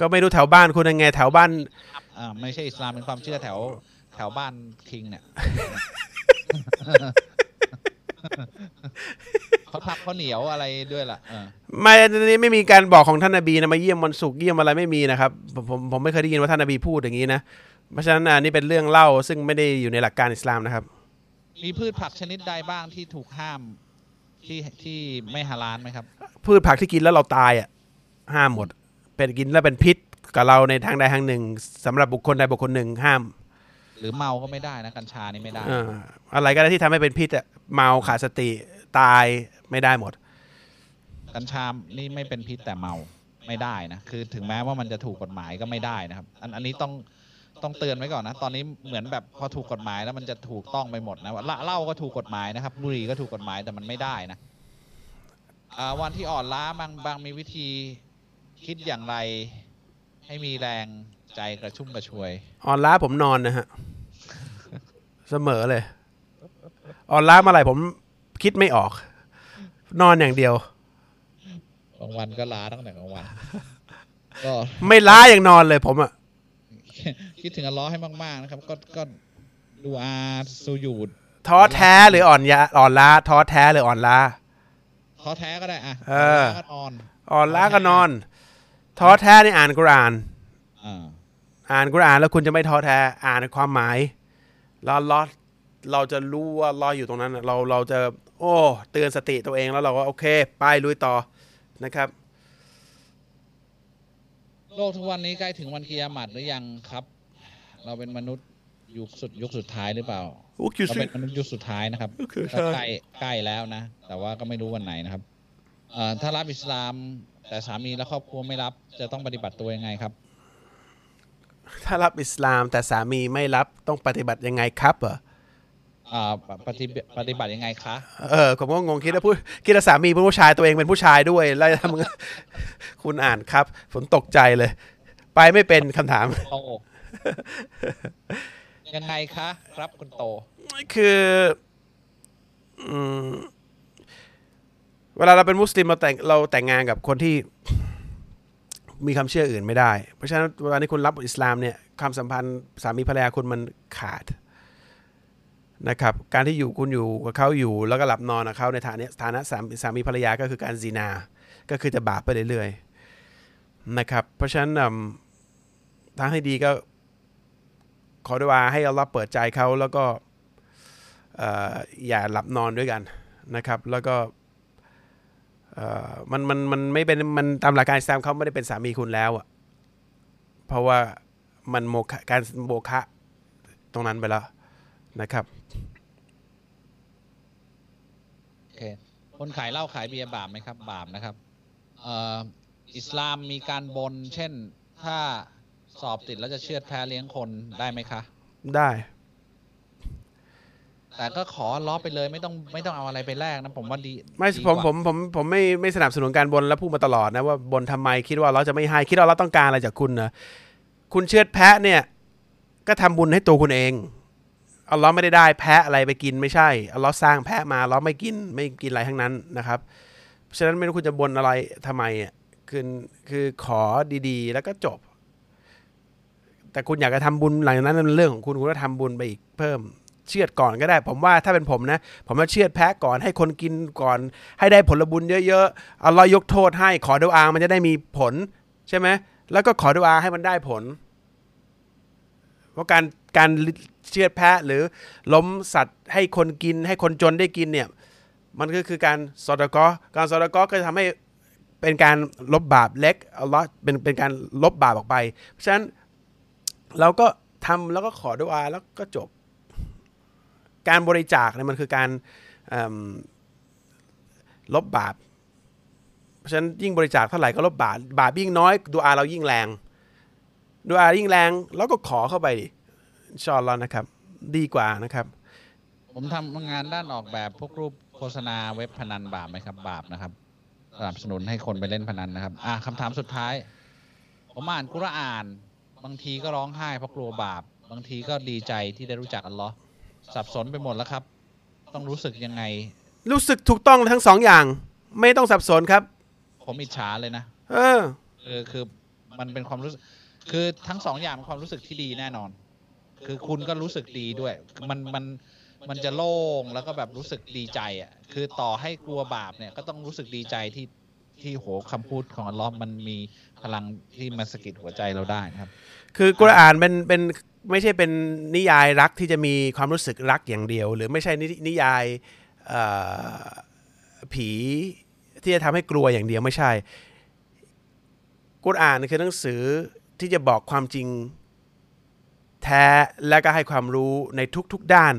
ก็ไม่รู้แถวบ้านคุณยังไงแถวบ้านอ่าไม่ใช่อิสลามเป็นความเชื่อแถวแถวบ้านคิงเนี่ยเขาทับข้าวเหนียวอะไรด้วยล่ะเออไม่อันนี้ไม่มีการบอกของท่านนบีนะมาเยี่ยมวันศุกร์เยี่ยมอะไรไม่มีนะครับผมผมผมไม่เคยได้ยินว่าท่านนบีพูดอย่างนี้นะ เพราะฉะนั้นอันนี้เป็นเรื่องเล่าซึ่งไม่ได้อยู่ในหลักการอิสลามนะครับ มีพืชผักชนิดใดบ้างที่ถูกห้ามที่ที่ไม่ฮาลาลไหมครับ พืชผักที่กินแล้วเราตายอะห้ามหมด เป็นกินแล้วเป็นพิษกับเราในทางใดทางหนึ่งสำหรับบุคคลใดบุคคลหนึ่งห้าม หรือเมาก็ไม่ได้นะกัญชานี่ไม่ได้เอ่ออะไรก็ได้ที่ทำให้เป็นพิษอะเมาขาดสติตายไม่ได้หมด กัญชานี่ไม่เป็นพิษแต่เมาไม่ได้นะคือถึงแม้ว่ามันจะถูกกฎหมายก็ไม่ได้นะครับ อันอันนี้ต้อง ต้องเตือนไว้ก่อนนะ ตอนนี้เหมือนแบบพอถูกกฎหมายแล้วมันจะถูกต้องไปหมดนะว่าเหล้าเหล้าก็ถูกกฎหมายนะครับบุหรี่ก็ถูกกฎหมายแต่มันไม่ได้นะอ่าวันที่อ่อนล้าบางบางมีวิธีคิดอย่างไรให้มีแรงใจกระชุ่มกระชวยออนล้าผมนอนนะฮะ เสมอเลยออนล้าเมื่อไหร่ผมคิดไม่ออก นอนอย่างเดียวบางวันก็ล้าตั้งแต่กลางวัน ก็ไม่ล้าอย่างนอนเลยผมอะ คิดถึงอัลเลอฮ์ให้มากๆนะครับ ก็ก็ดูอาสูยูดท้อแท้หรืออ่อนยาอ่อนล้าท้อแท้หรืออ่อนล้าท้อแท้ก็ได้อะเออท้ก็นอนอ่อนล้าก็นอนท้อแท้นี่อ่านกุรอานอ่าอ่านกุรอานแล้วคุณจะไม่ท้อแท้อ่านความหมายแล้วเราเราจะรู้ว่าเราอยู่ตรงนั้นน่ะเราเราจะ โอ้ เตือนสติตัวเองแล้วเราก็โอเค ไปลุยต่อนะครับ โลกทุกวันนี้ใกล้ถึงวันกิยามัตหรือยังครับ เราเป็นมนุษย์ยุคสุดยุคสุดท้ายหรือเปล่าโอ้คิวเราซิเป็นมนุษย์ยุคสุดท้ายนะครับโอเคก็ใช่ใกล้ใกล้แล้วนะ แต่ว่าก็ไม่รู้วันไหนนะครับเอ่อถ้ารับอิสลามแต่สามีและครอบครัวไม่รับจะต้องปฏิบัติตัวยังไงครับ ถ้ารับอิสลามแต่สามีไม่รับต้องปฏิบัติยังไงครับเหรออ่า ปฏิบัติปฏิบัติยังไงคะ เออผมก็งงคิดว่าผู้คิดว่าสามีเป็นผู้ชายตัวเองเป็นผู้ชายด้วยแล้วทำไงคุณอ่านครับผมตกใจเลย ไปไม่เป็นคำถามโตยังไงคะ ครับคุณโต คืออืมเวลาเราเป็นมุสลิมเราแต่งเราแต่งงานกับคนที่มีความเชื่ออื่นไม่ได้ เพราะฉะนั้นเวลาที่คุณรับอิสลามเนี่ยความสัมพันธ์สามีภรรยาคุณมันขาด นะครับการที่อยู่คุณอยู่กับเขาอยู่ แล้วก็หลับนอนกับเขาในฐานะฐานะสามีสามีภรรยาก็คือการซีนา ก็คือจะบาปไปเรื่อยๆนะครับเพราะฉะนั้นทางให้ดีก็ขอดุอาให้อัลลอฮ์เปิดใจเขาแล้วก็เอ่อย่าหลับนอนด้วยกันนะครับ แล้วก็มันมันมันไม่เป็นมันตามหลักการอิสลามเขาไม่ได้เป็นสามีคุณแล้วอะเพราะว่ามันโมฆะการโมฆะตรงนั้นไปแล้วนะครับ โอเคคนขายเหล้าขายเบียร์บาปไหมครับ บาปนะครับเอ่ออิสลามมีการบน เช่นถ้าสอบติดแล้วจะเชือดแพ้เลี้ยงคนได้ไหมคะ ได้ แต่ก็ขอล้อไปเลยไม่ต้องไม่ต้องเอาอะไรไปแลกนะผมว่าดีไม่ดีผมกว่าผมผมผมไม่ไม่สนับสนุนการบนและพูดมาตลอดนะว่าบนทำไมคิดว่าเราจะไม่ให้คิดว่าเราต้องการอะไรจากคุณนะคุณเชือดแพะเนี่ย ก็ทำบุญให้ตัวคุณเอง อัลลอฮ์ไม่ได้ได้แพะอะไรไปกินไม่ใช่อัลลอฮ์สร้างแพะมาอัลลอฮ์ไม่กินไม่กินอะไรทั้งนั้นนะครับฉะนั้นไม่รู้คุณจะบนอะไรทำไมอะคือคือขอดีๆ แล้วก็จบ แต่คุณอยากจะทำบุญหลังจากนั้นเป็นเรื่องของคุณคุณก็ทำบุญไปอีกเพิ่ม เชือดก่อนก็ได้ ผมว่าถ้าเป็นผมนะ ผมจะเชือดแพะก่อนให้คนกินก่อน ให้ได้ผลบุญเยอะๆอัลลอฮ์ยกโทษให้ขอดุอามันจะได้มีผลใช่ไหมแล้วก็ขอดุอาให้มันได้ผล เพราะการการ เชือดแพะหรือล้มสัตว์ให้คนกินให้คนจนได้กินเนี่ยมันก็คือการสอดกอการสอดกอก็จะทำให้เป็นการลบบาปเล็กอัลลอฮ์เป็นเป็นการลบบาปออกไป เพราะฉะนั้นเราก็ทำแล้วก็ขอดุอาแล้วก็จบ การบริจาคเนี่ยมันคือการลบบาป เพราะฉะนั้นยิ่งบริจาคเท่าไหร่ก็ลบบาปบาปยิ่งน้อยดูอาเรายิ่งแรงดูอายิ่งแรง แล้วก็ขอเข้าไปดิ ชาอนแล้วนะครับ ดีกว่านะครับ ผมทำงานด้านออกแบบพวกรูปโฆษณาเว็บพนันบาปไหมครับ บาปนะครับสนับสนุนให้คนไปเล่นพนันนะครับ อะคำถามสุดท้าย ผมอ่านกุรอาน บางทีก็ร้องไห้เพราะกลัวบาป บางทีก็ดีใจที่ได้รู้จักอัลลอฮ์สับสนไปหมดแล้วครับ ต้องรู้สึกยังไง รู้สึกถูกต้องทั้งสองอย่าง ไม่ต้องสับสนครับ ผมอิจฉาเลยนะ เออเออคือมันเป็นความรู้สึก คือทั้งสองอย่างเป็นความรู้สึกที่ดีแน่นอน คือคุณก็รู้สึกดีด้วย มันมันมันจะโล่งแล้วก็แบบรู้สึกดีใจอะคือต่อให้กลัวบาปเนี่ยก็ต้องรู้สึกดีใจที่ที่โหคำพูดของอัลลอฮ์มันมีพลังที่มาสะกิดหัวใจเราได้ครับ คือกุรอานเป็นเป็นไม่ใช่เป็นนิยายรักที่จะมีความรู้สึกรักอย่างเดียว หรือไม่ใช่นินยายผีที่จะทำให้กลัวอย่างเดียวไม่ใช่กุรอานคือหนังสือที่จะบอกความจริง แท้และก็ให้ความรู้ในทุกๆด้าน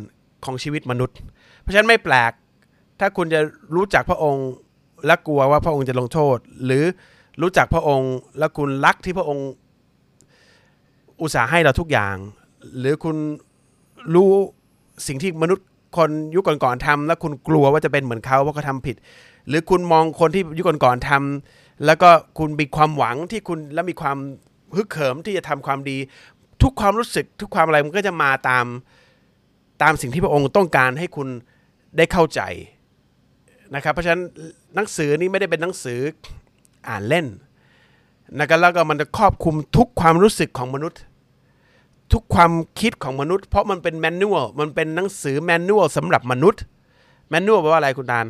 ของชีวิตมนุษย์ เพราะฉะนั้นไม่แปลก ถ้าคุณจะรู้จักพระองค์และกลัวว่าพระองค์จะลงโทษ หรือรู้จักพระองค์และคุณรักที่พระองค์ อุตส่าห์ให้เราทุกอย่าง หรือคุณรู้สิ่งที่มนุษย์คนยุคก่อนๆทำแล้วคุณกลัวว่าจะเป็นเหมือนเขาเพราะเขาทำผิด หรือคุณมองคนที่ยุคก่อนๆทำแล้วก็คุณมีความหวังที่คุณและมีความฮึกเหิมที่จะทำความดี ทุกความรู้สึกทุกความอะไรมันก็จะมาตามตามสิ่งที่พระองค์ต้องการให้คุณได้เข้าใจนะครับ เพราะฉะนั้นหนังสือนี้ไม่ได้เป็นหนังสืออ่านเล่นนะครับแล้วก็มันจะครอบคลุมทุกความรู้สึกของมนุษย์ ทุกความคิดของมนุษย์ เพราะมันเป็นแมนนวลมันเป็นหนังสือแมนนวลสำหรับมนุษย์แมนนวลแปลว่าอะไรคุณตาล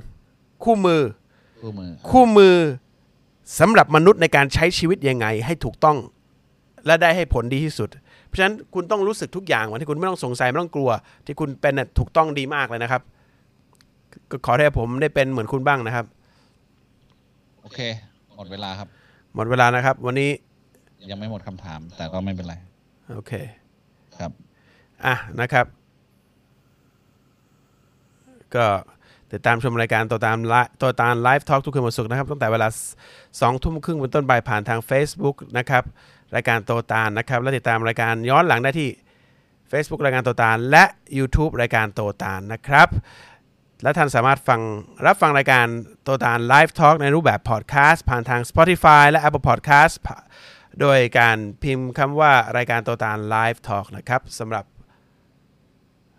คู่มือ คู่มือคู่มือสำหรับมนุษย์ในการใช้ชีวิตยังไงให้ถูกต้อง และได้ให้ผลดีที่สุดเพ ราะฉะนั้นคุณต้องรู้สึกทุกอย่างวันที่คุณไม่ต้องสงสัยไม่ต้องกลัว ที่คุณเป็นน่ะถูกต้องดีมากเลยนะครับ ก็ขอให้ผมได้เป็นเหมือนคุณบ้างนะครับ โอเค หมดเวลาครับ หมดเวลานะครับ วันนี้ยังไม่หมดคำถาม แต่ก็ไม่เป็นไรโอเคครับ อะนะครับ ก็ ติดตามชมรายการตัวตามไลฟ์ตัวตามไลฟ์ทอล์กทุกคืนวันศุกร์นะครับ ตั้งแต่เวลา2ทุ่มครึ่งเป็นต้นไปผ่านทาง Facebook นะครับรายการโตตานนะครับ และติดตามรายการย้อนหลังได้ที่ Facebook รายการโตตานและ YouTube รายการโตตานนะครับ และท่านสามารถฟังรับฟังรายการโตตาล Live Talk ในรูปแบบพอดแคสต์ผ่านทาง Spotify และ Apple Podcast โดยการพิมพ์คำว่ารายการโตตาล Live Talk นะครับสำหรับ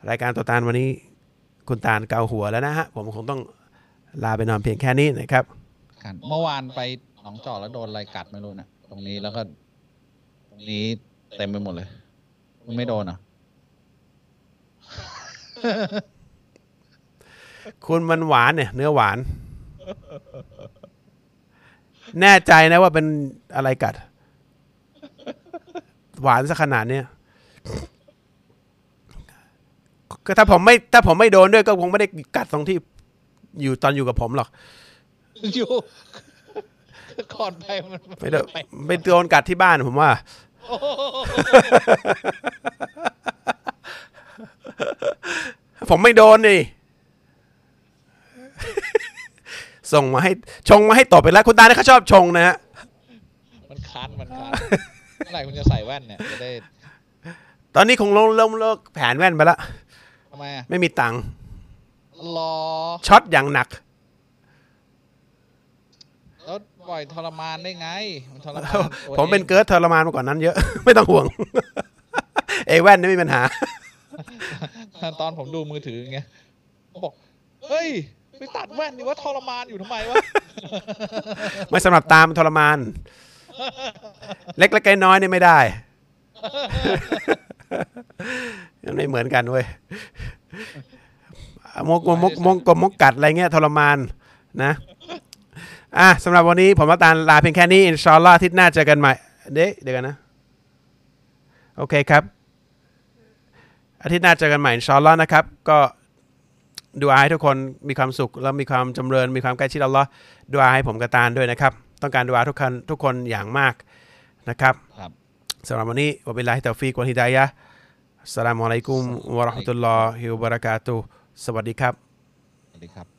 รายการโตตาลวันนี้ คุณตาลเกาหัวแล้วนะฮะ ผมคงต้องลาไปนอนเพียงแค่นี้นะครับกันเมื่อวานไปหนองจอกแล้วโดนอะไรกัดไม่รู้นะตรงนี้แล้วก็ ตรงนี้เต็มไปหมดเลยมึงไม่โดนเหรอคุณมันหวานเนี่ย เนื้อหวาน แน่ใจนะว่าเป็นอะไรกัด หวานสักขนาดเนี้ย ก็ถ้าผมไม่ถ้าผมไม่โดนด้วยก็คงไม่ได้กัดตรงที่อยู่ตอนอยู่กับผมหรอกอยู่ก่อนไปมันไม่โดนไม่โดนกัดที่บ้านผมว่าผมไม่โดนนี่ส่งมาให้ชงมาให้ตบไปแล้วคุณตาเนี่ยเขาชอบชงนะฮะมันคันมันคันเมื่อไหร่คุณจะใส่แว่นเนี่ยจะได้ ตอนนี้คงเริ่มเลิกแผนแว่นไปแล้วทำ ไมอะไม่มีตังค์รอช็อตอย่างหนัก แล้วปล่อยทรมานได้ไง มันทรมานตัวผมเป็นองเกิร์ดทรมานมาก่อนนั้นเยอะ ไม่ต้องห่วง เอยแว่นนี่ไม่มีปัญหา ตอนผมดูมือถืออย่างเงี้ยผมบอกเฮ้ยไปตัดแว่นนี่ว่าทรมานอยู่ทำไมวะ ไม่สำหรับตามนทรมาน เล็กๆน้อยๆนี่ไม่ได้ มันไม่เหมือนกันเว้ยมกมกมกกมกกัดอะไรเงี้ยทรมานนะอะสำหรับวันนี้ผมว่าตาลลาเพียงแค่นี้ อินชาอัลลอฮ์อาทิตย์หน้าเจอกันใหม่ เด็กเดี๋ยวกันนะ โอเคครับ อาทิตย์หน้าเจอกันใหม่ อินชาอัลลอฮ์นะครับ ก็ดูอาให้ทุกคนมีความสุข แล้วมีความจำเริญ มีความใกล้ชิดอัลลอฮ์ดูอาให้ผมกะตาลด้วยนะครับ ต้องการดูอาทุกคนทุกคนอย่างมากนะครับครับสำหรับวันนี้وبالله التوفيق والهداية السلام عليكم ورحمة الله وبركاته สวัสดีครับ สวัสดีครับ